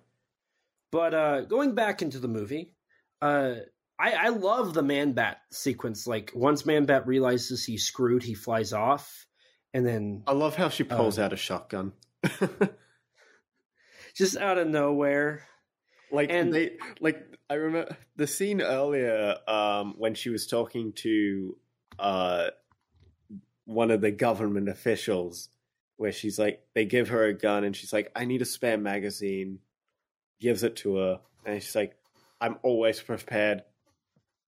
But uh, going back into the movie, uh, I, I love the Man Bat sequence. Like once Man Bat realizes he's screwed, he flies off, and then I love how she pulls Uh, out a shotgun. just out of nowhere, like And- they like I remember the scene earlier um when she was talking to uh one of the government officials where she's like they give her a gun and she's like I need a spare magazine gives it to her and she's like I'm always prepared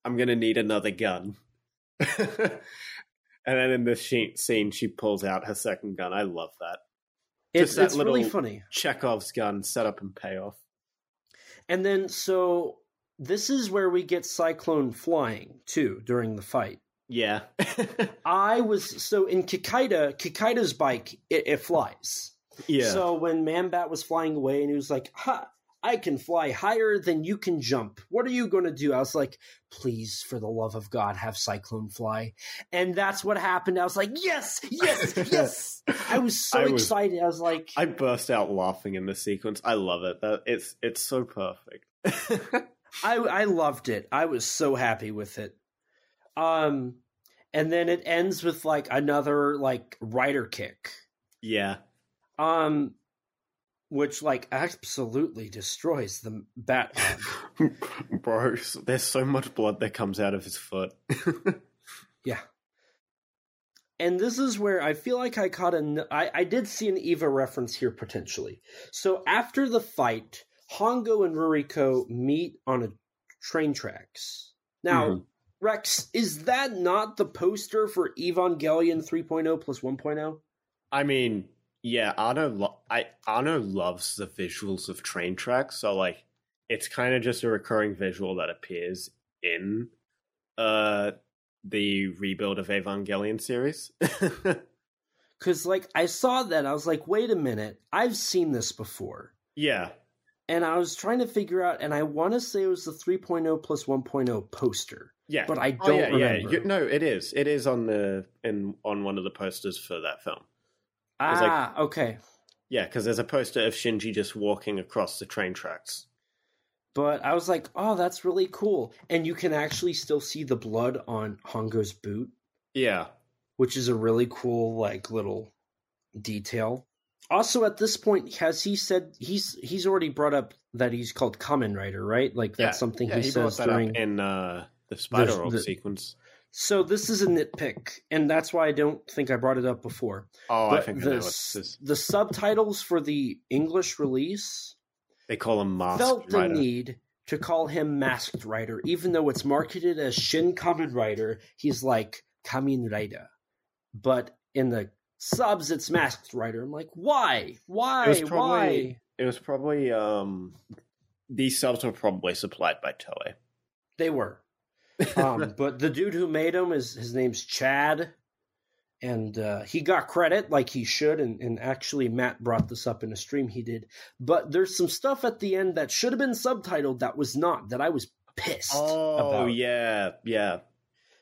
I'm going to need another gun and then in this she- scene she pulls out her second gun I love that it's Just that it's really funny. Chekhov's gun set up and payoff And then so this is where we get Cyclone flying too during the fight. yeah I was so in Kikaider, Kikaider's bike it, it flies. yeah So when Manbat was flying away and he was like, "Ha, I can fly higher than you can jump. What are you going to do?" I was like, "Please, for the love of God, have Cyclone fly." And that's what happened. I was like, "Yes, yes, yes!" I was so I was- excited. I was like, I burst out laughing in this sequence. I love it. That it's it's so perfect. I I loved it. I was so happy with it. Um, and then it ends with like another like rider kick. yeah. Um, which like absolutely destroys the Batman. Bro, there's so much blood that comes out of his foot. Yeah. And this is where I feel like I caught a. I, I did see an Eva reference here potentially. So after the fight, Hongo and Ruriko meet on a train tracks. Now, Mhm. Rex, is that not the poster for Evangelion 3.0 plus 1.0? I mean, yeah, Anno lo- I Anno loves the visuals of train tracks, so like it's kind of just a recurring visual that appears in uh the rebuild of Evangelion series. Because, like, I saw that. I was like, wait a minute. I've seen this before. yeah. And I was trying to figure out, and I want to say it was the 3.0 plus 1.0 poster. Yeah. But I Oh, don't yeah, yeah. remember. You, no, it is. It is on the in on one of the posters for that film. It's like- Ah, okay. Yeah, because there's a poster of Shinji just walking across the train tracks. But I was like, oh, that's really cool. And you can actually still see the blood on Hongo's boot, Yeah. which is a really cool, like, little detail. Also, at this point, has he said he's he's already brought up that he's called Kamen Rider, right? Like that's yeah. something yeah, he, he says that during. in uh, the Spider the- sequence. So this is a nitpick, and that's why I don't think I brought it up before. Oh, I But think I the s- this is. the subtitles for the English release They call him Masked felt the need to call him Masked Rider, even though it's marketed as Shin Kamen Rider. He's like Kamen Rider, but in the subs, it's Masked Rider. I'm like, why? Why? It was probably- Why? It was probably um, these subs were probably supplied by Toei. They were. Um, but the dude who made him is his name's Chad, and uh, he got credit like he should. And, and actually, Matt brought this up in a stream he did. But there's some stuff at the end that should have been subtitled that was not. That I was pissed Oh about. yeah, yeah.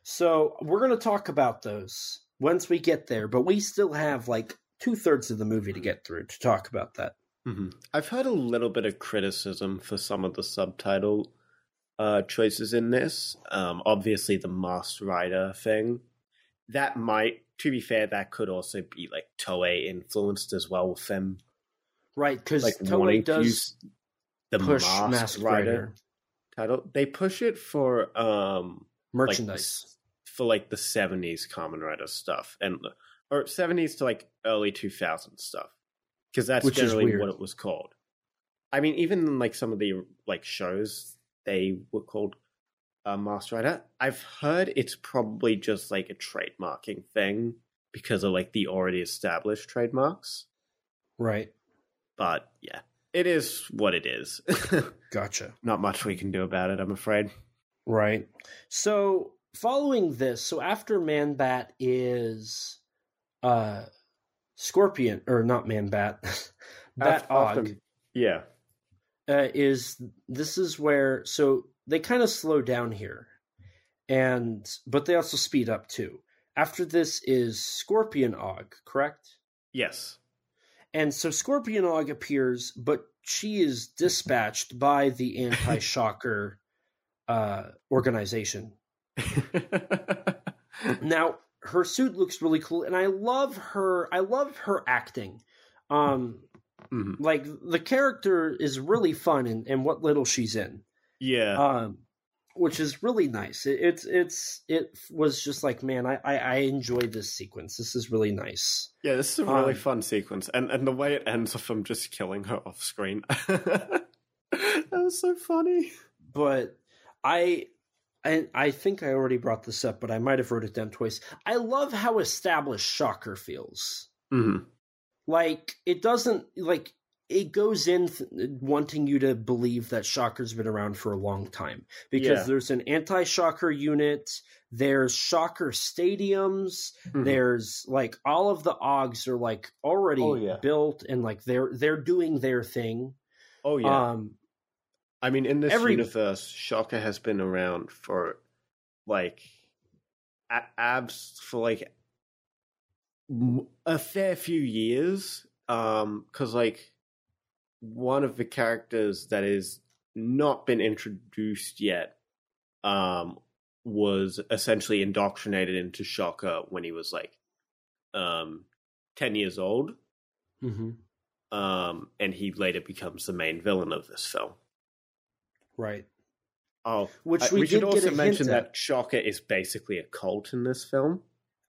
So we're going to talk about those once we get there. But we still have like two thirds of the movie to get through to talk about that. hmm I've heard a little bit of criticism for some of the subtitle uh, choices in this. Um, obviously, the Masked Rider thing. That might, to be fair, that could also be like Toei influenced as well with them, Right? Because like Toei to does the push Masked, Masked Rider, Rider title. They push it for um merchandise. like, for like the seventies Kamen Rider stuff and or seventies to like early two thousand stuff because that's Which generally what it was called. I mean, even in, like some of the like shows, they were called uh, Masked Rider. I've heard it's probably just like a trademarking thing because of like the already established trademarks. right. But yeah, it is what it is. Gotcha. Not much we can do about it, I'm afraid. Right. So following this, so after Man Bat is uh Scorpion or not Man Bat, Bat Aug yeah. Uh, is this is where so they kind of slow down here, and but they also speed up too. After this is Scorpion Aug, correct? Yes. And so Scorpion Aug appears, but she is dispatched by the anti shocker uh, organization. Now, her suit looks really cool, and I love her. I love her acting. Um, Mhm. like the character is really fun in, in what little she's in, Yeah. um, which is really nice. It, it's it's it was just like, man, I, I I enjoyed this sequence. This is really nice. yeah, this is a really um, fun sequence. And and the way it ends with him just killing her off screen. that was so funny. but I, I I think I already brought this up, but I might have wrote it down twice. I love how established Shocker feels. Mm-hmm. Like it doesn't like it goes in th- wanting you to believe that Shocker's been around for a long time because Yeah. there's an anti-Shocker unit. There's Shocker stadiums. Mm-hmm. There's like all of the Augs are like already Oh, yeah. built and like they're they're doing their thing. Oh yeah. Um, I mean, in this every- universe, Shocker has been around for like abs for like a fair few years. Um, because like one of the characters that is not been introduced yet, um, was essentially indoctrinated into Shocker when he was like, um, ten years old. mhm, Um, and he later becomes the main villain of this film. right. Oh, Which Uh, we, we, should also mention at. that Shocker is basically a cult in this film.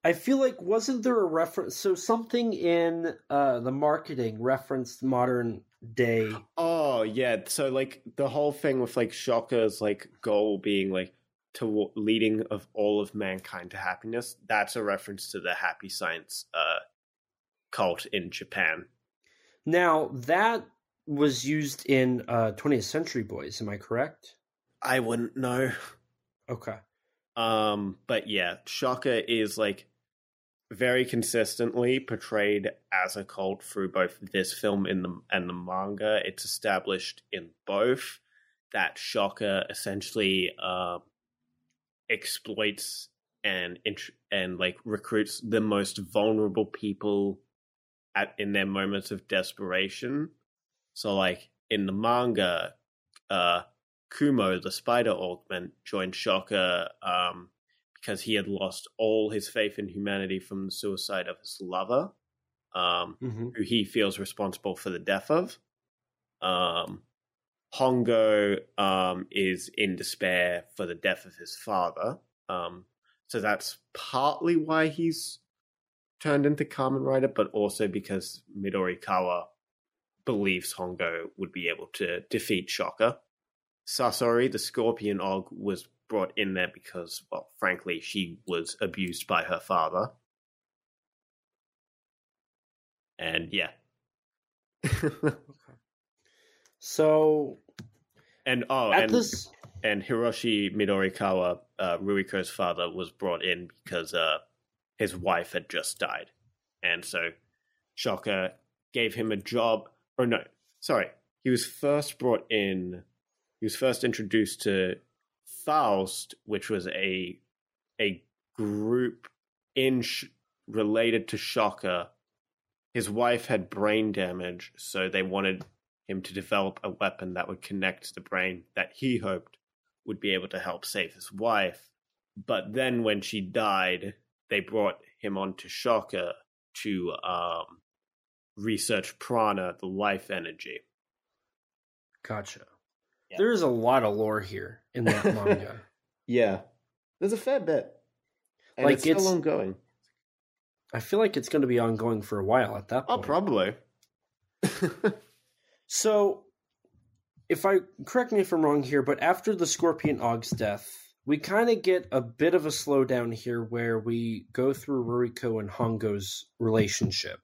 I feel like wasn't there a reference? So something in uh, the marketing referenced modern day. Oh yeah, so like the whole thing with like Shocker's like goal being like to leading of all of mankind to happiness. That's a reference to the Happy Science uh, cult in Japan. Now that was used in uh, 20th Century Boys. Am I correct? I wouldn't know. Okay. Um, but yeah, Shocker is like very consistently portrayed as a cult through both this film and the and the manga. It's established in both that Shocker essentially um, exploits and and like recruits the most vulnerable people at in their moments of desperation. So like in the manga, uh Kumo, the spider augment, joined Shocker um, because he had lost all his faith in humanity from the suicide of his lover, um, hmm who he feels responsible for the death of. Um, Hongo um, is in despair for the death of his father. Um, so that's partly why he's turned into Kamen Rider, but also because Midorikawa believes Hongo would be able to defeat Shocker. Sasori, the Scorpion Aug, was brought in there because, well, frankly, she was abused by her father. And yeah. okay. So and oh, and this, and Hiroshi Midorikawa, uh, Ruriko's father, was brought in because uh, his wife had just died, and so Shocker gave him a job. Or no, sorry, he was first brought in. He was first introduced to Faust, which was a a group in sh- related to Shocker. His wife had brain damage, so they wanted him to develop a weapon that would connect to the brain that he hoped would be able to help save his wife. But then when she died, they brought him on to Shocker to um, research prana, the life energy. gotcha. Yeah. There's a lot of lore here in that manga. Yeah, there's a fair bit. And Like, it's still ongoing. I feel like it's going to be ongoing for a while at that Oh, point. probably. So, if I correct me if I'm wrong here, but after the Scorpion Aug's death, we kind of get a bit of a slowdown here where we go through Ruriko and Hongo's relationship,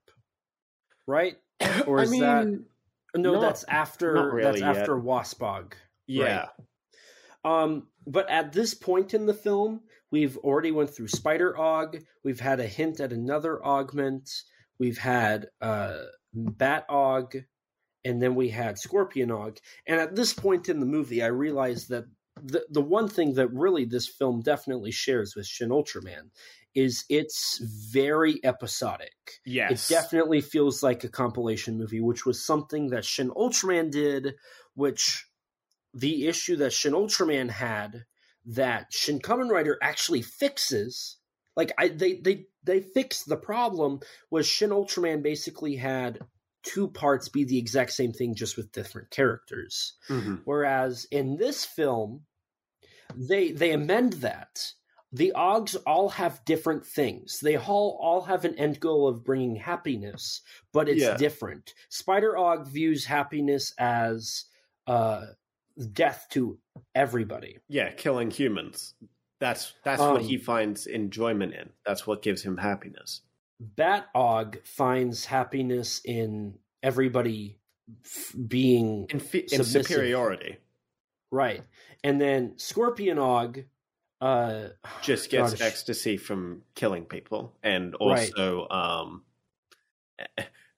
right? Or I is mean, that no? not- that's after really that's yet. after Wasp Aug. yeah. Um, but at this point in the film, we've already went through Spider Aug. We've had a hint at another augment. We've had uh, Bat Aug, and then we had Scorpion Aug. And at this point in the movie, I realized that the the one thing that really this film definitely shares with Shin Ultraman is it's very episodic. Yes. It definitely feels like a compilation movie, which was something that Shin Ultraman did, which the issue that Shin Ultraman had that Shin Kamen Rider actually fixes. Like I they they they fixed the problem was Shin Ultraman basically had two parts be the exact same thing just with different characters. Mhm. Whereas in this film, they they amend that. The Augs all have different things. They all all have an end goal of bringing happiness, but it's Yeah. different. Spider Aug views happiness as uh, death to everybody. Yeah, killing humans. That's that's Um, what he finds enjoyment in. That's what gives him happiness. Bat Aug finds happiness in everybody f- being In, fi- in superiority, right, and then Scorpion Aug. Uh, just gets gosh. ecstasy from killing people, and Right. also um,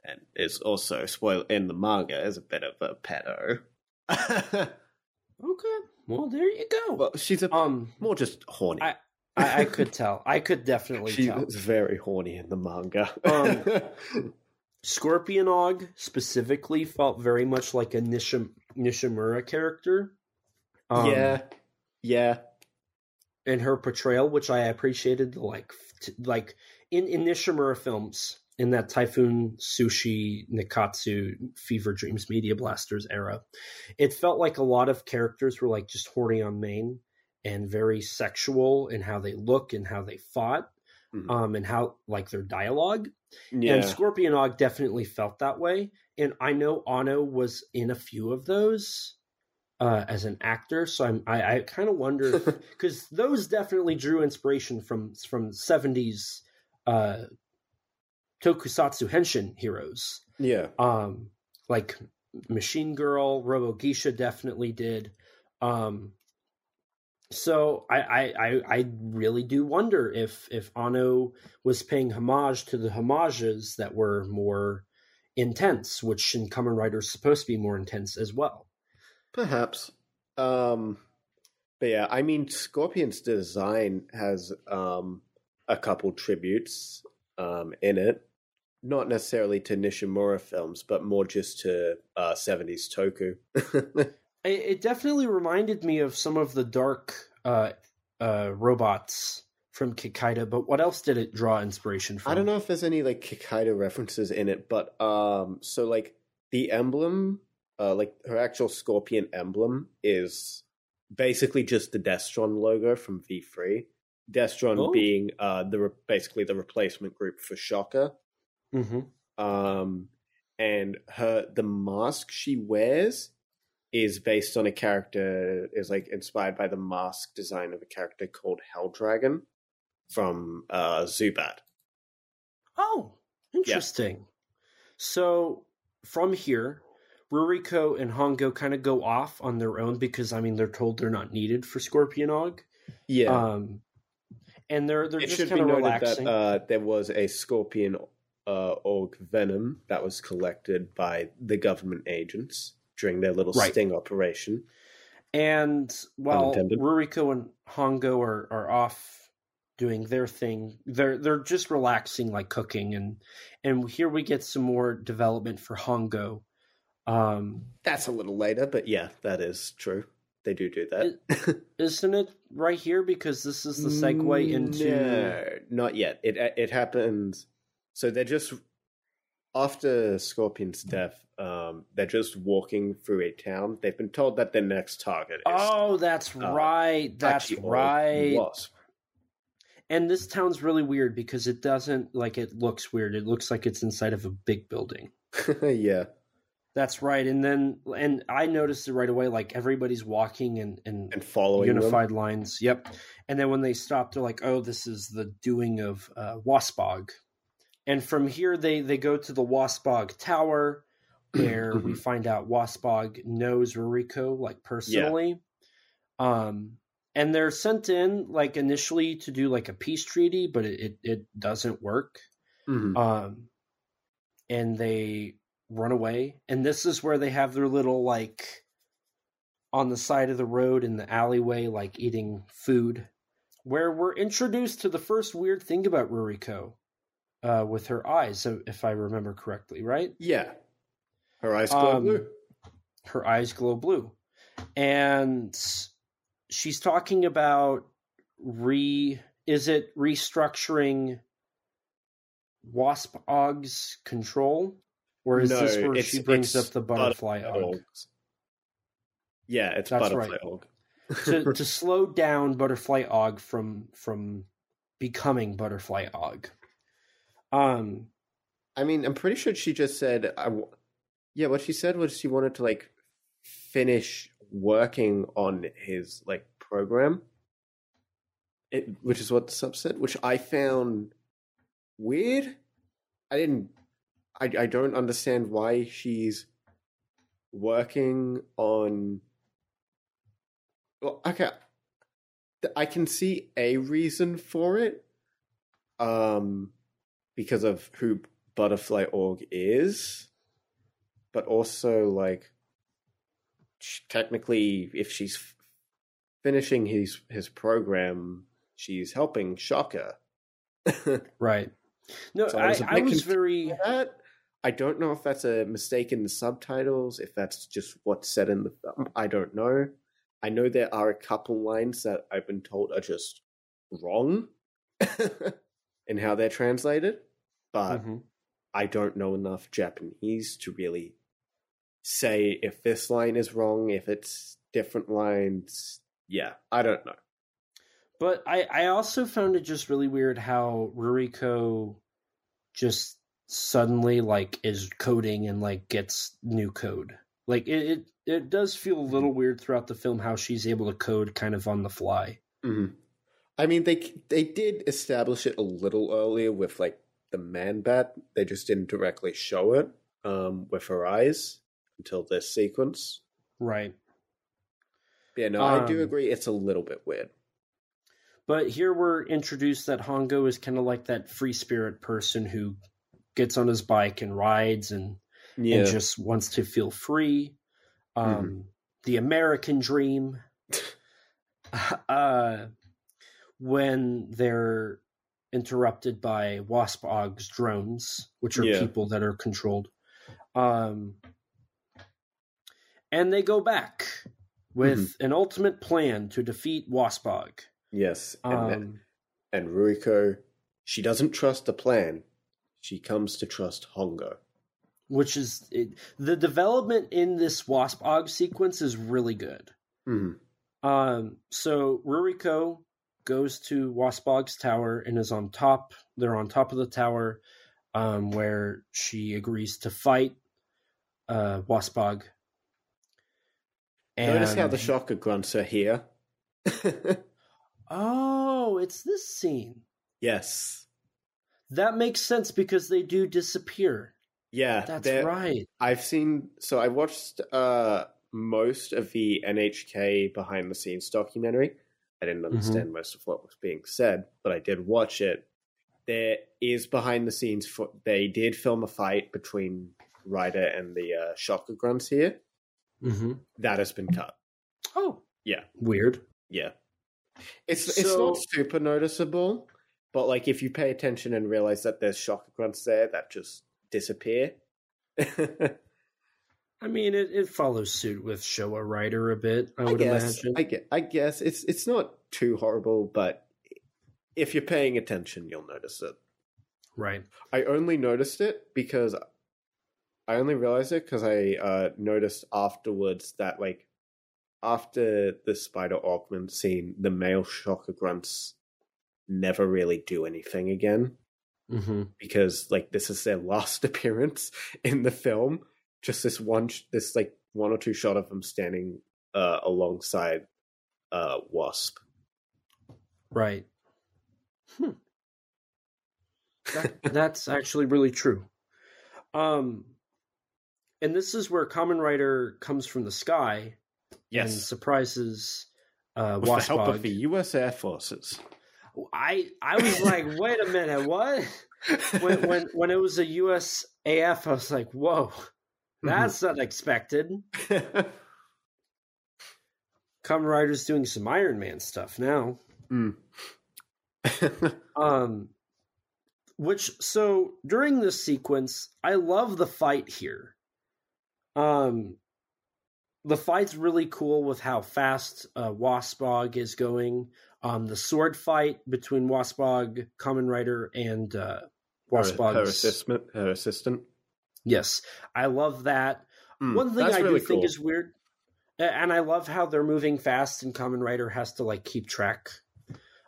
and is also spoiled in the manga is a bit of a pedo. Okay. Well, there you go. well, she's a um, more just horny. I- I, I could tell. I could definitely She tell. was very horny in the manga. Um, Scorpion Aug specifically felt very much like a Nishim- Nishimura character. Um, yeah, yeah, in her portrayal, which I appreciated. Like, t- like in in Nishimura films, in that Typhoon Sushi Nikkatsu Fever Dreams Media Blasters era, it felt like a lot of characters were like just horny on main and very sexual in how they look and how they fought, Mhm. um, and how like their dialogue. yeah. And Scorpion Aug definitely felt that way. And I know Anno was in a few of those uh, as an actor, so I'm, I, I kind of wonder because those definitely drew inspiration from from seventies uh, tokusatsu henshin heroes, yeah. um, like Machine Girl, Robo Geisha definitely did. Um, so I, I, I, I really do wonder if if Anno was paying homage to the homages that were more intense, which in Kamen Rider is supposed to be more intense as well. Perhaps. Um but yeah, I mean Scorpion's design has um a couple tributes um in it. Not necessarily to Nishimura films, but more just to uh 70s toku. It, it definitely reminded me of some of the dark uh, uh, robots from Kikaider, but what else did it draw inspiration from? I don't know if there's any like Kikaider references in it, but um so like the emblem uh like her actual Scorpion emblem is basically just the Destron logo from V3. Destron Oh. being uh the re- basically the replacement group for Shocker. hmm um and her the mask she wears is based on a character is like inspired by the mask design of a character called Hell Dragon from uh Zubat. Oh, interesting. So from here, Ruriko and Hongo kind of go off on their own because I mean they're told they're not needed for Scorpion Aug. Yeah. Um, and they're they're it just should be kind of noted relaxing. that uh there was a scorpion uh Aug venom that was collected by the government agents during their little Right. sting operation. And while Unintended. Ruriko and Hongo are, are off doing their thing, they're they're just relaxing, like cooking, and and here we get some more development for Hongo. Um, That's a little later, but yeah, that is true. They do do that. isn't it right here? Because this is the segue into No, not yet. It it happens. So they're just after Scorpion's death. Um, they're just walking through a town. They've been told that their next target is Oh, that's uh, right. That's right. Wasp. And this town's really weird because it doesn't like it looks weird. It looks like it's inside of a big building. yeah, That's right. And then and I noticed it right away. Like everybody's walking and and, and following them. unified lines. Yep. And then when they stop, they're like, "Oh, this is the doing of uh, Wasp Aug." And from here, they they go to the Wasp Aug Tower, where we find out Wasp Aug knows Ruriko like personally. Um, and they're sent in like initially to do like a peace treaty, but it it, it doesn't work. Mhm. Um, and they run away, and this is where they have their little like on the side of the road in the alleyway, like eating food, where we're introduced to the first weird thing about Ruriko, uh, with her eyes, if I remember correctly, right? yeah. Her eyes glow Um, blue. her eyes glow blue and she's talking about re is it restructuring wasp Aug's control or is No, this where it's- she brings it's up the butterfly Aug Augs. Yeah, it's That's butterfly right. Aug. to, to slow down butterfly Aug from from becoming butterfly Aug um I mean, I'm pretty sure she just said, I w- yeah, what she said was she wanted to like finish working on his like program, it, which is what the sub said, which I found weird. I didn't, I, I don't understand why she's working on. Well, okay, I can see a reason for it, um, because of who Butterfly Aug is, but also like technically, if she's f- finishing his his program, she's helping Shocker. right no So I i, was I was very that I don't know if that's a mistake in the subtitles, if that's just what's said in the film. I don't know. I know there are a couple lines that I've been told are just wrong in how they're translated, but Mhm. I don't know enough Japanese to really say if this line is wrong, if it's different lines. Yeah, I don't know. But I, I also found it just really weird how Ruriko just suddenly like is coding and like gets new code. Like it, it, it does feel a little weird throughout the film how she's able to code kind of on the fly. hmm I mean, they they did establish it a little earlier with like the man bat. They just didn't directly show it um, with her eyes until this sequence. Right. Yeah, no, I do Um, agree. It's a little bit weird. But here we're introduced that Hongo is kind of like that free spirit person who gets on his bike and rides and Yeah, and just wants to feel free. Um, The American dream. uh, when they're interrupted by Wasp Aug's drones, which are Yeah. people that are controlled. Um, and they go back with an ultimate plan to defeat Wasp Aug. yes, and Um, and Ruriko, she doesn't trust the plan. She comes to trust Hongo. which is it, the development in this Wasp Aug sequence is really good. hmm Um, so Ruriko goes to Wasp Aug's tower and is on top. They're on top of the tower, um, where she agrees to fight uh, Wasp Aug. Notice how the shocker grunts are here. Oh, it's this scene. yes, That makes sense because they do disappear. yeah, That's right. I've seen so I watched uh most of the NHK behind the scenes documentary. I didn't Mm-hmm. understand most of what was being said, but I did watch it. There is behind the scenes for they did film a fight between Ryder and the uh, Shocker Grunts here. Mm-hmm. That has been cut. Oh, Yeah. weird. Yeah. It's it's not super noticeable, but like if you pay attention and realize that there's Shocker Grunts there that just disappear. I mean, it, it follows suit with Showa Rider a bit. I I would guess. imagine. I guess, I guess it's it's not too horrible, but if you're paying attention, you'll notice it. Right. I only noticed it because I only realized it because I uh, noticed afterwards that like after the Spider Augment scene, the male shocker grunts never really do anything again Mm-hmm. because like this is their last appearance in the film. Just this one, this like one or two shot of them standing uh, alongside uh, Wasp. Right. Hmm. That, that's actually really true. Um, and this is where Kamen Rider comes from the sky and surprises uh, With the help of the U.S. Air Forces. I I was like, wait a minute, what? When when when it was a USAF, I was like, whoa, that's unexpected. Kamen Rider's doing some Iron Man stuff now. Mm. Um, which so during this sequence, I love the fight here. Um, the fight's really cool with how fast uh, Wasp Aug is going. Um, the sword fight between Waspog, Kamen Rider, and uh, her, Wasp Aug's her assistant. Her assistant. Yes, I love that. Mm, One thing I really do think is weird, and I love how they're moving fast, and Kamen Rider has to like keep track.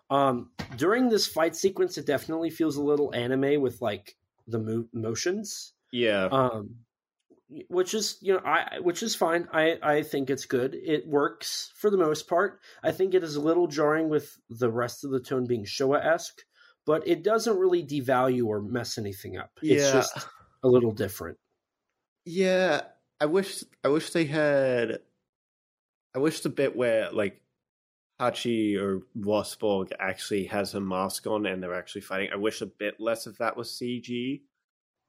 Um, during this fight sequence, it definitely feels a little anime with like the mo- motions, Yeah. um, which is you know I which is fine. I I think it's good. It works for the most part. I think it is a little jarring with the rest of the tone being Showa esque, but it doesn't really devalue or mess anything up. It's Yeah. just a little different. Yeah, I wish I wish they had. I wish the bit where like Hachi or Wasp Aug actually has a mask on and they're actually fighting. I wish a bit less of that was CG.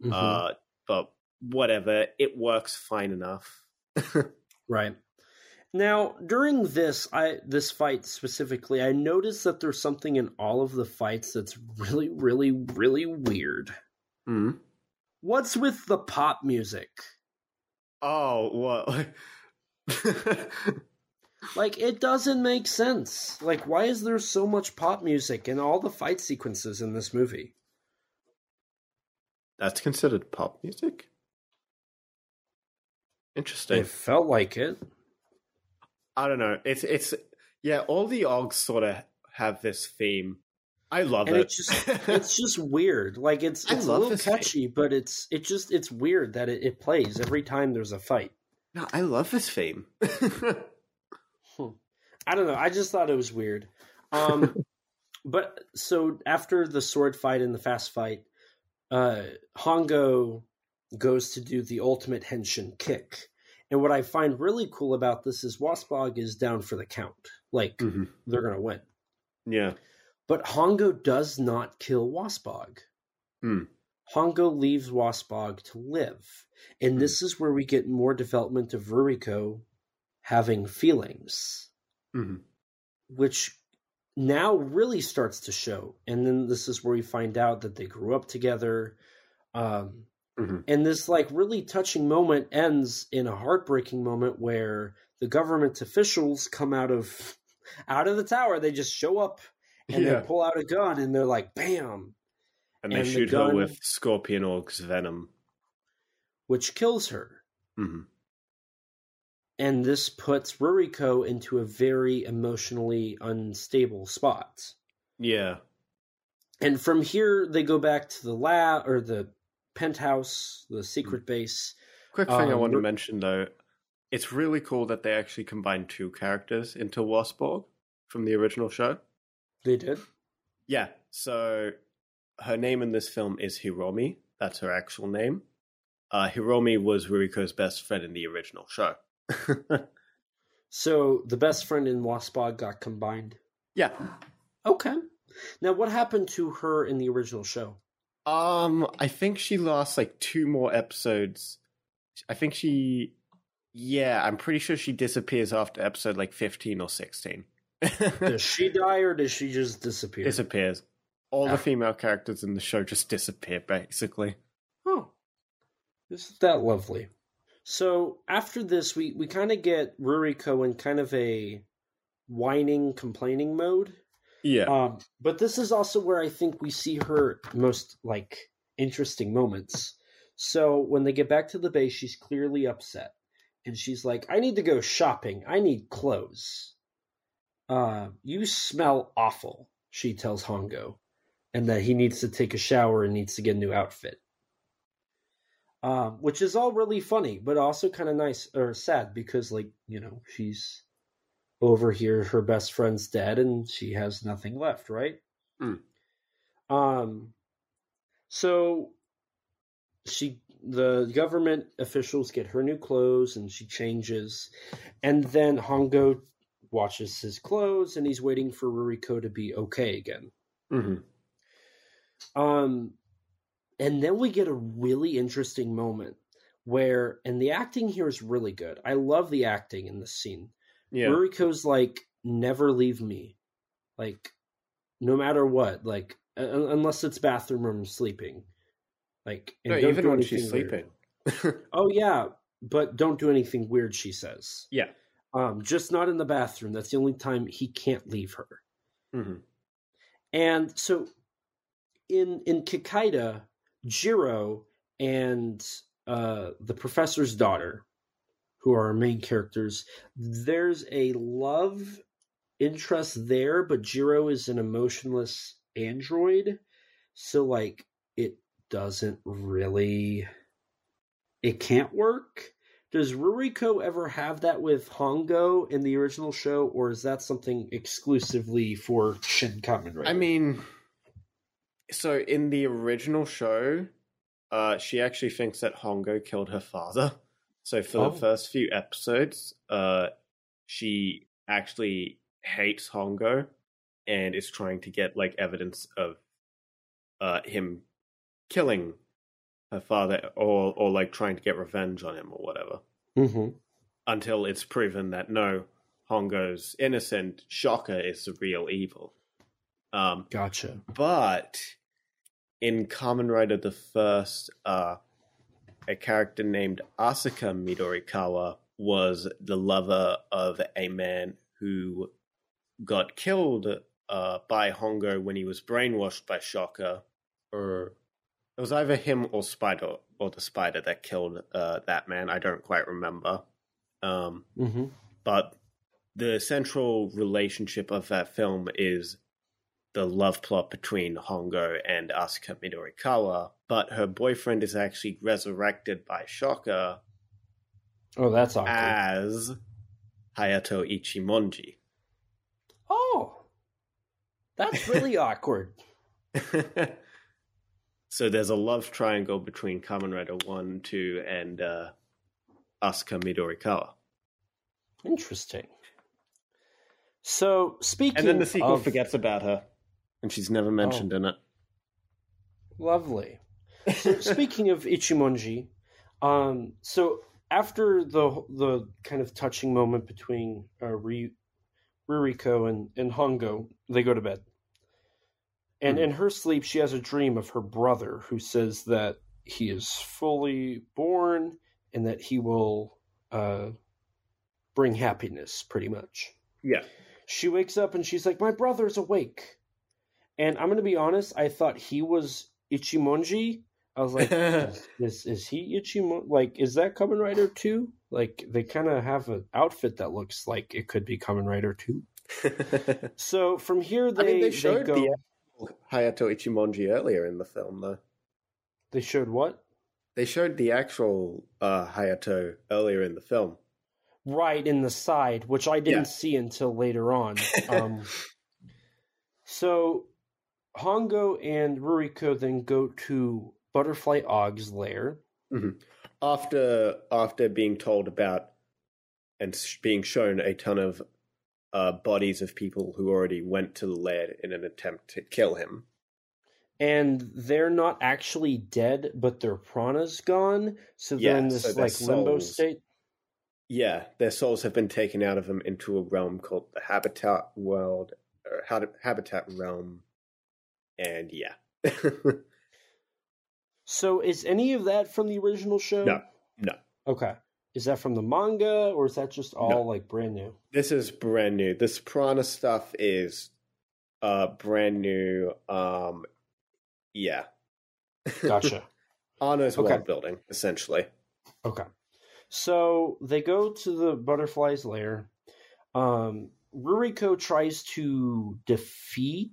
Mhm. Uh, but whatever, it works fine enough. Right. Now, during this I this fight specifically, I noticed that there's something in all of the fights that's really, really, really weird. mm. What's with the pop music? Oh, what? Like it doesn't make sense. Like why is there so much pop music in all the fight sequences in this movie? That's considered pop music. Interesting. It felt like it. I don't know. It's it's yeah. All the Ogs sort of have this theme. I love And it. it just it's just weird. Like it's it's a little catchy, but it's it just it's weird that it, it plays every time there's a fight. no, I love this theme. I don't know. I just thought it was weird. Um, but so after the sword fight and the fast fight, uh, Hongo goes to do the ultimate henshin kick. And what I find really cool about this is Wasp Aug is down for the count. Like Mhm. they're gonna win. Yeah. But Hongo does not kill Wasp Aug. Hmm. Hongo leaves Wasp Aug to live. And Hmm. this is where we get more development of Ruriko having feelings hmm which now really starts to show. And then this is where we find out that they grew up together. Um, Mhm. And this like really touching moment ends in a heartbreaking moment where the government officials come out of out of the tower. They just show up and Yeah. they pull out a gun and they're like, "Bam!" And they And the shoot gun- her with Scorpion Aug's venom. which kills her. hmm And this puts Ruriko into a very emotionally unstable spot. Yeah. and from here they go back to the lab or the penthouse the secret base Quick thing I Um, want to mention though, it's really cool that they actually combined two characters into Wasp Aug from the original show. they did Yeah. So her name in this film is Hiromi. That's her actual name. Uh, Hiromi was Ruriko's best friend in the original show. so the best friend in Wasp Aug got combined yeah. okay now what happened to her in the original show Um, I think she lost like two more episodes. I think she, yeah, I'm pretty sure she disappears after episode like 15 or 16. does she die or does she just disappear disappears. All Ah. the female characters in the show just disappear, basically. oh isn't that lovely so after this we, we kind of get ruriko in kind of a whining complaining mode Yeah. Um, but this is also where I think we see her most like interesting moments. So when they get back to the base, she's clearly upset, and she's like, "I need to go shopping. I need clothes." Uh, you smell awful. She tells Hongo, and that he needs to take a shower and needs to get a new outfit. Um, which is all really funny, but also kind of nice or sad because, like, you know, she's over here her best friend's dead and she has nothing left right Hmm. um so she the government officials get her new clothes and she changes and then hongo washes his clothes and he's waiting for Ruriko to be okay again. hmm Um, and then we get a really interesting moment where, and the acting here is really good. I love the acting in this scene. Yeah. Ruriko's like, never leave me. Like, no matter what, like, uh, unless it's bathroom room sleeping. Like, no, even when she's sleeping. Oh, yeah, but don't do anything weird, she says. yeah. Um, just not in the bathroom. That's the only time he can't leave her. hmm And so in in Kikaider, Jiro and uh, the professor's daughter, who are our main characters, there's a love interest there, but Jiro is an emotionless android, so like it doesn't really it can't work. Does Ruriko ever have that with Hongo in the original show, or is that something exclusively for Shin Kamen Rider? I mean, so in the original show, uh, she actually thinks that Hongo killed her father. So for Oh. the first few episodes, uh, she actually hates Hongo and is trying to get like evidence of uh, him killing her father, or or like trying to get revenge on him or whatever. hmm Until it's proven that no, Hongo's innocent. Shocker is the real evil. Um, Gotcha. but in Kamen Rider the first, uh, a character named Asuka Midorikawa was the lover of a man who got killed uh, by Hongo when he was brainwashed by Shocker, or it was either him or Spider or the Spider that killed uh, that man. I don't quite remember. Um, hmm but the central relationship of that film is the love plot between Hongo and Asuka Midorikawa, but her boyfriend is actually resurrected by Shocker Oh, that's awkward. as Hayato Ichimonji. oh, that's really awkward. so there's a love triangle between Kamen Rider 1, 2, and uh, Asuka Midorikawa. Interesting. So speaking, And then the sequel of, forgets about her, and she's never mentioned in it. Lovely. So speaking of Ichimonji, um, so after the the kind of touching moment between uh, Ri- Ruriko and, and Hongo, they go to bed. And Mhm. in her sleep, she has a dream of her brother who says that he is fully born and that he will uh, bring happiness, pretty much. Yeah. She wakes up and she's like, My brother's awake. And I'm going to be honest, I thought he was Ichimonji. I was like, is, is, is he Ichimon? Like, is that Kamen Rider 2? Like, they kind of have an outfit that looks like it could be Kamen Rider 2. So from here, they, I mean, they showed go. the actual Hayato Ichimonji earlier in the film, though. They showed what? They showed the actual uh, Hayato earlier in the film. Right in the side, which I didn't Yeah. see until later on. Um, so Hongo and Ruriko then go to Butterfly Aug's lair. after after being told about and being shown a ton of uh, bodies of people who already went to the lair in an attempt to kill him. and they're not actually dead, but their prana's gone. So they're Yeah, in this so like limbo state. Yeah, their souls have been taken out of them into a realm called the Habitat World or Habitat Realm, and yeah. So is any of that from the original show? No, no. Okay. Is that from the manga or is that just all No. like brand new? This is brand new. This Prana stuff is uh brand new. Um yeah. Gotcha. Anno's Okay. world building, essentially. okay. So they go to the butterfly's lair. Um, Ruriko tries to defeat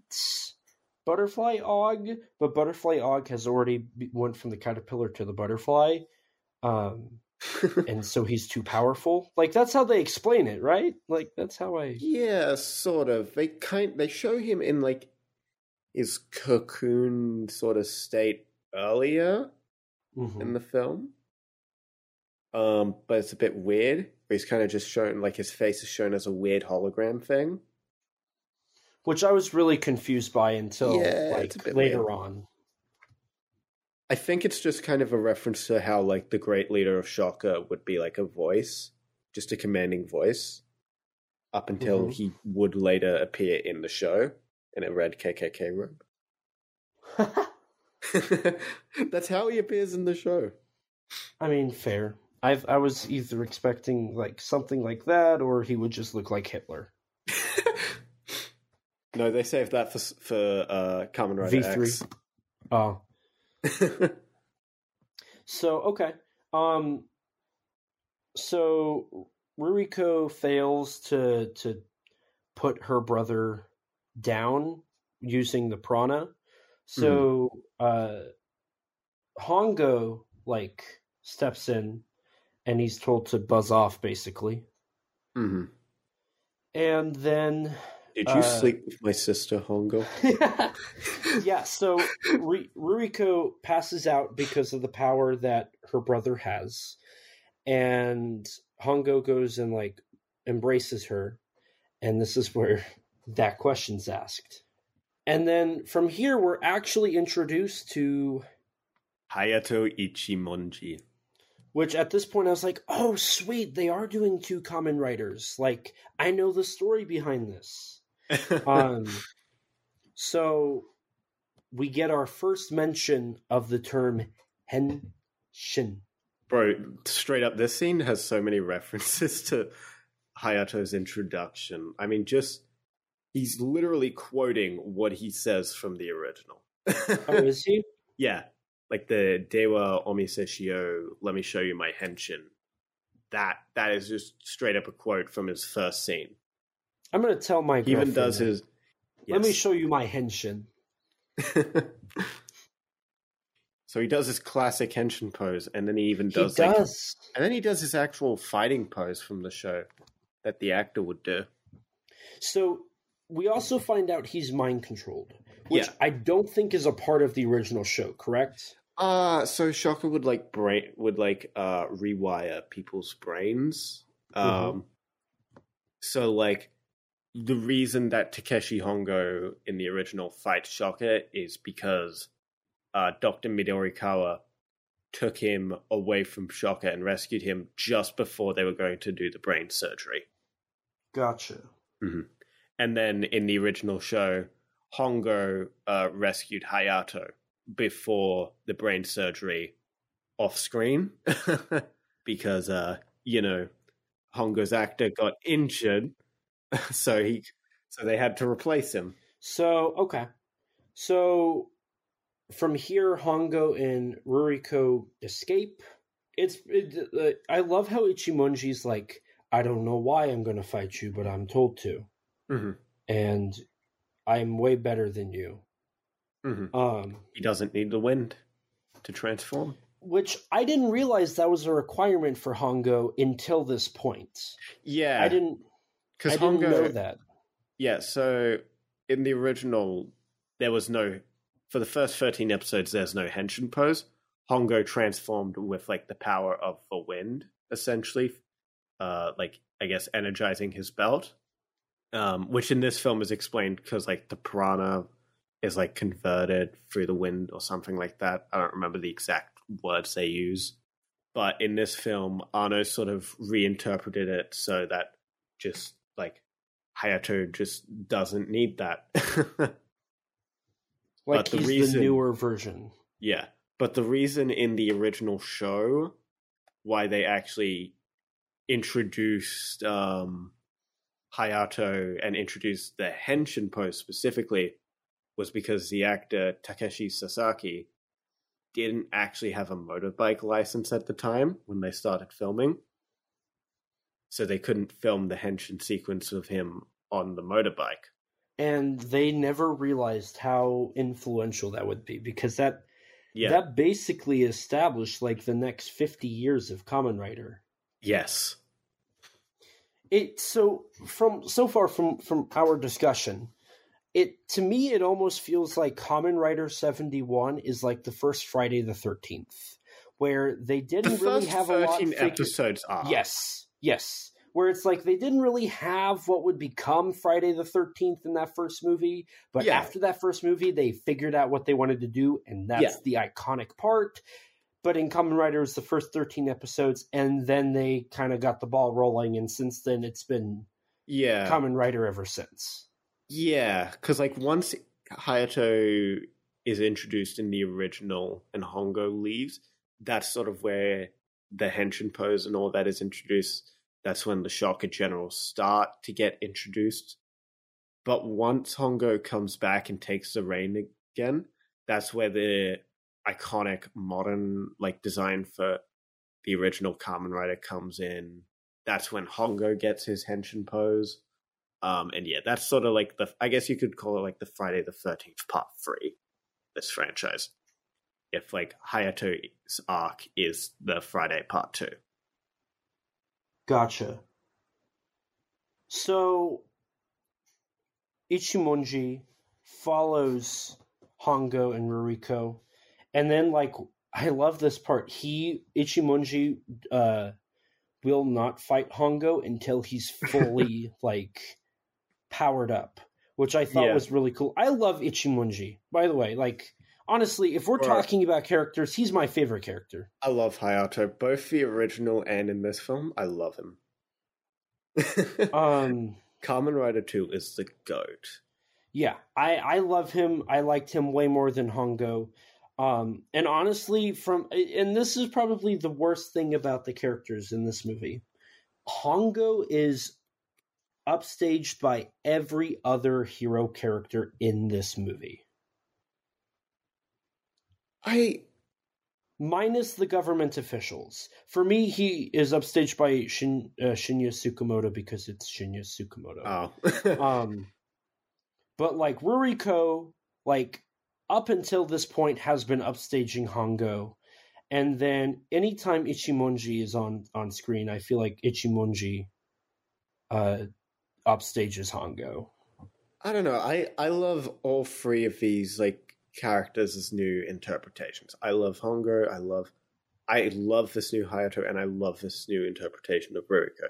Butterfly Aug, but Butterfly Aug has already went from the caterpillar to the butterfly. Um, and so he's too powerful. Like that's how they explain it, right? Like that's how I yeah, sort of. They kind they show him in like his cocoon sort of state earlier Mhm. in the film. Um, but it's a bit weird. He's kind of just shown like his face is shown as a weird hologram thing. Which I was really confused by until Yeah, like it's a bit later weird. on. I think it's just kind of a reference to how like the great leader of Shocker would be like a voice, just a commanding voice, up until Mhm. he would later appear in the show in a red KKK robe. That's how he appears in the show. I mean, fair. I I was either expecting like something like that, or he would just look like Hitler. No, they saved that for for uh, Kamen Rider V3. Oh, so okay. Um, so Ruriko fails to to put her brother down using the prana. So uh, Hongo like steps in, and he's told to buzz off basically. Mm-hmm. And then Did you Uh, sleep with my sister, Hongo? yeah, so Ru- Ruriko passes out because of the power that her brother has, and Hongo goes and like embraces her, and this is where that question's asked. And then from here, we're actually introduced to Hayato Ichimonji. which at this point I was like, oh, sweet, they are doing two Kamen Riders. Like, I know the story behind this. Um, so we get our first mention of the term henshin. Bro, straight up, this scene has so many references to Hayato's introduction. I mean, just he's literally quoting what he says from the original. Oh, is he? yeah, like the Dewa Omiseshio, let me show you my henshin. That that is just straight up a quote from his first scene. I'm gonna tell my He even does his. Let me show you my henshin. so he does his classic henshin pose, and then he even does. He does, does. and then he does his actual fighting pose from the show that the actor would do. So we also find out he's mind controlled, which Yeah. I don't think is a part of the original show. Correct? Uh so Shocker would like brain would like uh rewire people's brains. Um so like the reason that Takeshi Hongo in the original fights Shocker is because uh Dr. Midorikawa took him away from Shocker and rescued him just before they were going to do the brain surgery. Gotcha. And then in the original show, Hongo uh, rescued Hayato before the brain surgery off screen because, uh, you know, Hongo's actor got injured, so he so they had to replace him. So okay, so from here, Hongo and Ruriko escape. It's it, uh, I love how Ichimonji's like, I don't know why I'm going to fight you, but I'm told to, hmm and I'm way better than you. hmm Um, He doesn't need the wind to transform. which I didn't realize that was a requirement for Hongo until this point. Yeah, I didn't. Because Hongo. know that. Yeah, so in the original, there was no. For the first 13 episodes, there's no henshin pose. Hongo transformed with, like, the power of the wind, essentially. Uh, like, I guess, energizing his belt. Um, which in this film is explained because, like, the prana is, like, converted through the wind or something like that. I don't remember the exact words they use. But in this film, Anno sort of reinterpreted it so that just, like, Hayato just doesn't need that. Like But the he's the reason- newer version. yeah. But the reason in the original show why they actually introduced um, Hayato and introduced the Henshin pose specifically was because the actor Takeshi Sasaki didn't actually have a motorbike license at the time when they started filming. So they couldn't film the Henshin sequence of him on the motorbike. and they never realized how influential that would be because that Yeah. that basically established like the next 50 years of Kamen Rider yes. it so from so far from from our discussion it to me it almost feels like Kamen Rider 71 is like the first friday the 13th where they didn't really first have a lot. of episodes are Yes, yes. Where it's like they didn't really have what would become Friday the 13th in that first movie. But Yeah. after that first movie, they figured out what they wanted to do, and that's Yeah. the iconic part. But in Kamen Rider, it's the first 13 episodes, and then they kind of got the ball rolling, and since then, it's been yeah Kamen Rider ever since. Yeah, because like once Hayato is introduced in the original and Hongo leaves, that's sort of where the henshin pose and all that is introduced. That's when the Shocker Generals start to get introduced. But once Hongo comes back and takes the reign again, that's where the iconic modern like design for the original Kamen Rider comes in. That's when Hongo gets his henshin pose. Um, and yeah, that's sort of like the, I guess you could call it like the Friday the 13th part three, this franchise. If like Hayato's arc is the Friday part two. Gotcha. So Ichimonji follows Hongo and Ruriko, and then like I love this part. He Ichimonji uh, will not fight Hongo until he's fully like powered up, which I thought Yeah. was really cool. I love Ichimonji. By the way, like honestly, if we're Right. talking about characters, he's my favorite character. I love Hayato, both the original and in this film. I love him. Um Kamen Rider 2 is the goat. Yeah, I I love him. I liked him way more than Hongo. Um, and honestly, from and this is probably the worst thing about the characters in this movie. Hongo is upstaged by every other hero character in this movie, I minus the government officials. For me, he is upstaged by Shin, uh, Shinya Tsukamoto because it's Shinya Tsukamoto. oh um but like Ruriko like up until this point has been upstaging Hongo and then anytime Ichimonji is on on screen I feel like Ichimonji uh upstages Hongo I don't know. I I love all three of these like characters as new interpretations. I love Hongo. I love I love this new Hayato, and I love this new interpretation of Ruriko.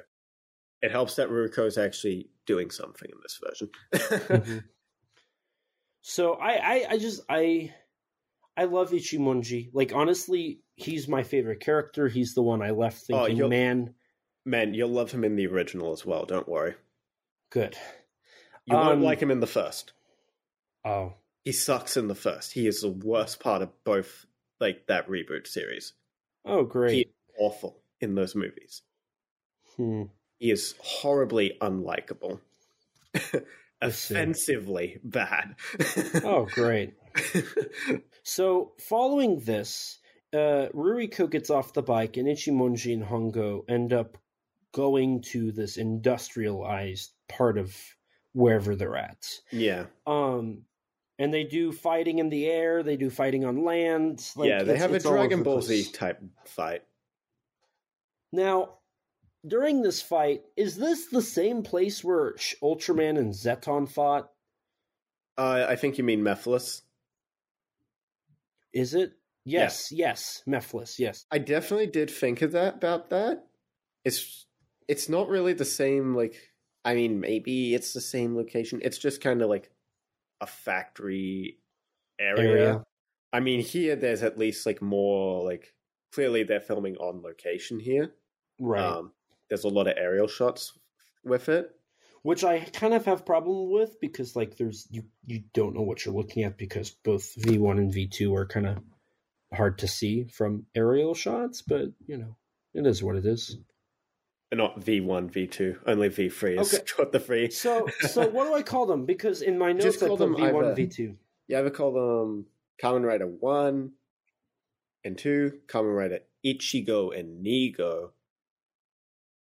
It helps that Ruriko is actually doing something in this version. so I, I I just I I love Ichimonji like honestly he's my favorite character he's the one I left Oh, thinking you'll- man Man, you'll love him in the original as well. Don't worry. good You won't Um, like him in the first. oh He sucks in the first. He is the worst part of both, like that reboot series. oh great He is awful in those movies. hmm. He is horribly unlikable, offensively bad. oh great So, following this, uh, Ruriko gets off the bike, and Ichimonji and Hongo end up going to this industrialized part of wherever they're at. yeah, Um, and they do fighting in the air. They do fighting on land. Like, yeah. They have a it's all over Dragon Ball Z type fight. Now, during this fight, is this the same place where Ultraman and Zetton fought? Uh, I think you mean Mefilas. Is it? Yes, yes, Mefilas, yes. I definitely did think of that about that. It's it's not really the same. Like, I mean, maybe it's the same location. It's just kind of like a factory area. Area. I mean, here there's at least like more like clearly they're filming on location here. Right. Um, there's a lot of aerial shots with it. which I kind of have problem with because like there's you you don't know what you're looking at because both V1 and V2 are kind of hard to see from aerial shots, but you know, it is what it is. Uh, not V1, V2, only V3 is Okay. got the free. So so what do I call them? Because in my notes Just I call put them V1 either- V2. You ever call them Kamen Rider 1 and 2, Kamen Rider Ichigo and Nigo?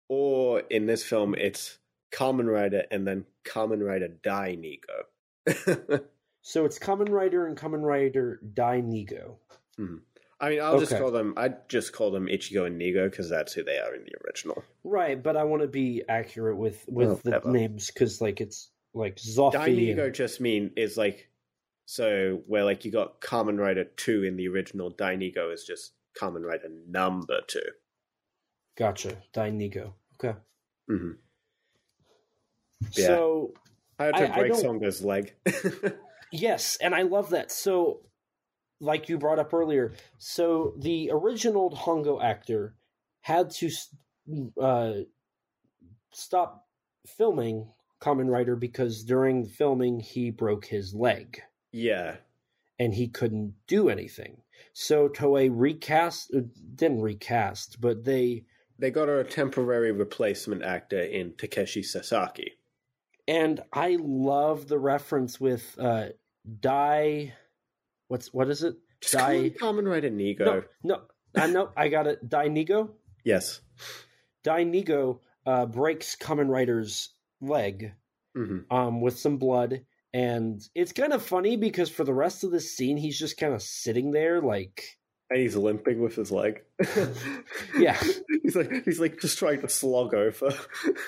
Or in this film, it's Kamen Rider and then Kamen Rider Dai Nigo. So it's Kamen Rider and Kamen Rider Dai Nigo. Hmm. I mean, I'll just call them, I'd just call them Ichigo and Nigo because that's who they are in the original. Right, but I want to be accurate with with Oh, the whatever. names because like it's like Zoffy. Dai Nigo and- just mean is like, so where like you got Kamen Rider 2 in the original, Dai Nigo is just Kamen Rider number two. Gotcha. Dainigo. Okay. hmm Yeah. So Hayato I- I breaks don't- Hongo's leg. Yes, and I love that. So, like you brought up earlier, so the original Hongo actor had to uh, stop filming Kamen Rider because during filming he broke his leg yeah. and he couldn't do anything. So Toei recast, uh, didn't recast, but they They got a temporary replacement actor in Takeshi Sasaki. and I love the reference with uh, Dai. What's what is it? Just Dai. Kamen Rider Nigo. No, no, I know. I got it. Dainigo. Yes. Dainigo uh, breaks Kamen Rider's leg hmm um, with some blood, and it's kind of funny because for the rest of the scene, he's just kind of sitting there, like, And he's limping with his leg. Yeah. he's like he's like just trying to slog over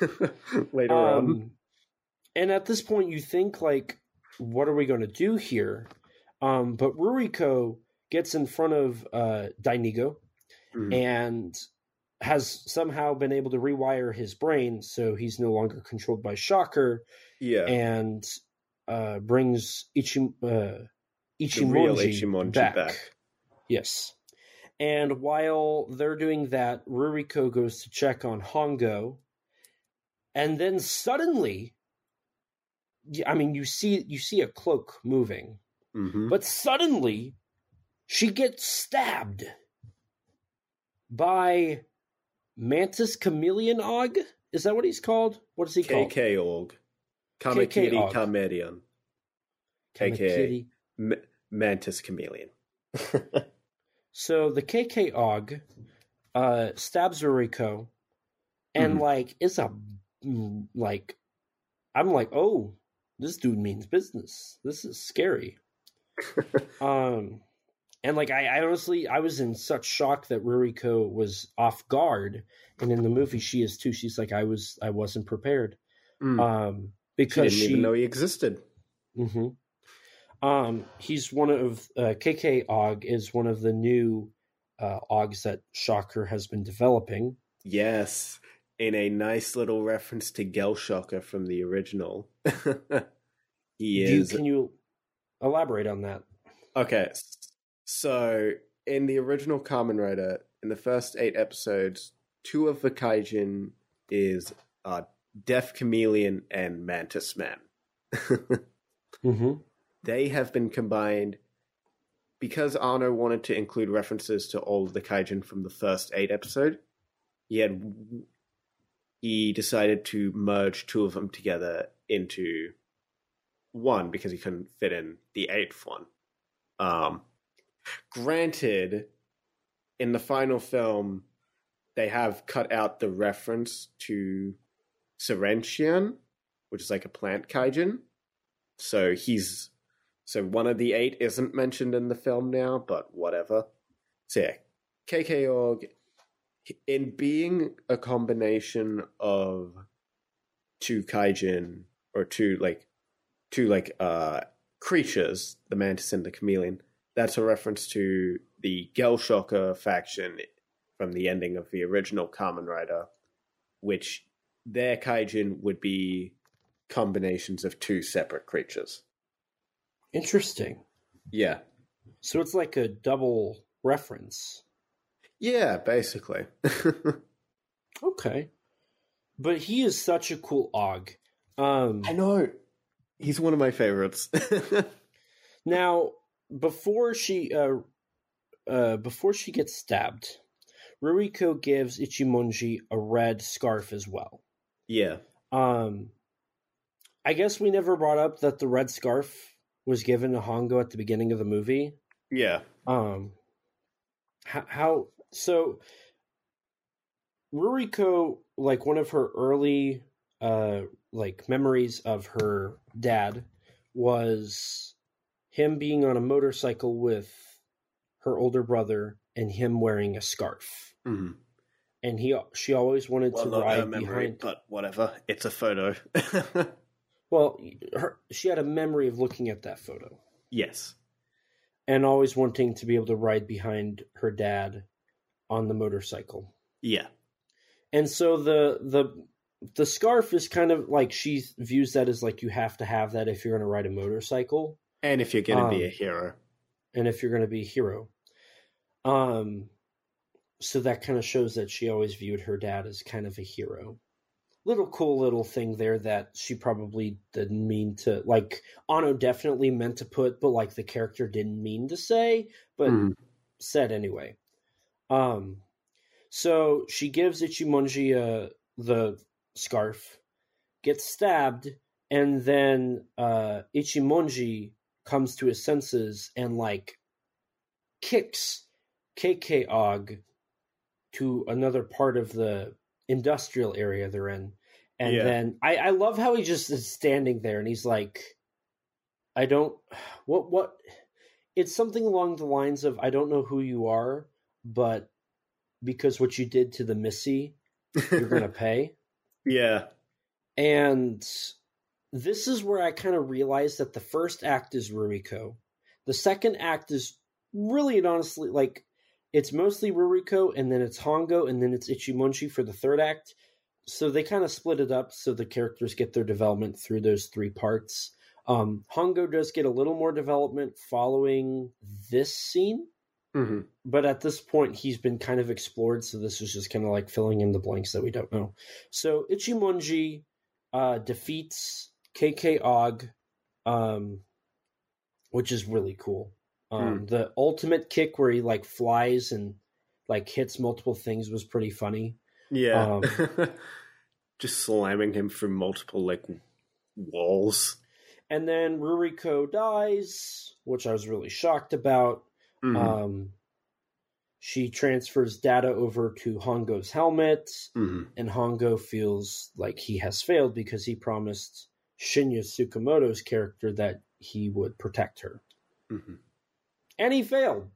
later on. um, and at this point, you think like, what are we going to do here? Um, but Ruriko gets in front of uh, Dainigo Mhm. and has somehow been able to rewire his brain so he's no longer controlled by Shocker. Yeah. and uh, brings Ichi, uh, Ichimonji, Ichimonji back. back. Yes. And while they're doing that, Ruriko goes to check on Hongo, and then suddenly, I mean, you see you see a cloak moving, hmm but suddenly she gets stabbed by Mantis Chameleon Aug. Is that what he's called? What is he called? KK Aug. Kamakiri aka Kamakiri. M- Mantis Chameleon. So the KK Aug uh, stabs Ruriko, and Mhm. like it's a mm, like I'm like, oh, this dude means business. This is scary. um, and like I, I honestly I was in such shock that Ruriko was off guard, and in the movie she is too. She's like, I was I wasn't prepared. Mm. Um, because she didn't she, even know he existed. hmm Um, he's one of uh, KK Aug is one of the new uh, Augs that Shocker has been developing. Yes, in a nice little reference to Gel Shocker from the original. he Do you, is can you elaborate on that? okay. So in the original Kamen Rider, in the first eight episodes, two of the Kaijin is uh, Deaf Chameleon and Mantis Man. Mm-hmm. they have been combined because Anno wanted to include references to all of the kaijin from the first eight episode. He had he decided to merge two of them together into one because he couldn't fit in the eighth one. Um, granted, in the final film, they have cut out the reference to Sarracenian, which is like a plant kaijin. So he's so one of the eight isn't mentioned in the film now, but whatever. So yeah, KK Aug, in being a combination of two kaijin or two like two like uh creatures, the mantis and the chameleon. That's a reference to the Gelshocker faction from the ending of the original Kamen Rider, which their kaijin would be combinations of two separate creatures. Interesting. Yeah. So it's like a double reference. Yeah, basically. Okay. But he is such a cool Aug. Um, I know. He's one of my favorites. Now, before she uh, uh, before she gets stabbed, Ruriko gives Ichimonji a red scarf as well. yeah. Um, I guess we never brought up that the red scarf was given to Hongo at the beginning of the movie. Yeah. Um, how, how so? Ruriko, like one of her early, uh, like memories of her dad was him being on a motorcycle with her older brother and him wearing a scarf. hmm And he, she always wanted Well, to not her ride memory, behind. but whatever. It's a photo. Well, her, she had a memory of looking at that photo yes. and always wanting to be able to ride behind her dad on the motorcycle. Yeah. And so the the the scarf is kind of like she views that as like you have to have that if you're going to ride a motorcycle And if you're going to be Um, a hero. and if you're going to be a hero. Um so that kind of shows that she always viewed her dad as kind of a hero. Little cool little thing there that she probably didn't mean to like Anno definitely meant to put but like the character didn't mean to say but Mhm. said anyway. Um, so she gives Ichimonji uh, the scarf, gets stabbed, and then uh, Ichimonji comes to his senses and like kicks KK Aug to another part of the industrial area they're in. And Yeah. then I, I love how he just is standing there and he's like, I don't, what, what, it's something along the lines of I don't know who you are, but because what you did to the Missy, you're gonna pay. Yeah. And this is where I kind of realized that the first act is Ruriko. The second act is really and honestly like it's mostly Ruriko and then it's Hongo and then it's Ichimonji for the third act. So they kind of split it up so the characters get their development through those three parts. Um, Hongo does get a little more development following this scene, hmm but at this point he's been kind of explored so this is just kind of like filling in the blanks that we don't know. So ichimonji uh defeats kk Aug um which is really cool. Um the ultimate kick where he like flies and like hits multiple things was pretty funny. Yeah. Um, Just slamming him through multiple like walls. and then ruriko dies which i was really shocked about Mhm. um she transfers data over to hongo's helmet Mhm. and Hongo feels like he has failed because he promised Shinya Tsukamoto's character that he would protect her. Mhm. And he failed.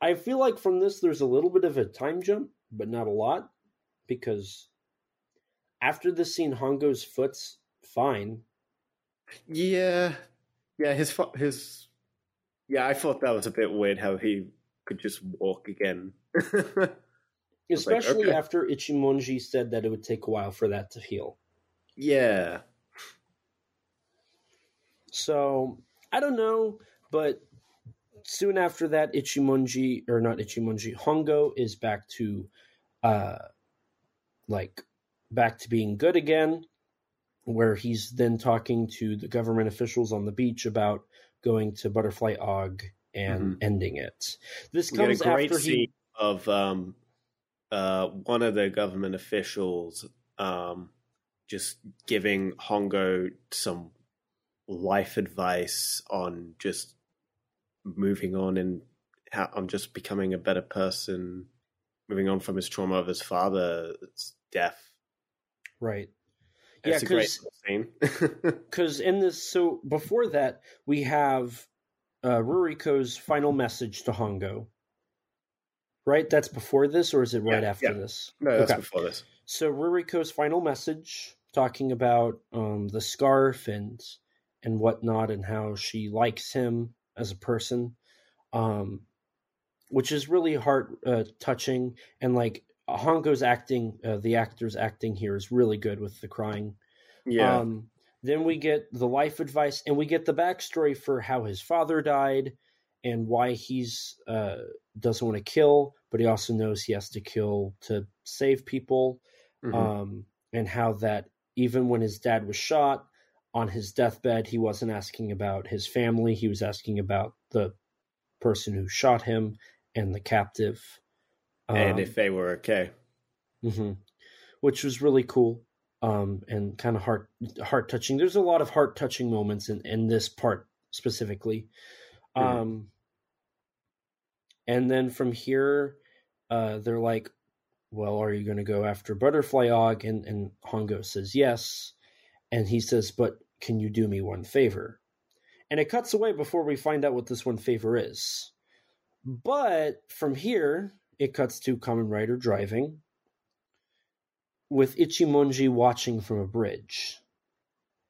I feel like from this there's a little bit of a time jump, but not a lot, because after this scene, Hongo's foot's fine. Yeah. Yeah, his fo- his Yeah, I thought that was a bit weird how he could just walk again. was like, Especially okay. after Ichimonji said that it would take a while for that to heal. yeah. So I don't know, but soon after that, Ichimonji or not Ichimonji, Hongo is back to, uh, like back to being good again, where he's then talking to the government officials on the beach about going to Butterfly Aug and ending it. This We comes after scene he. of um uh one of the government officials um just giving Hongo some life advice on just moving on and how I'm just becoming a better person, moving on from his trauma of his father's death. Right. It's Yeah, a great 'cause- because in this so before that we have uh ruriko's final message to hongo right that's before this or is it right Yeah, after yeah. this no, that's Okay. before this. so ruriko's final message talking about um the scarf and and whatnot and how she likes him as a person um which is really heart uh, touching and like hongo's acting uh, the actor's acting here is really good with the crying Yeah. um, then we get the life advice, and we get the backstory for how his father died and why he's uh, doesn't want to kill, but he also knows he has to kill to save people, Mhm. um, and how that even when his dad was shot on his deathbed, he wasn't asking about his family; he was asking about the person who shot him and the captive. And Um, if they were okay. hmm which was really cool um, and kind of heart heart touching. There's a lot of heart touching moments in in this part specifically. Mhm. Um, and then from here, uh, they're like, "Well, are you going to go after Butterfly Aug?" And and Hongo says yes, and he says, "But can you do me one favor?" And it cuts away before we find out what this one favor is. But from here, it cuts to Kamen Rider driving with Ichimonji watching from a bridge.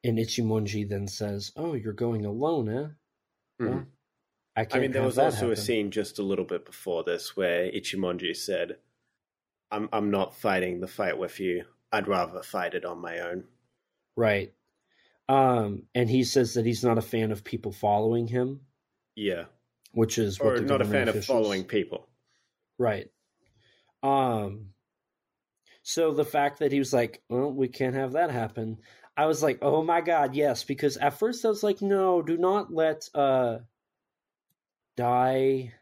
And Ichimonji then says, Oh, you're going alone, eh? Mhm. I I can't. mean, there was also a scene just a little bit before this where Ichimonji said, "I'm I'm not fighting the fight with you. I'd rather fight it on my own." right? Um, and he says that he's not a fan of people following him, Yeah, which is what or not a fan of following people. Right. Um so the fact that he was like, "Well, we can't have that happen." I was like, "Oh my god, yes," because at first I was like, "No, do not let uh Dai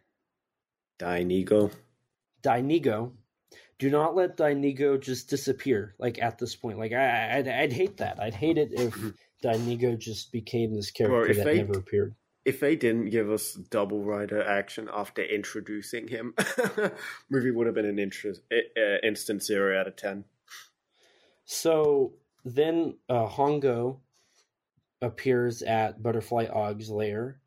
Dainigo. Dainigo do not let Dainigo just disappear like at this point. Like I I'd, I'd hate that. I'd hate it if Dainigo just became this character if that they- never appeared. If they didn't give us double rider action after introducing him, movie would have been an interest, uh, instant zero out of ten. So then uh, Hongo appears at Butterfly Aug's lair,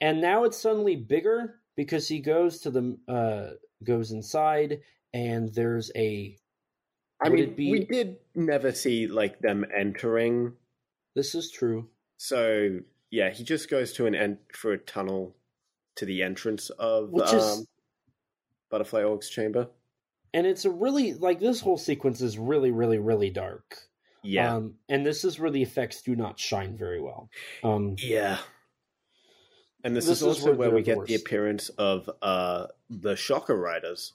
and now it's suddenly bigger because he goes to the uh, goes inside, and there's a. I mean, be- we did never see like them entering This is true. So yeah, he just goes to an end through a tunnel to the entrance of Which um, is- Butterfly Aug's chamber. And it's a really like this whole sequence is really, really, really dark. Yeah, Um, and this is where the effects do not shine very well. Um, yeah. And this, This is is also where where we get the appearance of uh the Shocker Riders.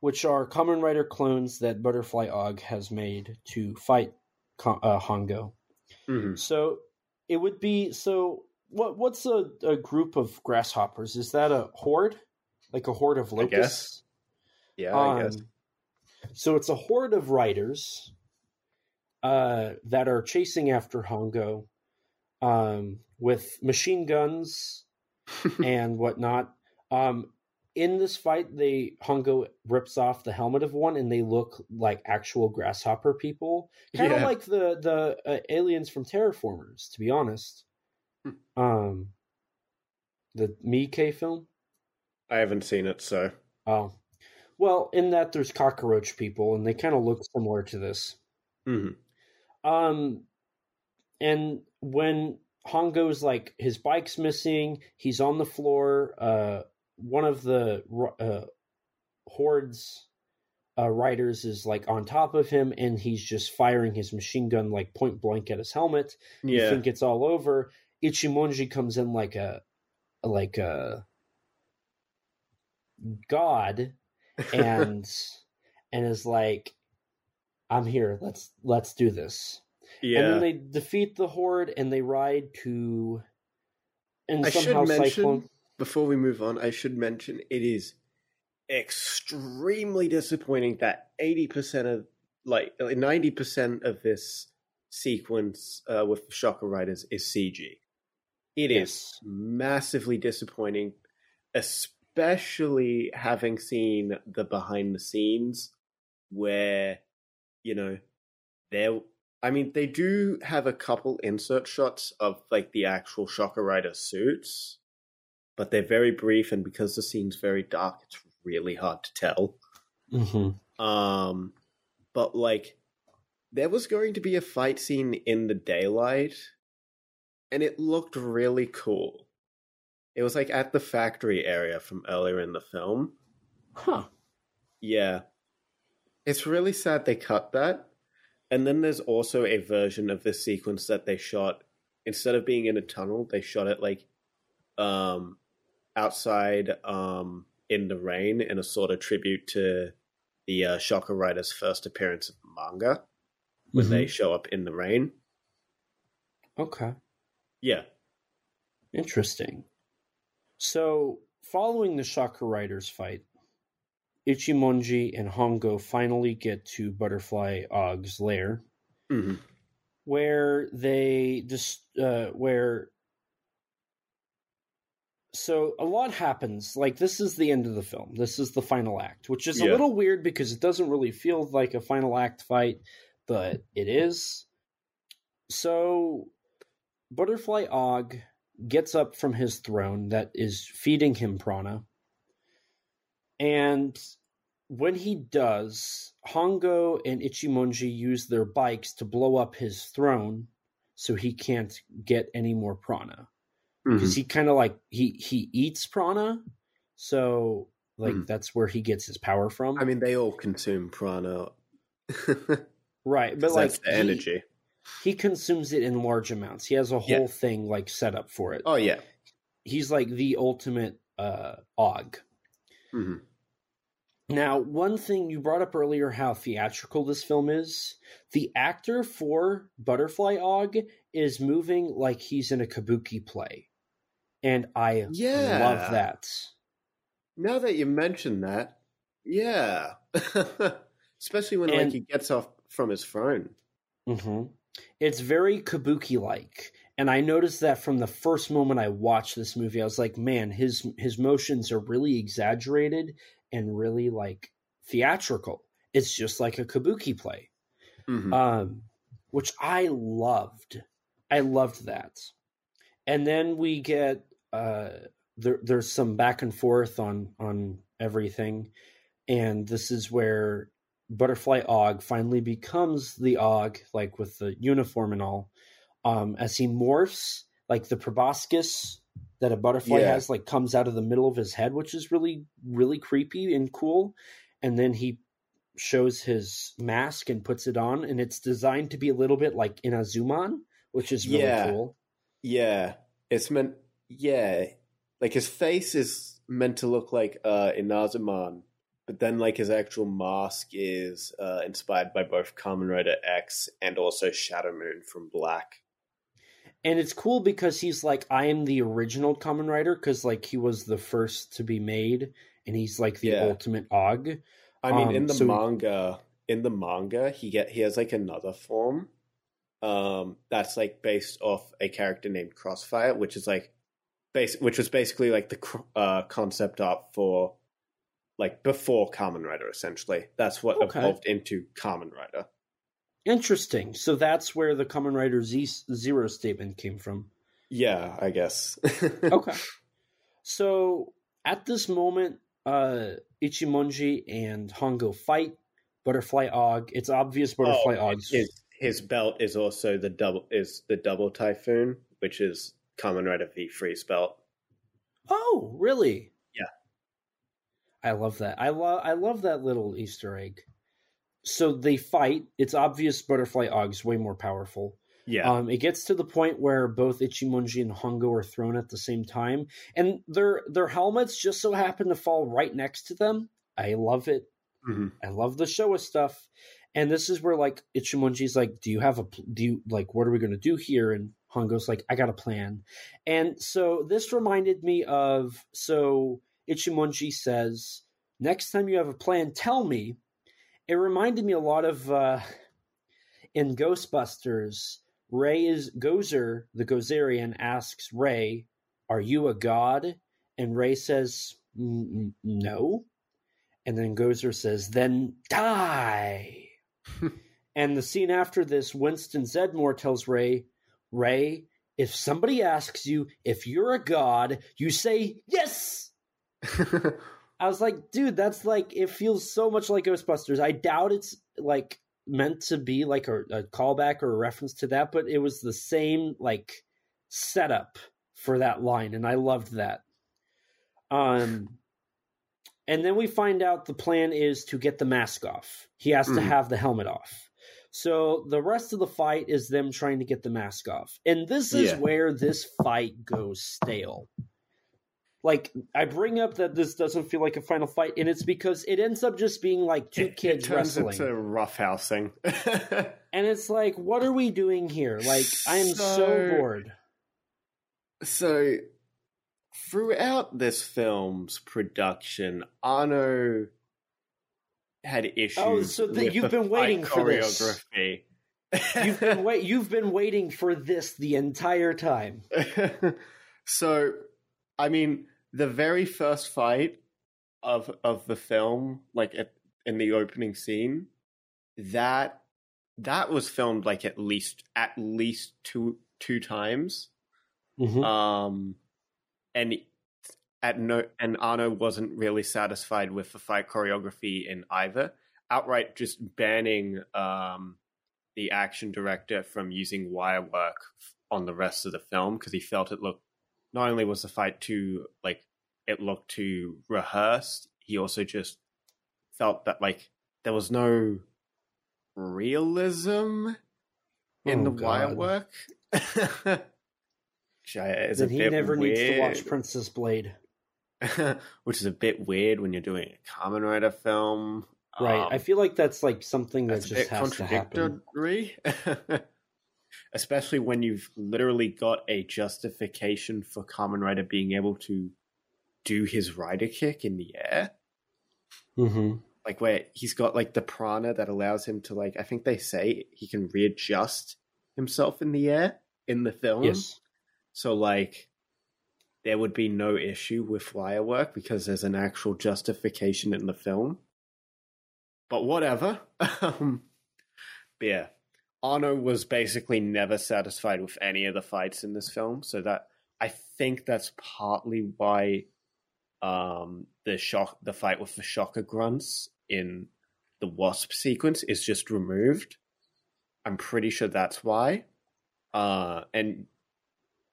which are Kamen Rider clones that Butterfly Aug has made to fight uh, Hongo. Mhm. So it would be so. What what's a, a group of grasshoppers? Is that a horde, like a horde of I locusts? guess. Yeah, I guess. Um, So it's a horde of riders uh, that are chasing after Hongo um, with machine guns and whatnot. Um, in this fight, they Hongo rips off the helmet of one, and they look like actual grasshopper people, kind of Yeah. like the the uh, aliens from Terra Formars. To be honest, Hmm. um, the Miike film. I haven't seen it, so Oh, well, in that there's cockroach people, and they kind of look similar to this. Mhm. Um, and when Hongo's like his bike's missing, he's on the floor. Uh, one of the uh, hordes uh, riders is like on top of him, and he's just firing his machine gun like point blank at his helmet. You think it's all over. Ichimonji comes in like a like a god and and is like i'm here let's let's do this yeah. and then they defeat the horde and they ride to and I should somehow mention cyclone before we move on. I should mention it is extremely disappointing that eighty percent of like ninety percent of this sequence uh, with the Shocker Riders is CG. It is Yes. massively disappointing, especially having seen the behind the scenes where you know there. I mean, they do have a couple insert shots of like the actual Shocker Rider suits, but they're very brief, and because the scene's very dark, it's really hard to tell. mm-hmm. Um, but like, there was going to be a fight scene in the daylight, and it looked really cool. It was like at the factory area from earlier in the film. huh Yeah. It's really sad they cut that. And then there's also a version of this sequence that they shot instead of being in a tunnel, they shot it like um outside um in the rain in a sort of tribute to the uh, Shocker Rider's first appearance of the manga when they show up in the rain. okay Yeah. interesting so following the shocker riders fight ichimonji and hongo finally get to butterfly Aug's lair hmm where they just uh, where so a lot happens. Like this is the end of the film. This is the final act which is a little weird because it doesn't really feel like a final act fight but it is. So butterfly Aug gets up from his throne that is feeding him prana. And when he does, Hongo and Ichimonji use their bikes to blow up his throne so he can't get any more prana. Because Mhm. he kind of like he he eats prana, so like Mhm. that's where he gets his power from. I mean, they all consume prana. right, But like the he- energy. he consumes it in large amounts. He has a whole Yeah. thing like set up for it. Oh yeah. He's like the ultimate uh Aug. hmm Now, one thing you brought up earlier how theatrical this film is. The actor for Butterfly Aug is moving like he's in a kabuki play. And I Yeah. love that. Now that you mention that, yeah. Especially when And- like he gets off from his throne. hmm It's very kabuki like. And I noticed that from the first moment I watched this movie. I was like, man, his his motions are really exaggerated and really like theatrical. It's just like a kabuki play. Mhm. um, which I loved. I loved that. And then we get uh, there, there's some back and forth on on everything, and this is where Butterfly Aug finally becomes the Aug, like with the uniform and all, um, as he morphs, like the proboscis that a butterfly Yeah. has, like comes out of the middle of his head, which is really really creepy and cool. And then he shows his mask and puts it on, and it's designed to be a little bit like Inazuman, which is really Yeah. cool. Yeah, it's meant. Yeah, like his face is meant to look like uh, Inazuman, but then like his actual mask is uh, inspired by both Kamen Rider X and also Shadow Moon from Black. And it's cool because he's like, I am the original Kamen Rider because like he was the first to be made, and he's like the Yeah. ultimate Og. I mean, Um, in the so- manga, in the manga, he get he has like another form, um, that's like based off a character named Crossfire, which is like, base, which was basically like the uh, concept art for, like before Kamen Rider. Essentially, that's what Okay. evolved into Kamen Rider. Interesting. So that's where the Kamen Rider Z- Zero statement came from. Yeah, I guess. okay. So at this moment, uh, Ichimonji and Hongo fight. Butterfly Aug. It's obvious Butterfly Oh, Aug's. his his belt is also the double is the double typhoon, which is Kamen of the Freeze belt. Oh, really? Yeah. I love that. I love I love that little Easter egg. So they fight. It's obvious Butterfly Aug's way more powerful. Yeah, Um, it gets to the point where both Ichimonji and Hongo are thrown at the same time, and their their helmets just so happen to fall right next to them. I love it. Mhm. I love the Showa stuff. And this is where like Ichimonji's like, "Do you have a do you like what are we going to do here?" And Hongo's like, "I got a plan." And so this reminded me of so Ichimonji says, "Next time you have a plan, tell me." It reminded me a lot of uh in Ghostbusters. Ray is Gozer, the Gozerian, asks Ray, "Are you a god?" And Ray says, "N- n- "No." And then Gozer says, "Then die." and the scene after this, Winston Zeddemore tells Ray, "Ray, if somebody asks you if you're a god, you say yes." I was like, dude, that's like it feels so much like Ghostbusters. I doubt it's like meant to be like a, a callback or a reference to that, but it was the same like setup for that line, and I loved that. Um, and then we find out the plan is to get the mask off. He has to Mhm. have the helmet off. So the rest of the fight is them trying to get the mask off. And this is Yeah. where this fight goes stale. Like I bring up that this doesn't feel like a final fight, and it's because it ends up just being like two It- kids it turns wrestling. into roughhousing. And it's like, what are we doing here? Like, I am so, So- bored. so, throughout this film's production, Anno had issues. Oh, so the- with you've been waiting for this. choreography. You've been wait, you've been waiting for this the entire time. so, I mean, the very first fight of of the film, like at, in the opening scene, that that was filmed like at least at least two two times. Mhm. Um, and at no, and Anno wasn't really satisfied with the fight choreography in either. Outright, just banning um, the action director from using wire work on the rest of the film because he felt it looked not only was the fight too like it looked too rehearsed, he also just felt that like there was no realism in Oh, the wire work. Which is Then he never needs to watch. Princess Blade. which is a bit weird when you're doing a Kamen Rider film. Right. Um, I feel like that's like something that that's a just bit has to happen. contradictory. Especially when you've literally got a justification for Kamen Rider being able to do his rider kick in the air. hmm Like where he's got like the prana that allows him to like I think they say he can readjust himself in the air in the film. Yes. So like there would be no issue with wire work because there's an actual justification in the film. But whatever. um, but yeah, Anno was basically never satisfied with any of the fights in this film, so that I think that's partly why um, the shock, the fight with the shocker grunts in the wasp sequence is just removed. I'm pretty sure that's why. Uh, and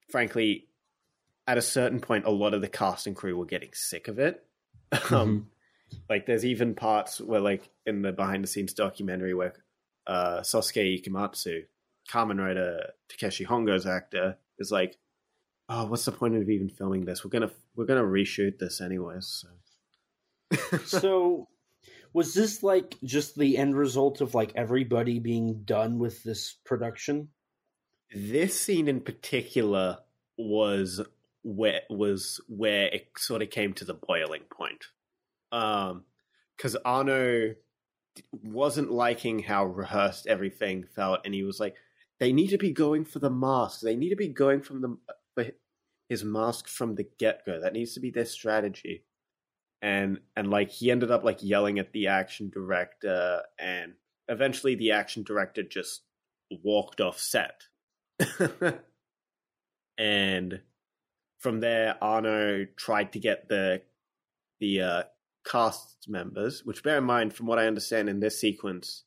frankly, at a certain point, a lot of the cast and crew were getting sick of it. Um, like, there's even parts where, like, in the behind the scenes documentary, where uh, Sosuke Ikematsu, Kamen Rider Takeshi Hongo's actor, is like, "Oh, what's the point of even filming this? We're gonna we're gonna reshoot this anyways." So. so was this like just the end result of like everybody being done with this production? this scene in particular was where was where it sort of came to the boiling point. Um because Anno wasn't liking how rehearsed everything felt and he was like they need to be going for the mask. They need to be going from the for his mask from the get-go. That needs to be their strategy. And and like he ended up like yelling at the action director and eventually the action director just walked off set. And from there, Anno tried to get the the uh, cast members. Which, bear in mind, from what I understand in this sequence,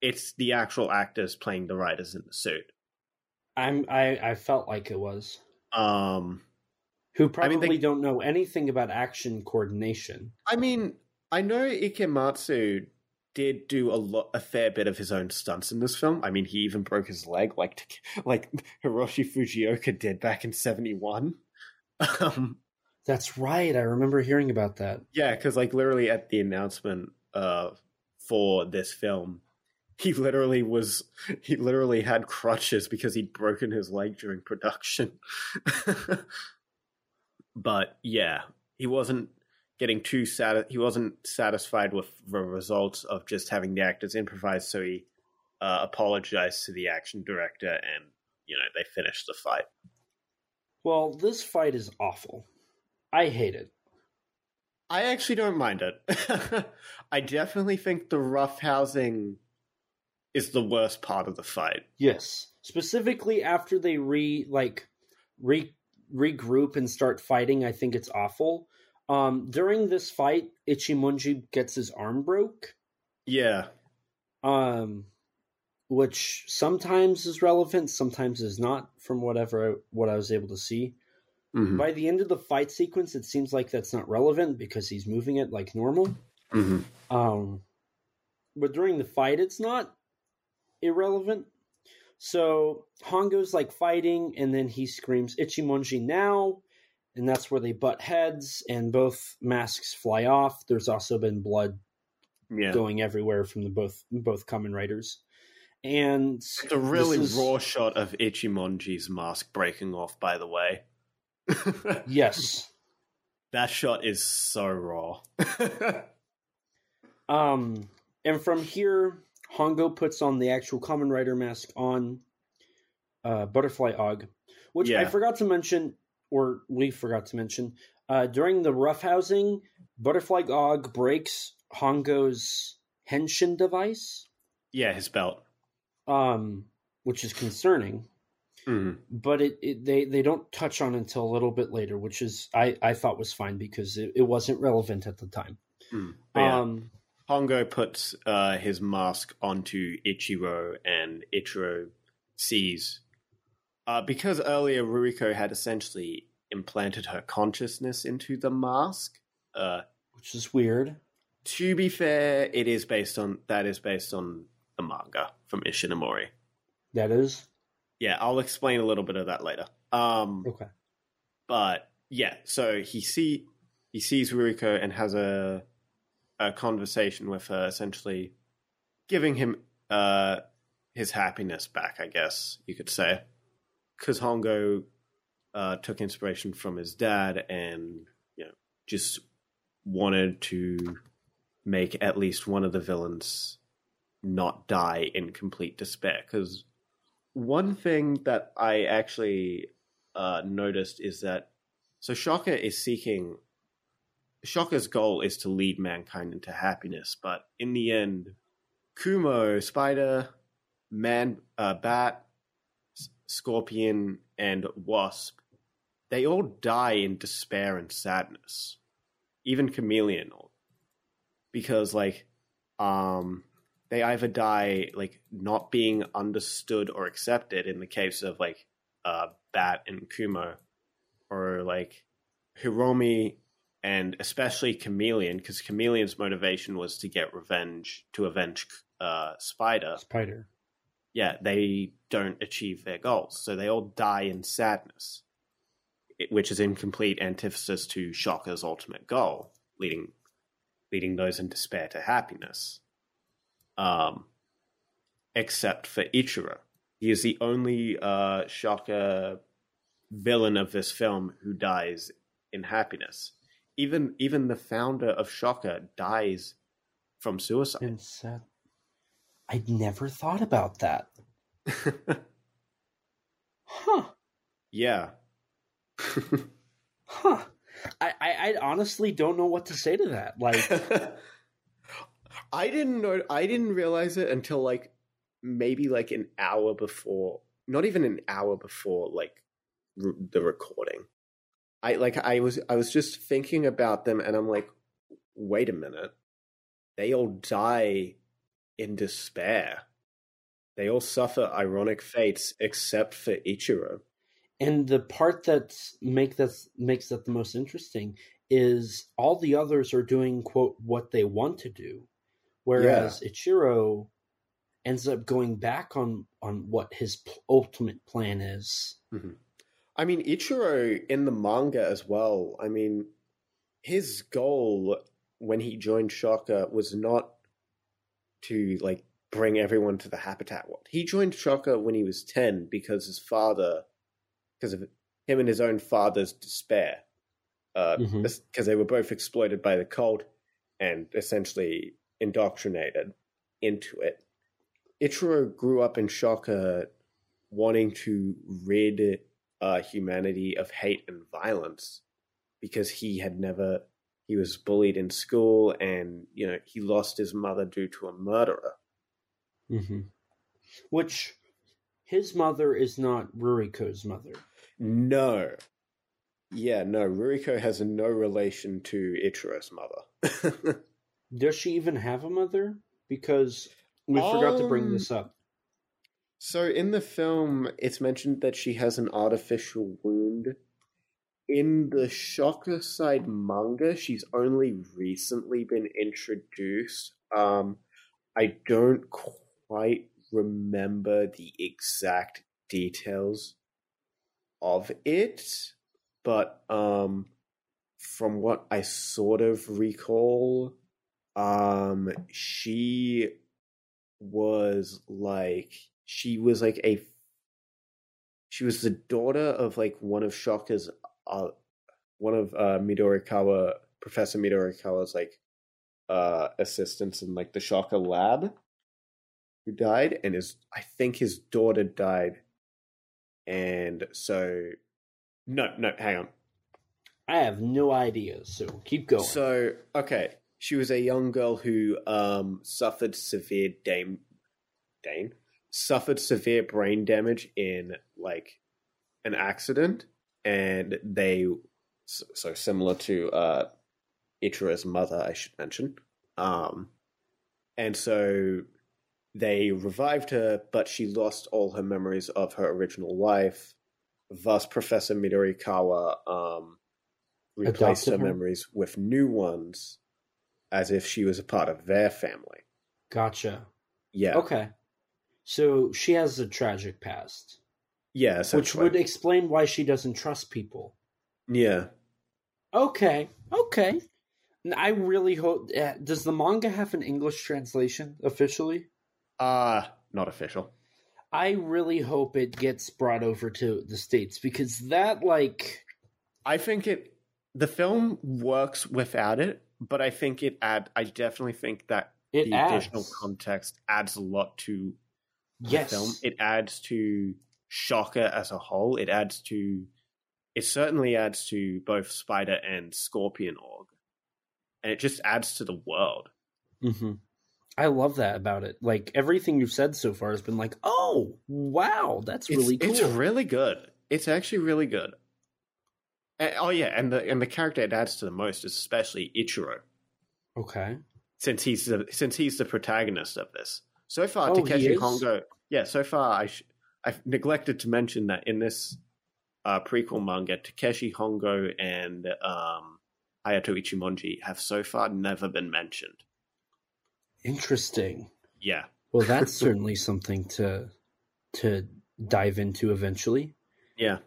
it's the actual actors playing the riders in the suit. I'm I I felt like it was. Um, Who I probably mean, they- don't know anything about action coordination. I mean, I know Ikematsu did do a lot, a fair bit of his own stunts in this film. I mean, he even broke his leg, like like Hiroshi Fujioka did back in '71. Um, That's right. I remember hearing about that. Yeah, because like literally at the announcement uh, for this film, he literally was he literally had crutches because he'd broken his leg during production. but yeah, he wasn't getting too sat. He wasn't satisfied with the results of just having the actors improvise, so he uh, apologized to the action director, and you know they finished the fight. Well, this fight is awful. I hate it. I actually don't mind it. I definitely think the rough housing is the worst part of the fight. Yes, specifically after they re like re regroup and start fighting, I think it's awful. Um, during this fight, Ichimonji gets his arm broke, Yeah. um, which sometimes is relevant, sometimes is not. From whatever what I was able to see, Mhm. by the end of the fight sequence, it seems like that's not relevant because he's moving it like normal. Mhm. Um, but during the fight, it's not irrelevant. So Hongo's like fighting, and then he screams Ichimonji now, and that's where they butt heads, and both masks fly off. There's also been blood Yeah. going everywhere from the both both Kamen Riders, and It's a really is- raw shot of Ichimonji's mask breaking off, by the way. Yes. that shot is so raw. Um, and from here, Hongo puts on the actual Kamen Rider mask on uh, Butterfly Aug, which I forgot to mention, or we forgot to mention. Uh, during the roughhousing, Butterfly Aug breaks Hongo's Henshin device, yeah, his belt. Um, which is concerning. Mhm. But it, it they they don't touch on until a little bit later, which is I I thought was fine because it, it wasn't relevant at the time. Mm. Yeah. Um, Hongo puts uh, his mask onto Ichiro, and Ichiro sees. Uh, because earlier Ruriko had essentially implanted her consciousness into the mask. Uh, which is weird. to be fair, it is based on that is based on the manga from Ishinomori. That is Yeah, I'll explain a little bit of that later. Um, okay. but yeah, so he see he sees Ruriko and has a a conversation with her, essentially giving him uh, his happiness back. I guess you could say, because Hongo uh, took inspiration from his dad and you know just wanted to make at least one of the villains not die in complete despair. Because one thing that I actually uh, noticed is that so Shocker is seeking Shocker's goal is to lead mankind into happiness, but in the end, Kumo, Spider, Man, uh, Bat, Scorpion, and Wasp, they all die in despair and sadness. Even Chameleon, because like, um, they either die like not being understood or accepted in the case of like uh, Bat and Kumo, or like Hiromi and especially Chameleon, because Chameleon's motivation was to get revenge to avenge uh, Spider. Spider. Yeah, they don't achieve their goals, so they all die in sadness, which is in complete antithesis to Shocker's ultimate goal, leading leading those in despair to happiness. Um, except for Ichiro, he is the only uh, Shocker villain of this film who dies in happiness. Even even the founder of Shocker dies from suicide. And sad. I'd never thought about that. Huh. yeah. Huh. I, I, I honestly don't know what to say to that. Like, I didn't know. I didn't realize it until like maybe like an hour before. Not even an hour before like r- the recording. I like I was I was just thinking about them, and I'm like, wait a minute. They all die in despair. They all suffer ironic fates except for Ichiro. and the part that make that makes that the most interesting is all the others are doing quote what they want to do, whereas Ichiro ends up going back on on what his p- ultimate plan is. I mean, Ichiro in the manga as well. I mean, his goal when he joined Shocker was not to like bring everyone to the habitat world. He joined Shocker when he was 10 because his father, because of him and his own father's despair, because Mhm. they were both exploited by the cult and essentially indoctrinated into it. Ichiro grew up in Shocker wanting to rid uh, humanity of hate and violence because he had never he was bullied in school and you know he lost his mother due to a murderer Mm-hmm. Which his mother is not Ruriko's mother. no yeah no ruriko has no relation to ichiro's mother Does she even have a mother? Because we forgot to bring Um, this up. so in the film it's mentioned that she has an artificial wound in the shocker side manga she's only recently been introduced um i don't quite remember the exact details of it but um from what i sort of recall um she was like she was like a she was the daughter of like one of Shocker's uh one of uh Midorikawa Professor Midorikawa's like uh assistants in like the Shocker lab who died and his I think his daughter died. And so no no hang on. I have no idea, so keep going. so okay, she was a young girl who um, suffered severe dame, Dane suffered severe brain damage in like an accident, and they so, similar to uh, Ichiro's mother, I should mention. Um, and so they revived her, but she lost all her memories of her original life, thus Professor Midorikawa um, replaced her her? memories with new ones as if she was a part of their family. Gotcha. Yeah. Okay. So she has a tragic past, Yeah, which would explain why she doesn't trust people. Yeah. Okay. Okay. I really hope. Uh, does the manga have an English translation officially? Uh, not official. I really hope it gets brought over to the states because that, like, I think it the film works without it, but I think it add I definitely think that it the adds. additional context adds a lot to the yes. film. It adds to Shocker as a whole. It adds to it certainly adds to both Spider and Scorpion Aug. And it just adds to the world. hmm I love that about it. Like everything you've said so far has been like, oh wow, that's It's, really cool. it's really good. It's actually really good. And- oh yeah, and the and the character it adds to the most is especially Ichiro. okay. since he's the since he's the protagonist of this. So far, Oh, Takeshi? Hongo. Yeah, so far I sh- I've neglected to mention that in this uh, prequel manga, Takeshi Hongo and um, Hayato Ichimonji have so far never been mentioned. Interesting. Yeah, Well, that's certainly something to to dive into eventually. yeah,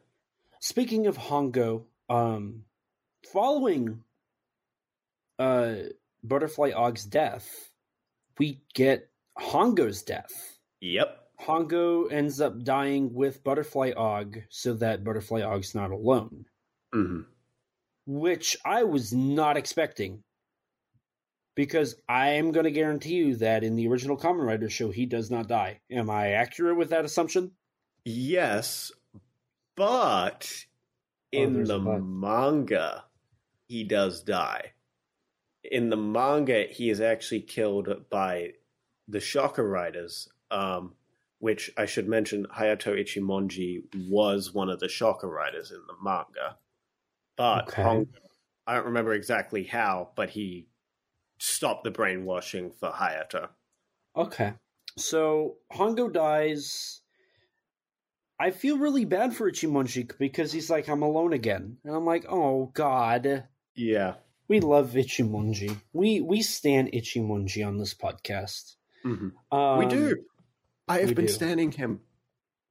Speaking of Hongo, um, following uh, Butterfly Aug's death, we get Hongo's death. yep, Hongo ends up dying with Butterfly Aug so that Butterfly Aug's not alone, hmm which I was not expecting. Because I am going to guarantee you that in the original Kamen Rider show, he does not die. Am I accurate with that assumption? yes, but in there's a the manga, he does die. In the manga, he is actually killed by the Shocker Riders, um, which I should mention, Hayato Ichimonji was one of the Shocker Riders in the manga. But Okay. Hongo, I don't remember exactly how, but he stopped the brainwashing for Hayato. Okay. So Hongo dies. I feel really bad for Ichimonji because he's like, I'm alone again. And I'm like, oh god. Yeah. We love Ichimonji. We we stand Ichimonji on this podcast. hmm Um, we do. I have been do. standing him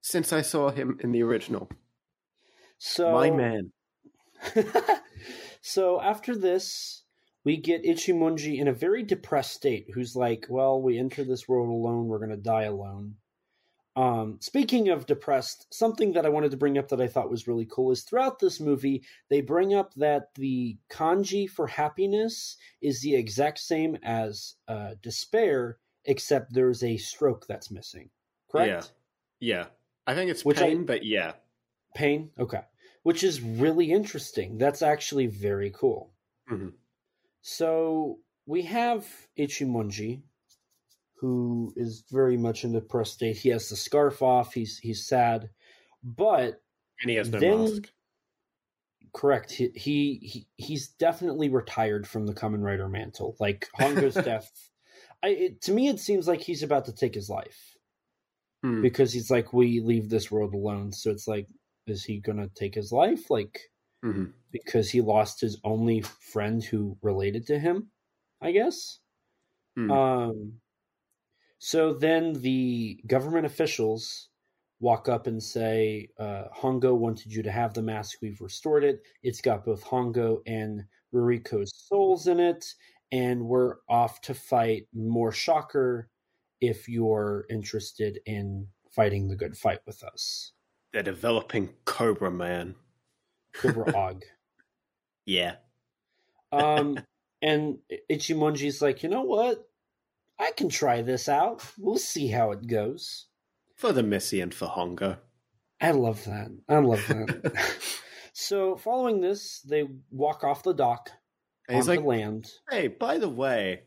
since I saw him in the original. So My man. so after this, we get Ichimonji in a very depressed state, who's like, "Well, we enter this world alone. We're going to die alone." Um, speaking of depressed, something that I wanted to bring up that I thought was really cool is throughout this movie they bring up that the kanji for happiness is the exact same as uh, despair, except there's a stroke that's missing. Correct? Yeah. I think it's Which I- pain, but yeah. Pain. Okay. Which is really interesting. That's actually very cool. Mhm. So we have Ichimonji, who is very much in a depressed state. He has the scarf off. He's he's sad, but And he has no Then- mask. correct. He, he he he's definitely retired from the Kamen Rider mantle. Like Hongo's death, I it, to me it seems like he's about to take his life Hmm. because he's like, we leave this world alone. So it's like, is he gonna take his life? Like Mhm. because he lost his only friend who related to him, I guess. Hmm. Um, so then the government officials walk up and say, uh, Hongo wanted you to have the mask. We've restored it. It's got both Hongo and Ruriko's souls in it. And we're off to fight more Shocker if you're interested in fighting the good fight with us. They're developing Cobra Man. Cobra Aug. Yeah. Um, and Ichimonji's like, you know what? I can try this out. We'll see how it goes. For the Missy and for Hongo. I love that. I love that. so, following this, they walk off the dock And he's like, land. hey, by the way,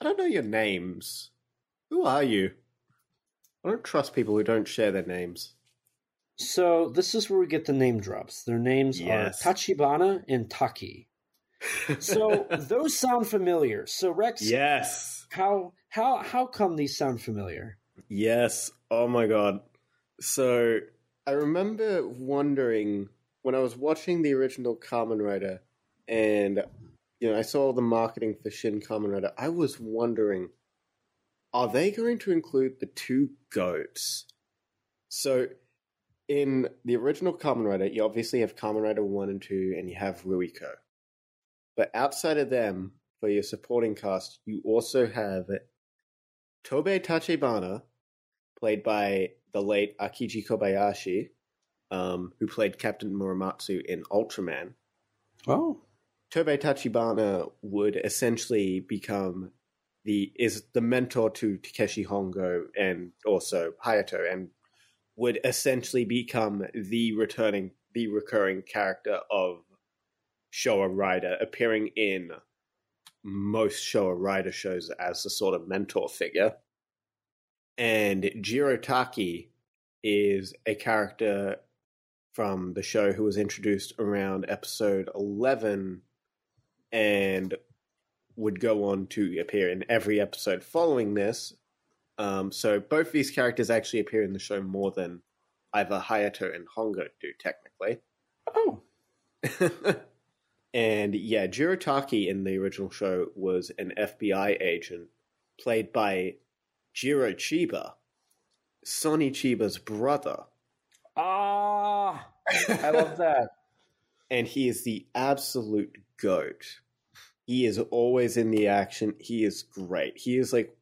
I don't know your names. Who are you? I don't trust people who don't share their names. So, this is where we get the name drops. Their names Yes. are Tachibana and Taki. So, those sound familiar. So, Rex, yes. how how how come these sound familiar? Yes. Oh my god. So I remember wondering when I was watching the original Kamen Rider, and you know I saw the marketing for Shin Kamen Rider. I was wondering, are they going to include the two goats? So, in the original Kamen Rider, you obviously have Kamen Rider one and two, and you have Ruriko. But outside of them, for your supporting cast, you also have Tobei Tachibana, played by the late Akiji Kobayashi, um, who played Captain Muramatsu in Ultraman. Oh, Tobei Tachibana would essentially become the is the mentor to Takeshi Hongo and also Hayato, and would essentially become the returning the recurring character of Showa Rider, appearing in most Showa Rider shows as a sort of mentor figure. And Jiro Taki is a character from the show who was introduced around episode 11 and would go on to appear in every episode following this. Um, so both these characters actually appear in the show more than either Hayato and Hongo do, technically. oh, and yeah, Jiro Taki in the original show was an FBI agent played by Jiro Chiba, Sonny Chiba's brother. ah, I love that. and he is the absolute goat. He is always in the action. He is great. He is like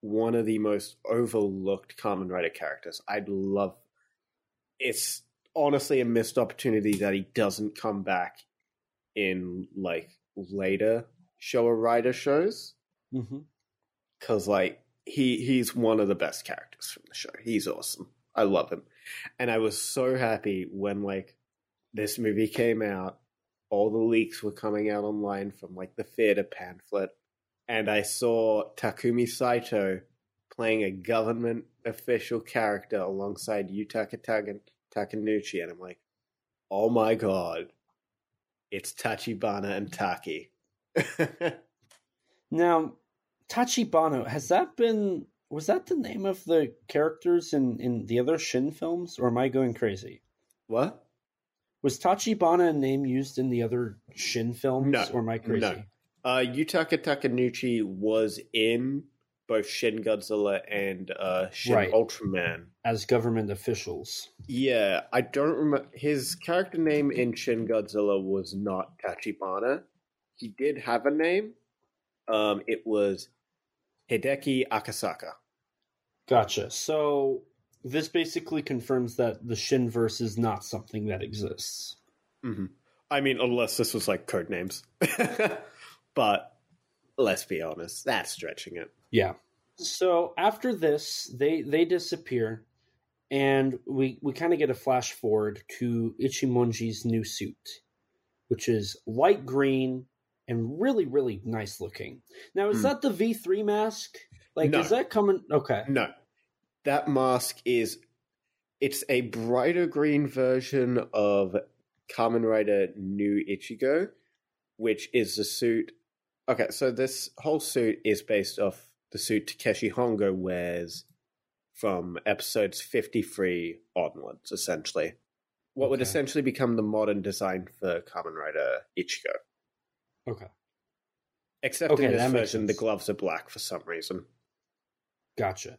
one of the most overlooked Kamen Rider characters. I'd love. It's honestly a missed opportunity that he doesn't come back in like later Showa Rider shows mm-hmm. because like he he's one of the best characters from the show. He's awesome. I love him, and I was so happy when like this movie came out. All the leaks were coming out online from like the theater pamphlet, and I saw Takumi Saito playing a government official character alongside Yutaka Takan- Takenouchi, and I'm like, oh my god, it's Tachibana and Taki. Now, Tachibana has that been was that the name of the characters in in the other Shin films, or am I going crazy? what? Was Tachibana a name used in the other Shin films, No, or am I crazy? no. Uh, Yutaka Takenouchi was in both Shin Godzilla and uh, Shin Right. Ultraman. As government officials. Yeah, I don't remember his character name in Shin Godzilla was not Tachibana. He did have a name. Um, it was Hideki Akasaka. Gotcha. So this basically confirms that the Shinverse is not something that exists. hmm I mean, unless this was like code names, but let's be honest, that's stretching it. Yeah. So after this, they they disappear, and we we kind of get a flash forward to Ichimonji's new suit, which is light green and really really nice looking. Now, is Hmm. that the V three mask? Like, No. is that coming? Okay. No, that mask is it's a brighter green version of Kamen Rider New Ichigo, which is the suit. Okay, so this whole suit is based off the suit Takeshi Hongo wears from episodes 53 onwards, essentially. What would essentially become the modern design for Kamen Rider Ichigo. Okay. Except Okay, in this version, the gloves are black for some reason. Gotcha.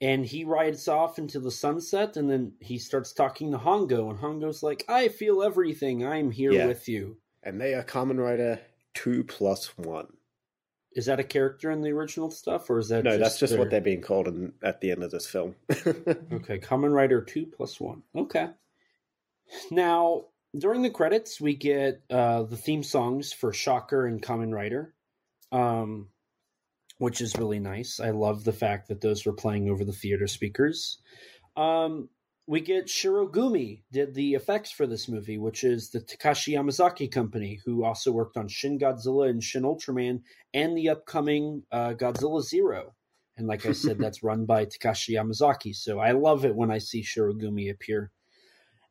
And he rides off into the sunset, and then he starts talking to Hongo, and Hongo's like, "I feel everything. I'm here Yeah. with you." And they are Kamen Rider 2 plus 1. Is that a character in the original stuff, or is that No, that's just their- what they're being called in, at the end of this film. Okay, Kamen Rider 2 plus 1. Okay. Now, during the credits, we get uh, the theme songs for Shocker and Kamen Rider, um, which is really nice. I love the fact that those were playing over the theater speakers. Um, we get Shirogumi did the effects for this movie, which is the Takashi Yamazaki company, who also worked on Shin Godzilla and Shin Ultraman and the upcoming uh, Godzilla Zero. And like I said, that's run by Takashi Yamazaki. So I love it when I see Shirogumi appear.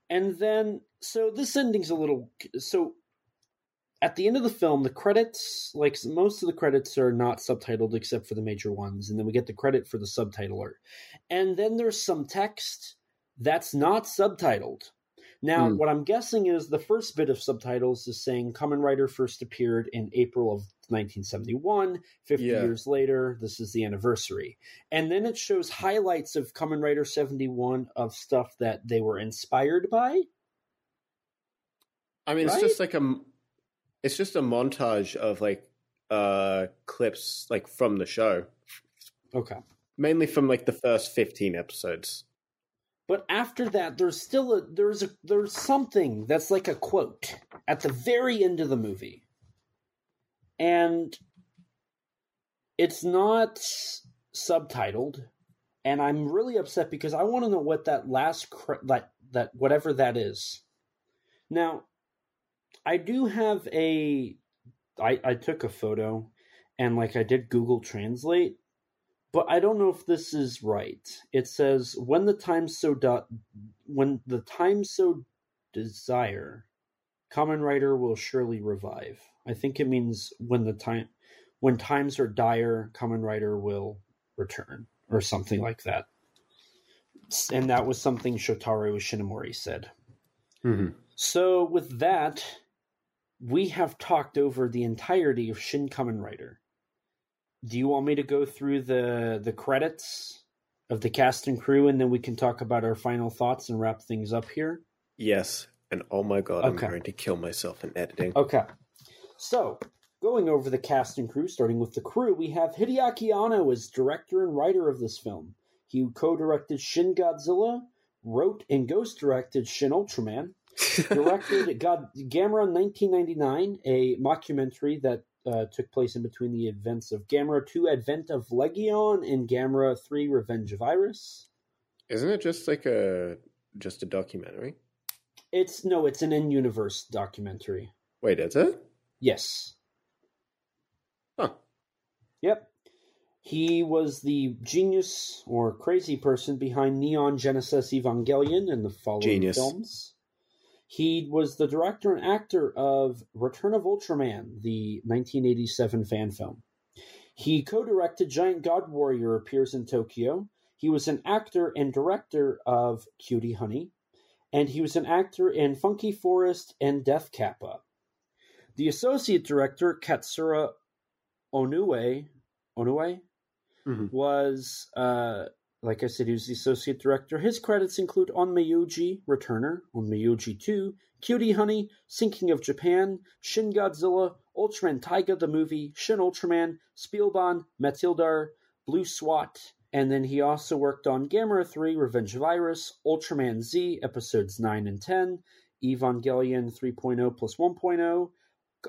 And then, so this ending's a little. So at the end of the film, the credits, like most of the credits, are not subtitled except for the major ones. And then we get the credit for the subtitler. And then there's some text that's not subtitled. Now, Hmm. what I'm guessing is the first bit of subtitles is saying Kamen Rider first appeared in April of 1971. 50 Yeah. years later, this is the anniversary. And then it shows highlights of Kamen Rider 71 of stuff that they were inspired by. I mean, it's just like a, it's just a montage of like uh clips like from the show, Okay. mainly from like the first fifteen episodes. But after that, there's still a there's a there's something that's like a quote at the very end of the movie, and it's not subtitled, and I'm really upset because I want to know what that last cre- that that whatever that is. Now, I do have a I I took a photo, and like I did Google Translate, but I don't know if this is right. It says when the time so do- when the time so desire, Kamen Rider will surely revive. I think it means when the time when times are dire, Kamen Rider will return or something like that. And that was something Shotaro Ishinomori said. Mm-hmm. So with that, we have talked over the entirety of Shin Kamen Rider. Do you want me to go through the the credits of the cast and crew, and then we can talk about our final thoughts and wrap things up here? Yes, and oh my god, Okay. I'm going to kill myself in editing. Okay. So, going over the cast and crew, starting with the crew, we have Hideaki Anno as director and writer of this film. He co-directed Shin Godzilla, wrote and ghost directed Shin Ultraman, directed God, Gamera 1999, a mockumentary that uh, took place in between the events of Gamera 2 Advent of Legion and Gamera 3 Revenge of Iris. Isn't it just like a just a documentary? It's no, it's an in-universe documentary. Wait, is it? Yes. Huh. Yep. He was the genius or crazy person behind Neon Genesis Evangelion and the following Genius. films. He was the director and actor of Return of Ultraman, the 1987 fan film. He co directed Giant God Warrior Appears in Tokyo. He was an actor and director of Cutie Honey. And he was an actor in Funky Forest and Death Kappa. The associate director, Katsuro Onoue, Onoue Mhm. was, uh, like I said, he was the associate director. His credits include Onmyoji, Returner, Onmyoji 2, Cutie Honey, Sinking of Japan, Shin Godzilla, Ultraman Taiga the movie, Shin Ultraman, Spielban, Metalder, Blue SWAT, and then he also worked on Gamera 3, Revenge of Iris, Ultraman Z, episodes 9 and 10, Evangelion 3.0 plus 1.0,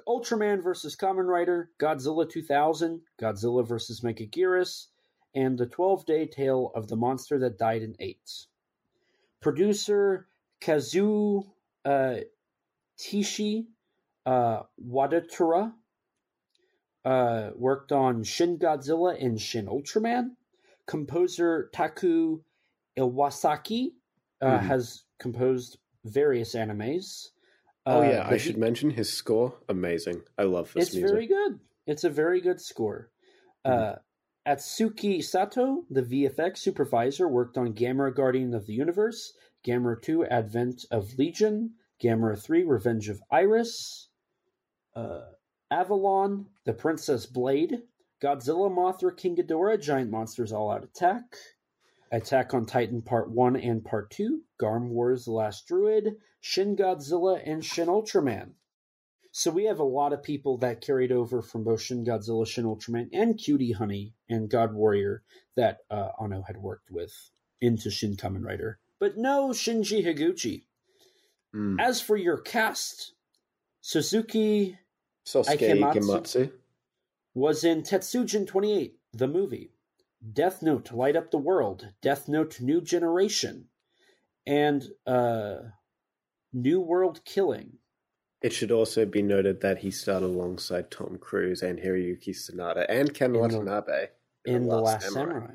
Ultraman versus Kamen Rider, Godzilla 2000, Godzilla versus Megaguirus, and the 12 Day Tale of the Monster That Died in 8. Producer Kazuo uh, Tishi uh, Wadakura uh, worked on Shin Godzilla and Shin Ultraman. Composer Taku Iwasaki uh, Mhm. has composed various animes. Oh Uh, yeah, I should he- mention his score. Amazing. I love this it's music. very good. It's a very good score. Uh, Atsuki Sato, the VFX supervisor, worked on Gamera Guardian of the Universe, Gamera 2 Advent of Legion, Gamera 3 Revenge of Iris, uh, Avalon, The Princess Blade, Godzilla Mothra King Ghidorah, Giant Monsters All Out Attack, Attack on Titan Part 1 and Part 2, Garm Wars The Last Druid, Shin Godzilla, and Shin Ultraman. So we have a lot of people that carried over from Shin Godzilla, Shin Ultraman, and Cutie Honey and God Warrior that uh, Anno had worked with into Shin Kamen Rider. But no Shinji Higuchi. Mm. As for your cast, Suzuki Sosuke Ikematsu. Gematsu. was in Tetsujin 28, the movie, Death Note, Light Up the World, Death Note, New Generation, and uh, New World Killing. It should also be noted that he starred alongside Tom Cruise and Hiroyuki Sanada and Ken In the- Watanabe in The Last Samurai.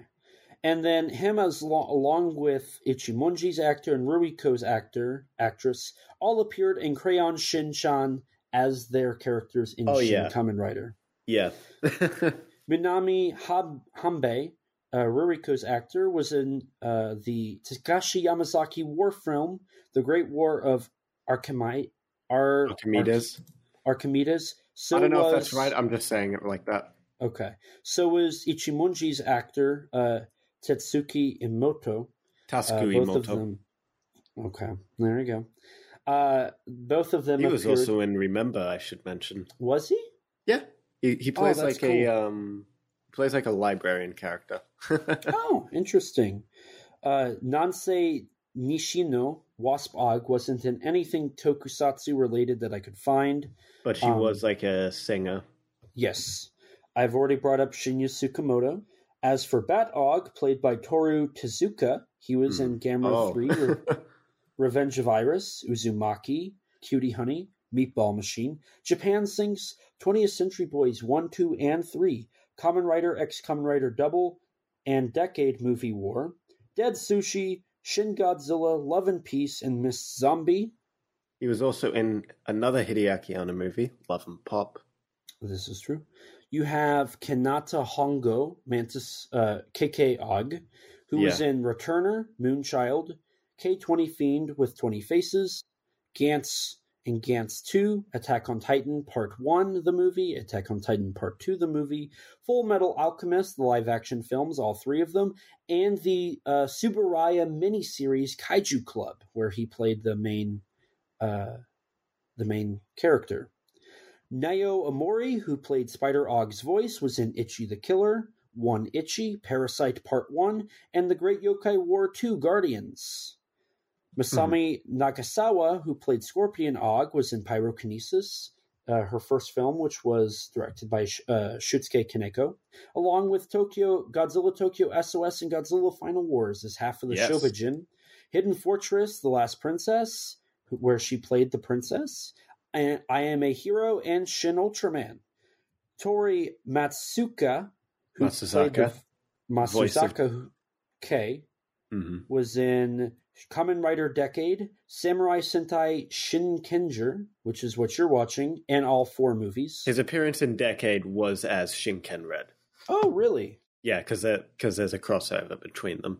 And then him as lo- along with Ichimonji's actor and Ruriko's actor actress all appeared in Crayon Shin-chan as their characters in Oh, Shin yeah. Kamen Rider. Yeah. Minami Hab- Hamabe uh, Ruriko's actor, was in uh, the Takashi Yamazaki war film, The Great War of Archimai- Ar- Archimedes. Arch- Archimedes. So I don't know was, if that's right. I'm just saying it like that. Okay. So was Ichimonji's actor, uh, Tasuku Emoto. Uh, both of Emoto. them. Okay, there you go. Uh, both of them. He was also in Remember. I should mention. Was he? Yeah, he he plays Oh, like a um plays like a librarian character. Oh, interesting. Uh, Nanase Nishino Wasp Aug wasn't in anything tokusatsu related that I could find. but she Um, was like a singer. Yes, I've already brought up Shinya Tsukamoto. As for Bat Aug, played by Toru Tezuka, he was Hmm. in Gamma Oh. 3, Re- Revenge of Iris, Uzumaki, Cutie Honey, Meatball Machine, Japan Sinks, 20th Century Boys 1, 2, and 3, Kamen Rider X Kamen Rider Double, and Decade Movie War, Dead Sushi, Shin Godzilla, Love and Peace, and Miss Zombie. he was also in another Hideaki Anno movie, Love and Pop. This is true. You have Kanata Hongo, Mantis, uh, KK Aug, who was in Returner, Moonchild, K20 Fiend with 20 Faces, Gantz and Gantz 2, Attack on Titan Part 1, the movie, Attack on Titan Part 2, the movie, Full Metal Alchemist, the live action films, all three of them, and the uh, Tsuburaya miniseries Kaiju Club, where he played the main, uh, the main character. Nao Omori, who played Spider Aug's voice, was in Ichi the Killer, One Ichi, Parasyte Part 1, and The Great Yokai War 2 Guardians. Masami Nagasawa, who played Scorpion Aug, was in Pyrokinesis, uh, her first film, which was directed by uh, Shusuke Kaneko, along with Tokyo Godzilla Tokyo SOS and Godzilla Final Wars as half of the Yes. Hidden Fortress, The Last Princess, where she played the princess, and I Am a Hero, and Shin Ultraman. Tori Matsuzaka, who played the Matsuzaka. Of- Matsuzaka K, hmm was in Kamen Rider Decade, Samurai Sentai Shinkenger, which is what you're watching, and all four movies. His appearance in Decade was as Shinken Red. oh, really? Yeah, because because there's a crossover between them.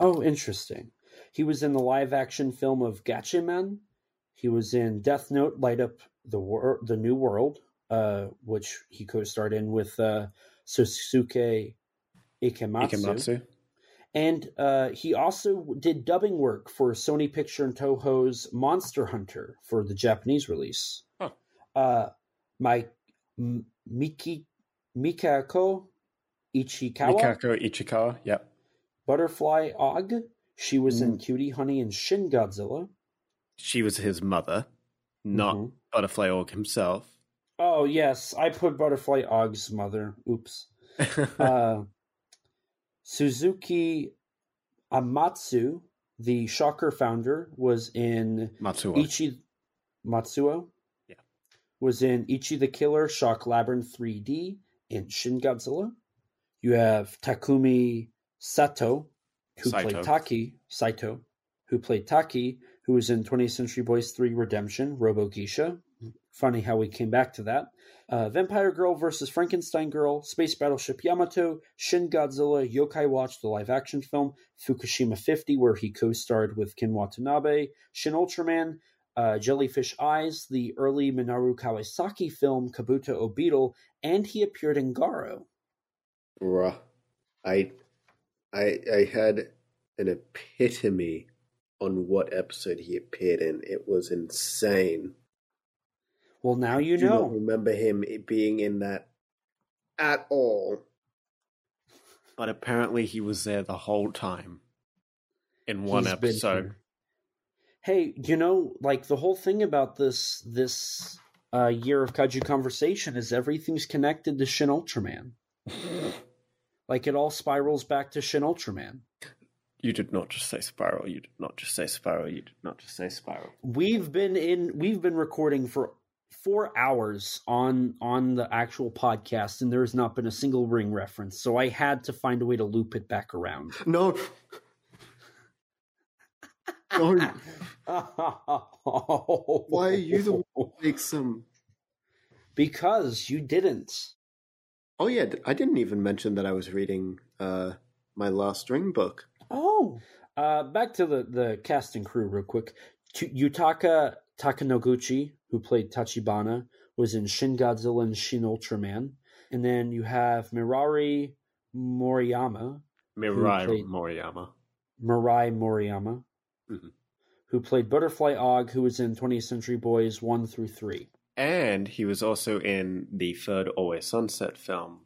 Oh, interesting. He was in the live action film of Gatchaman. He was in Death Note, Light Up the Wor- the New World, uh, which he co-starred in with uh, Sosuke Ikematsu. Ikematsu. And uh, he also did dubbing work for Sony Picture and Toho's Monster Hunter for the Japanese release. Huh. Uh, my M- Miki Mikako Ichikawa, Mikako Ichikawa. Yep. Butterfly Aug. She was in Mm. Cutie Honey and Shin Godzilla. She was his mother, not Mhm. Butterfly Aug himself. Oh yes, I put Butterfly Aug's mother. Oops. uh, Suzuki Amatsu, the Shocker founder, was in Matsuo. Ichi Matsuo. Yeah. Was in Ichi the Killer, Shock Labyrinth 3D, and Shin Godzilla. You have Takumi Sato, who Saito. played Taki, Saito, who played Taki, who was in 20th Century Boys 3 Redemption, Robo Geisha. Funny how we came back to that. Uh, Vampire Girl versus Frankenstein Girl, Space Battleship Yamato, Shin Godzilla, Yokai Watch, the live action film, Fukushima 50, where he co starred with Ken Watanabe, Shin Ultraman, uh, Jellyfish Eyes, the early Minoru Kawasaki film, Kabuto O Beetle, and he appeared in Garo. Bruh. I, I, I had an epitome on what episode he appeared in. It was insane. Well, now you do know. not remember him being in that at all. But apparently he was there the whole time in one He's episode. Hey, you know, like the whole thing about this this uh, year of Kaiju conversation is everything's connected to Shin Ultraman. like it all spirals back to Shin Ultraman. You did not just say Spiral. You did not just say Spiral. You did not just say Spiral. We've been in we've been recording for four hours on on the actual podcast and there has not been a single ring reference so i had to find a way to loop it back around No. why are you the one Make some. because you didn't Oh yeah, I didn't even mention that I was reading uh, my last ring book. Oh, uh, back to the the cast and crew real quick. T- Yutaka Takenouchi, who played Tachibana, was in Shin Godzilla and Shin Ultraman, and then you have Mirari Moriyama, Mirai Moriyama. Mirai Moriyama, Mhm. who played Butterfly Aug, who was in 20th Century Boys one through three. And he was also in the third Always Sunset film.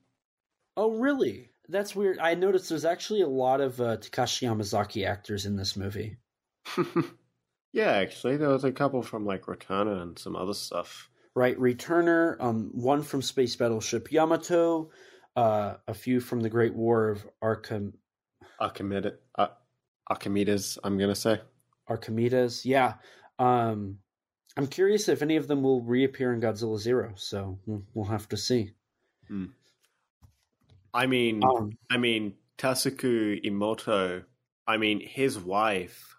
Oh, really? That's weird. I noticed there's actually a lot of uh, Takashi Yamazaki actors in this movie. yeah, actually, there was a couple from like Rotana and some other stuff. Right, Returner, um, one from Space Battleship Yamato, uh, a few from the Great War of Archim- Archimedes, uh, Archimedes I'm gonna say. Archimedes. Yeah, um, I'm curious if any of them will reappear in Godzilla Zero. So we'll, we'll have to see. Hmm. I mean, Um, I mean Tasuku Emoto. I mean, his wife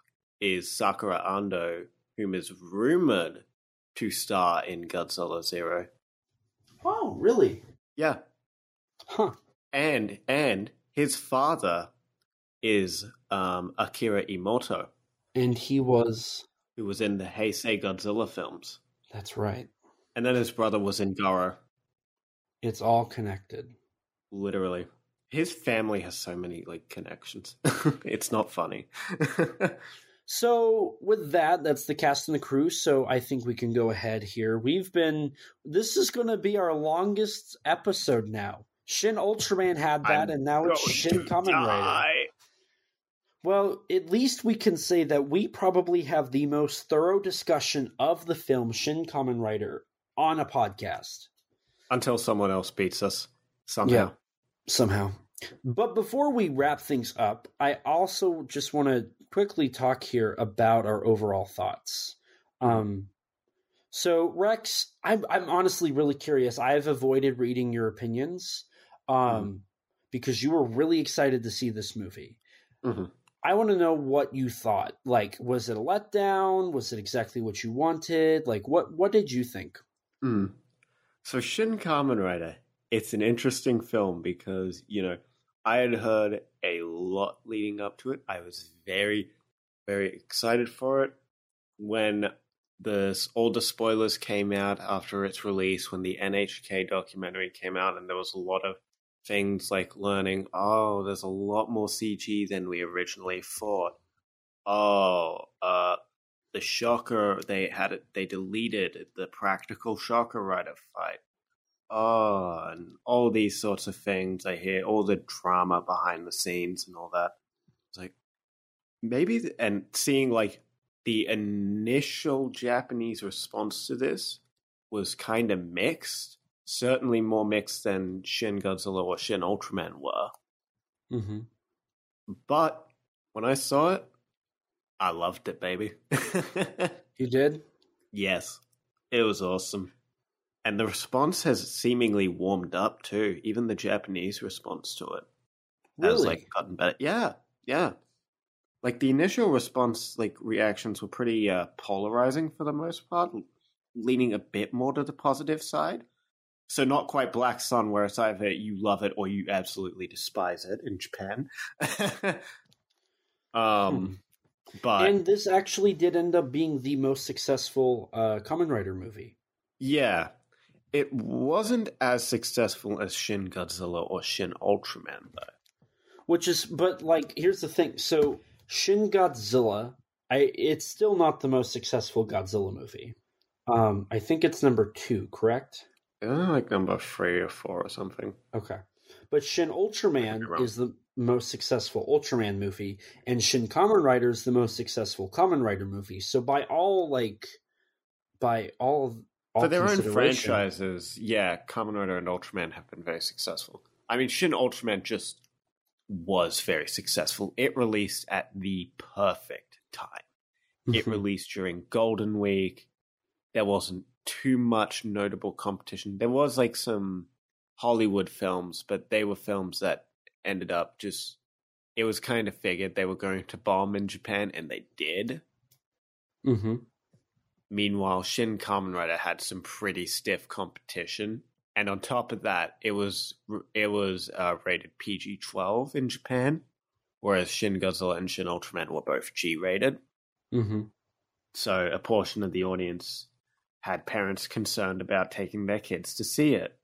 is Sakura Ando, whom is rumored to star in Godzilla Zero. oh, really? Yeah, Huh. and and his father is um, Akira Emoto, And he was. who was in the Heisei Godzilla films, That's right. and then his brother was in Garo. It's all connected. Literally, his family has so many like connections. it's not funny. So with that, that's the cast and the crew. So I think we can go ahead here. We've been this is going to be our longest episode now. Shin Ultraman had that, I'm and now it's Shin to Kamen Rider. Well, at least we can say that we probably have the most thorough discussion of the film Shin Kamen Rider on a podcast Until someone else beats us somehow. Yeah. somehow. But before we wrap things up, I also just want to quickly talk here about our overall thoughts. Um, so Rex, I'm I'm honestly really curious. I've avoided reading your opinions um, because you were really excited to see this movie. Mhm. I want to know what you thought. Like, was it a letdown? Was it exactly what you wanted? Like, what what did you think? Mm. So Shin Kamen Rider, it's an interesting film because, you know, I had heard a lot leading up to it. I was very, very excited for it. When the all the spoilers came out after its release, when the NHK documentary came out, and there was a lot of things like learning, oh, there's a lot more CG than we originally thought. Oh, uh, the shocker they had it they deleted the practical shocker rider fight oh and all these sorts of things i hear all the drama behind the scenes and all that it's like maybe th- and seeing like the initial japanese response to this was kind of mixed certainly more mixed than shin godzilla or shin ultraman were Mm-hmm. but when i saw it i loved it baby You did. Yes, it was awesome. And the response has seemingly warmed up too. Even the Japanese response to it has Really? like gotten better. Yeah, yeah. Like the initial response, like reactions were pretty uh, polarizing for the most part, leaning a bit more to the positive side. So not quite Black Sun, where it's either you love it or you absolutely despise it in Japan. um, but and this actually did end up being the most successful uh, Kamen Rider movie. Yeah. It wasn't as successful as Shin Godzilla or Shin Ultraman, though. Which is, but like, here's the thing. So Shin Godzilla, I it's still not the most successful Godzilla movie. Um, I think it's number two, correct? Uh, like number three or four or something. Okay. But Shin Ultraman Could be wrong. is the most successful Ultraman movie, and Shin Kamen Rider is the most successful Kamen Rider movie. So by all like, by all For their own franchises, yeah, Kamen Rider and Ultraman have been very successful. I mean, Shin Ultraman just was very successful. It released at the perfect time. It Mhm. released during Golden Week. There wasn't too much notable competition. There was like some Hollywood films, but they were films that ended up just. It was kind of figured they were going to bomb in Japan, and they did. Mhm. Meanwhile, Shin Kamen Rider had some pretty stiff competition, and on top of that, it was it was uh, rated PG twelve in Japan. whereas Shin Godzilla and Shin Ultraman were both G rated. Mm-hmm. So a portion of the audience had parents concerned about taking their kids to see it.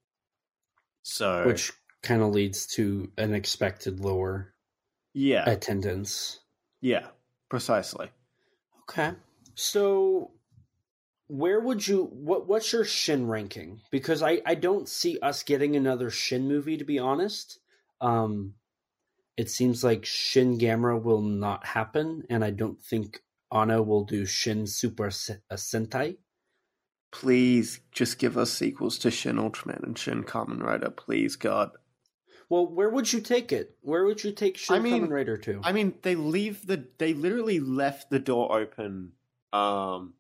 So Which kind of leads to an expected lower yeah, attendance. yeah, precisely. Okay. So where would you what what's your Shin ranking? Because I I don't see us getting another Shin movie to be honest. Um it seems like Shin Gamera will not happen and I don't think Anno will do Shin Super Se- uh, Sentai. Please just give us sequels to Shin Ultraman and Shin Kamen Rider, please God. Well, where would you take it? Where would you take Shin I mean- Kamen Rider to? I mean, they leave the they literally left the door open um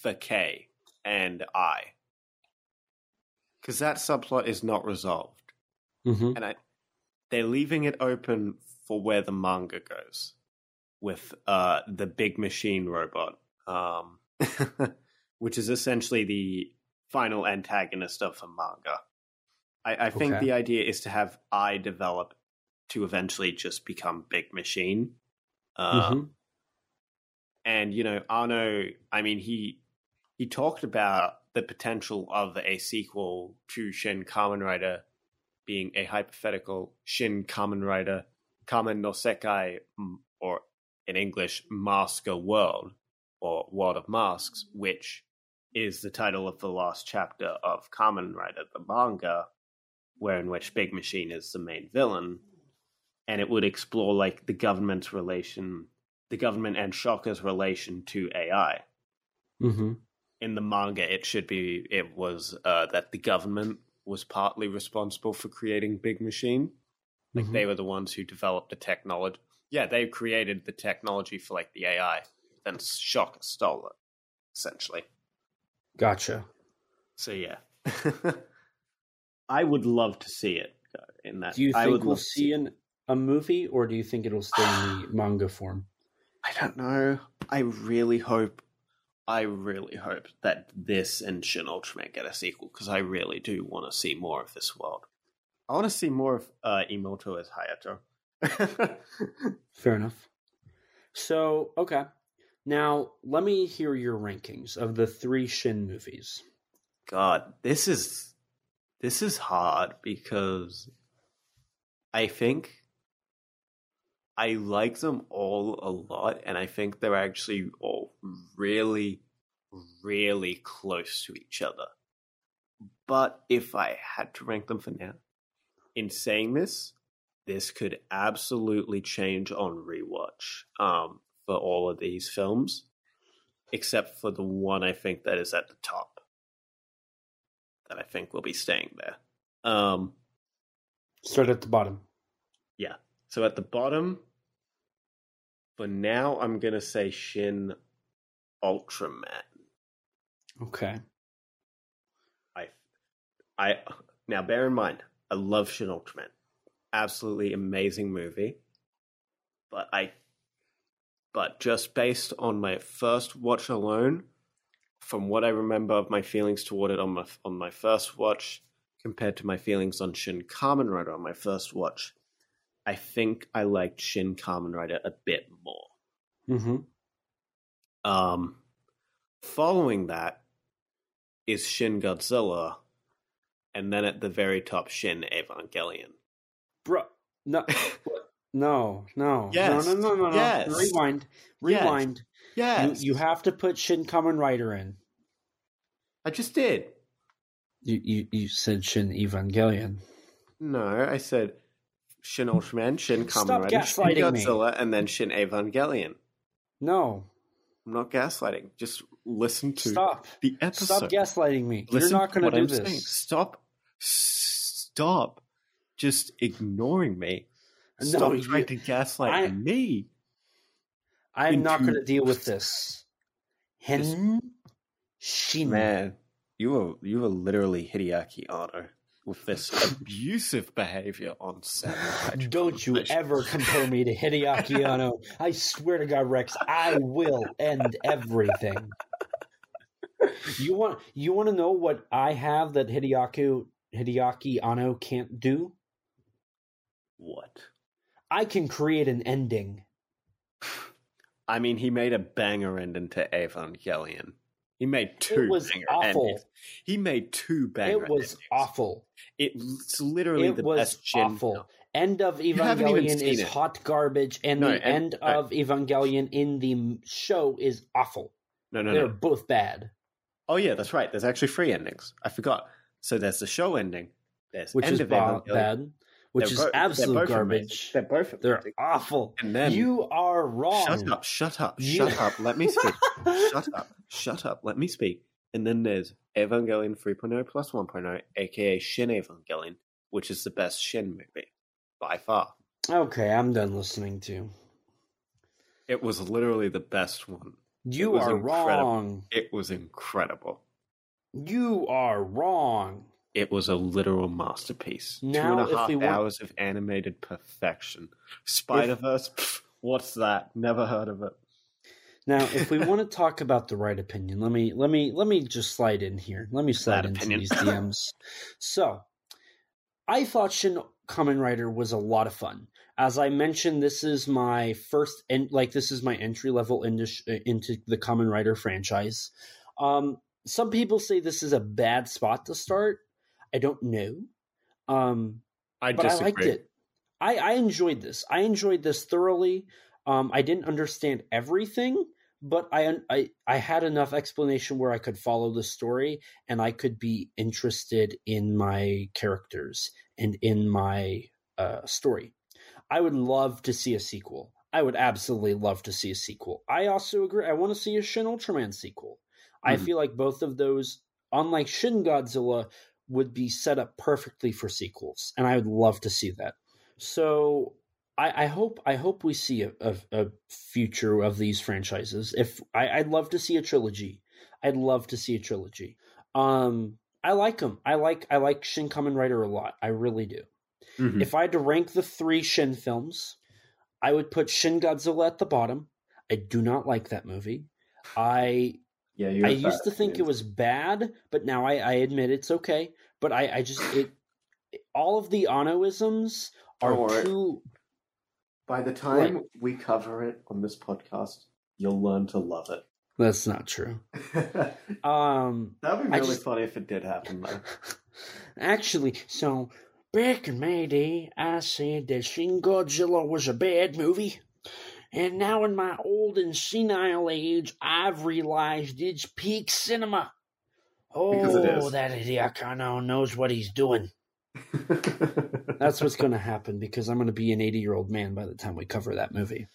for K and I. Cuz that subplot is not resolved. mm-hmm. And I they're leaving it open for where the manga goes with uh the big machine robot um which is essentially the final antagonist of the manga. I, I think Okay. the idea is to have I develop to eventually just become Big Machine. Um, Mhm. And you know, Anno, I mean, he he talked about the potential of a sequel to Shin Kamen Rider being a hypothetical Shin Kamen Rider Kamen no Sekai, or in English, Masker World, or World of Masks, which is the title of the last chapter of Kamen Rider, the manga, where in which Big Machine is the main villain, and it would explore like the government's relation, the government and Shocker's relation to AI. Mm-hmm. In the manga, it should be it was uh, that the government was partly responsible for creating Big Machine. Like Mhm. they were the ones who developed the technology. Yeah, they created the technology for like the AI. Then Shocker stole it, essentially. Gotcha. So yeah, I would love to see it in that. Do you I think would we'll love see an, a movie, or do you think it'll stay in the manga form? I don't know. I really hope. I really hope that this and Shin Ultraman get a sequel because I really do want to see more of this world. I want to see more of uh, Emoto as Hayato. Fair enough. So, okay. Now, let me hear your rankings of the three Shin movies. God, this is this is hard because I think I like them all a lot, and I think they're actually all really, really close to each other. But if I had to rank them for now, in saying this, this could absolutely change on rewatch um, for all of these films, except for the one I think that is at the top that I think will be staying there. Um, Start at the bottom. yeah. So at the bottom, for now, I'm gonna say Shin Ultraman. Okay. I, I now bear in mind, I love Shin Ultraman, absolutely amazing movie. But I, but just based on my first watch alone, from what I remember of my feelings toward it on my on my first watch, compared to my feelings on Shin Kamen Rider on my first watch, I think I liked Shin Kamen Rider a bit more. Mm-hmm. Um, following that is Shin Godzilla, and then at the very top, Shin Evangelion. Bro, no, no, no, Yes. no, no, no, no, no. Yes. Rewind, Yes. rewind. Yes, You, you have to put Shin Kamen Rider in. I just did. You, you, you said Shin Evangelion. No, I said Shin Ultraman, Shin Kamen Rider, Shin gaslighting me. Godzilla, and then Shin Evangelion. No, I'm not gaslighting. Just listen to stop. the episode. Stop gaslighting me. Listen You're not going to do I'm this. saying. Stop. Stop. Just ignoring me. No, Stop you- trying to gaslight I- me. I'm not going to deal with this. Hen Shin. Man, you were you were literally Hideaki Anno with this abusive behavior on set. Don't you ever compare me to Hideaki Anno. I swear to God, Rex, I will end everything. You want you want to know what I have that Hideaki Hideaki Anno can't do? What? I can create an ending. I mean, he made a banger ending to Evangelion. He made two It was awful. endings. He made two banger It was endings. awful. It's literally It the was best awful. film. End of Evangelion is it. hot garbage, and No, the and- end of Evangelion in the show is awful. No, no, They're no. both bad. Oh yeah, that's right. There's actually three endings. I forgot. So there's the show ending. There's which end is of Evangelion. bad, which They're is bo- they're absolute garbage. amazing. They're both of them. They're amazing. awful. And then you are wrong. shut up, shut up, You- shut up. Let me speak. shut up, shut up. Let me speak. And then there's Evangelion 3.0 plus 1.0, aka Shin Evangelion, which is the best Shin movie by far. Okay, I'm done listening to. It was literally the best one. You are incredible. wrong. It was incredible. You are wrong. It was a literal masterpiece. Now, Two if and a half want- hours of animated perfection. Spider Verse, what's that? Never heard of it. Now, if we want to talk about the right opinion, let me let me let me just slide in here. Let me slide That into opinion. these DMs. so, I thought Shin Kamen Rider was a lot of fun. As I mentioned, this is my first and like this is my entry level into into the Kamen Rider franchise. Um, some people say this is a bad spot to start. I don't know. Um, I but disagree. I liked it. I, I enjoyed this. I enjoyed this thoroughly. Um, I didn't understand everything, but I, I I had enough explanation where I could follow the story and I could be interested in my characters and in my uh, story. I would love to see a sequel. I would absolutely love to see a sequel. I also agree. I want to see a Shin Ultraman sequel. I Mhm. feel like both of those, unlike Shin Godzilla, would be set up perfectly for sequels, and I would love to see that. So I, I hope I hope we see a, a, a future of these franchises. If I, I'd love to see a trilogy, I'd love to see a trilogy. Um, I like them. I like I like Shin Kamen Rider a lot. I really do. Mhm. If I had to rank the three Shin films, I would put Shin Godzilla at the bottom. I do not like that movie. I Yeah, I used to think it was bad, but now I, I admit it's okay. But I, I just it all of the Anoisms are too By the time we cover it on this podcast, you'll learn to love it. that's not true. Um That'd be really just- funny if it did happen, though. actually so back in my day I said that Shin Godzilla was a bad movie. And now in my old and senile age I've realized it's peak cinema. It Oh, that Hideaki Anno knows what he's doing. That's what's going to happen because I'm going to be an 80 year old man by the time we cover that movie.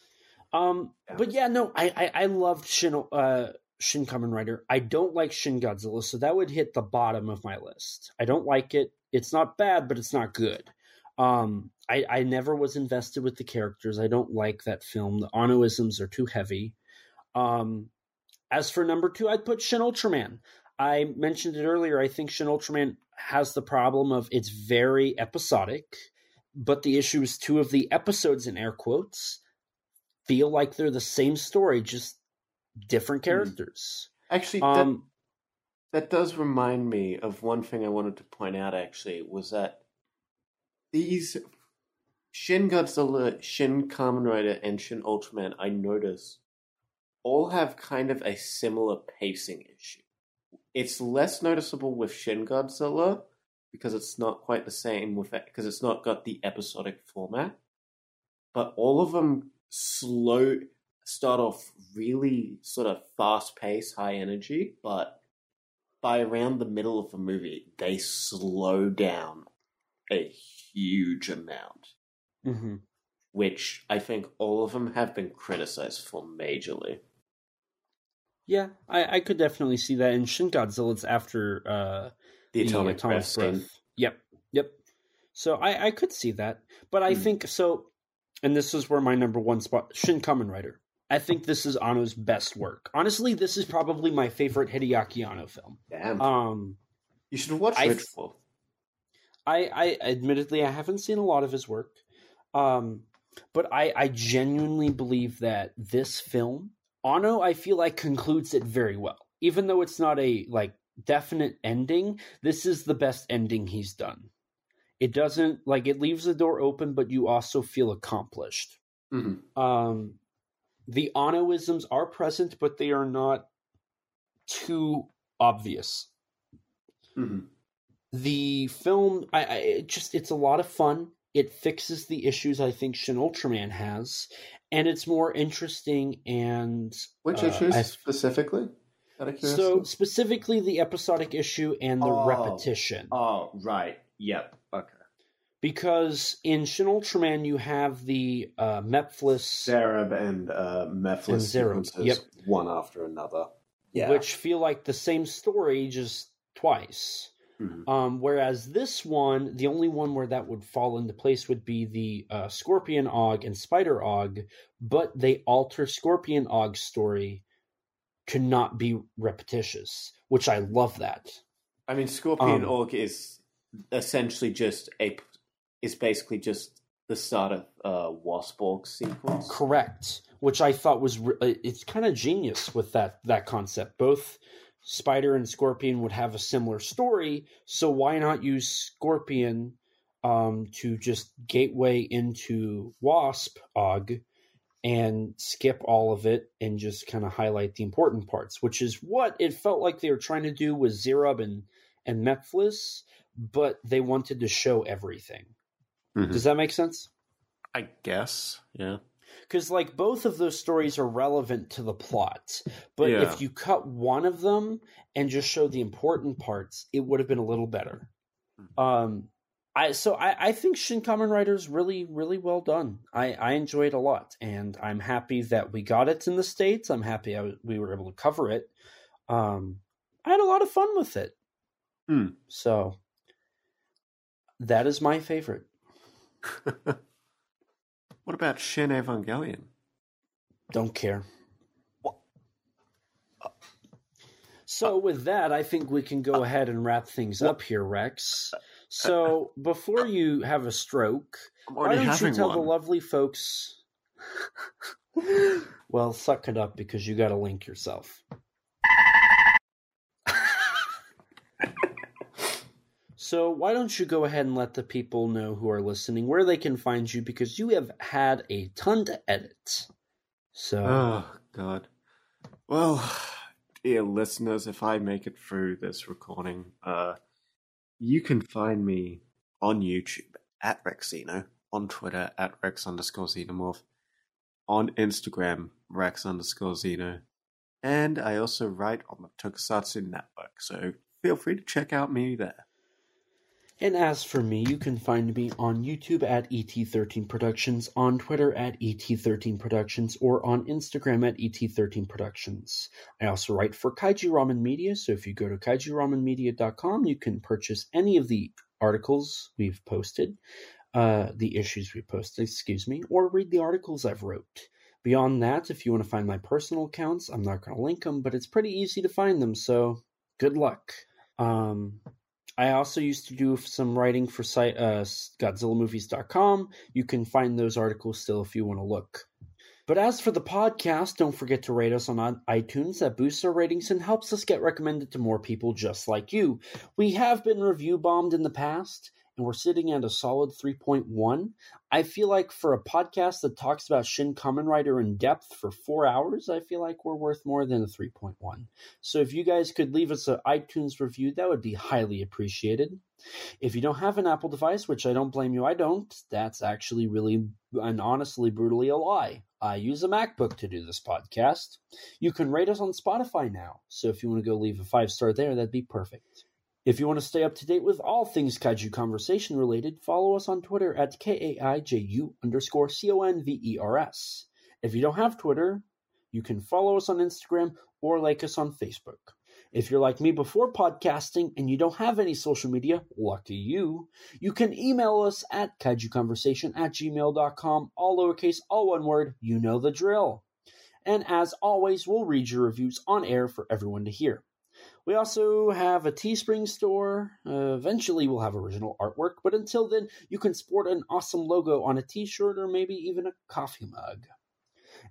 Um, but yeah, no, I I, I loved Shin uh, Shin Kamen Rider. I don't like Shin Godzilla, so that would hit the bottom of my list. I don't like it. It's not bad, but it's not good. Um, I I never was invested with the characters. I don't like that film. The Anoisms are too heavy. Um, as for number two, I'd put Shin Ultraman. I mentioned it earlier. I think Shin Ultraman has the problem of it's very episodic, but the issue is two of the episodes in air quotes feel like they're the same story, just different characters. Actually, Um, that, that does remind me of one thing I wanted to point out, actually, was that these Shin Godzilla, Shin Kamen Rider, and Shin Ultraman, I notice, all have kind of a similar pacing issue. It's less noticeable with Shin Godzilla because it's not quite the same with it because it's not got the episodic format. But all of them slow start off really sort of fast paced, high energy, but by around the middle of the movie, they slow down a huge amount, mhm. which I think all of them have been criticized for majorly. Yeah, I, I could definitely see that. In Shin Godzilla, it's after uh, The atomic, breath scene. Yep, yep. So I, I could see that, but I Hmm. think so. And this is where my number one spot, Shin Kamen Rider. I think this is Anno's best work. Honestly, this is probably my favorite Hideaki Anno film. Damn. Um, you should watch I- Ritual. I, I admittedly I haven't seen a lot of his work, um, but I, I genuinely believe that this film, Anno, I feel like concludes it very well. Even though it's not a like definite ending, this is the best ending he's done. It doesn't like it leaves the door open, but you also feel accomplished. Mm-hmm. Um, the onoisms are present, but they are not too obvious. Mm-hmm. The film, I, I it just it's a lot of fun. It fixes the issues I think Shin Ultraman has, and it's more interesting and Which uh, issues I- specifically? So specifically the episodic issue and the Oh. repetition. oh, right. Yep. Okay. because in Shin Ultraman you have the uh, Mefilas, Zarab and uh, Mefilas And Zarab, sequences, yep. one after another. yeah. which feel like the same story just twice. Mhm. Um, whereas this one, the only one where that would fall into place would be the uh, Scorpion Aug and Spider Aug, but they alter Scorpion Aug's story to not be repetitious, which I love that. I mean, Scorpion Um, Aug is essentially just a. is basically just the start of uh, Wasp Aug sequence. Correct, which I thought was re- uh, it's kind of genius with that that concept. Both Spider and Scorpion would have a similar story, so why not use Scorpion um, to just gateway into Wasp Aug and skip all of it and just kind of highlight the important parts, which is what it felt like they were trying to do with Zarab and and Mefilas, but they wanted to show everything. Mhm. Does that make sense? I guess. Yeah. Because like both of those stories are relevant to the plot but Yeah. if you cut one of them and just show the important parts it would have been a little better. Um i so i i think shin kamen rider is really really well done. I i enjoy it a lot and i'm happy that we got it in the states. I'm happy I, we were able to cover it. Um i had a lot of fun with it. Hmm. so that is my favorite What about Shin Evangelion? Don't care. So with that, I think we can go ahead and wrap things up here, Rex. So before you have a stroke, why don't you tell one. the lovely folks? well, suck it up because you got to link yourself. So why don't you go ahead and let the people know who are listening where they can find you because you have had a ton to edit. So Oh God. Well, dear listeners, if I make it through this recording, uh, you can find me on YouTube at RexXeno, on Twitter at Rex underscore Xenomorph, on Instagram Rex underscore Xeno, and I also write on the Tokusatsu Network. So feel free to check out me there. And as for me, you can find me on YouTube at ET13 Productions, on Twitter at ET13 Productions, or on Instagram at ET13 Productions. I also write for Kaiju Ramen Media, so if you go to kaijuramenmedia.com, you can purchase any of the articles we've posted, uh, the issues we posted, excuse me, or read the articles I've wrote. Beyond that, if you want to find my personal accounts, I'm not going to link them, but it's pretty easy to find them, so good luck. Um, I also used to do some writing for site uh, GodzillaMovies.com. You can find those articles still if you want to look. But as for the podcast, don't forget to rate us on iTunes. That boosts our ratings and helps us get recommended to more people just like you. We have been review bombed in the past, and we're sitting at a solid 3.1. I feel like for a podcast that talks about Shin Kamen Rider in depth for four hours, I feel like we're worth more than a 3.1. So if you guys could leave us an iTunes review, that would be highly appreciated. If you don't have an Apple device, which I don't blame you, I don't, that's actually really and honestly brutally a lie. I use a MacBook to do this podcast. You can rate us on Spotify now. So if you want to go leave a five star there, that'd be perfect. If you want to stay up to date with all things Kaiju Conversation related, follow us on Twitter at K-A-I-J-U underscore C-O-N-V-E-R-S. If you don't have Twitter, you can follow us on Instagram or like us on Facebook. If you're like me before podcasting and you don't have any social media, lucky you, you can email us at kaijuconversation at gmail.com, all lowercase, all one word, you know the drill. And as always, we'll read your reviews on air for everyone to hear. We also have a Teespring store. Uh, eventually, we'll have original artwork, but until then, you can sport an awesome logo on a t shirt or maybe even a coffee mug.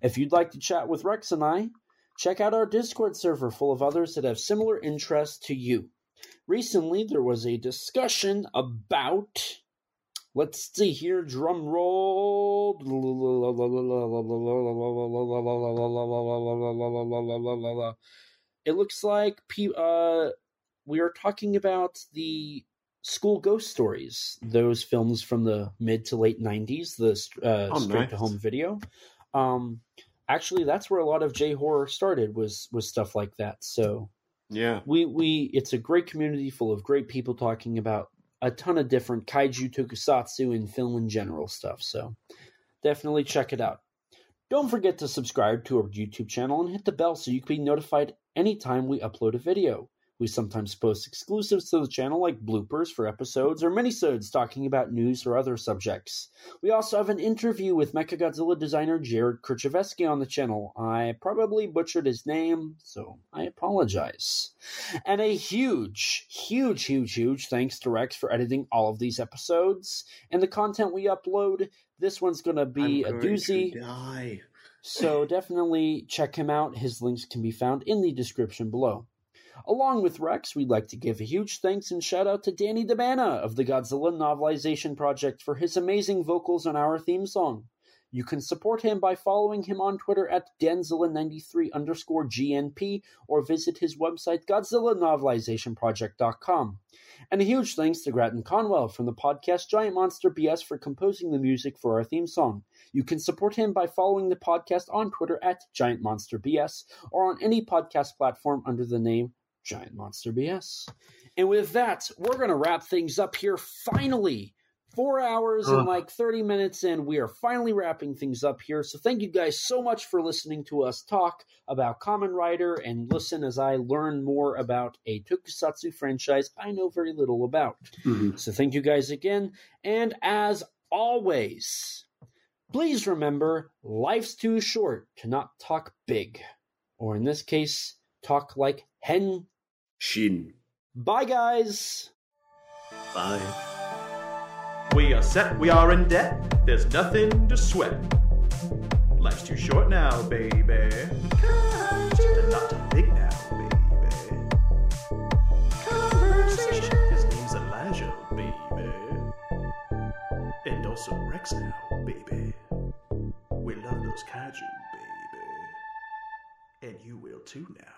If you'd like to chat with Rex and I, check out our Discord server full of others that have similar interests to you. Recently, there was a discussion about Let's see here. Drum roll. It looks like uh, we are talking about the school ghost stories, those films from the mid to late 90s, the uh, Oh, straight nice. to home video. Um, actually, that's where a lot of J horror started was was stuff like that. So Yeah. we we it's a great community full of great people talking about a ton of different kaiju tokusatsu and film in general stuff so definitely check it out don't forget to subscribe to our youtube channel and hit the bell so you can be notified anytime we upload a video we sometimes post exclusives to the channel like bloopers for episodes or minisodes talking about news or other subjects we also have an interview with Mechagodzilla designer Jared Krichevsky on the channel. I probably butchered his name, so I apologize. And a huge, huge, huge, huge thanks to Rex for editing all of these episodes and the content we upload. This one's going to be a doozy. So definitely check him out. His links can be found in the description below. Along with Rex, we'd like to give a huge thanks and shout out to Danny Dabana of the Godzilla Novelization Project for his amazing vocals on our theme song. You can support him by following him on Twitter at Danzilla93 underscore GNP or visit his website GodzillaNovelizationProject.com. And a huge thanks to Gratton Conwell from the podcast Giant Monster BS for composing the music for our theme song. You can support him by following the podcast on Twitter at Giant Monster BS or on any podcast platform under the name Giant Monster BS. And with that, we're going to wrap things up here finally. Four hours and like 30 minutes in, we are finally wrapping things up here. So thank you guys so much for listening to us talk about Kamen Rider and listen as I learn more about a tokusatsu franchise I know very little about. Mhm. So thank you guys again. And as always, please remember life's too short to not talk big. Or in this case, talk like hen. Shin. Bye, guys. Bye. We are set, we are in debt. There's nothing to sweat. Life's too short now, baby. And not too big now, baby. Conversation. His name's Elijah, baby. And also Rex now, baby. We love those kaiju, baby. And you will too now.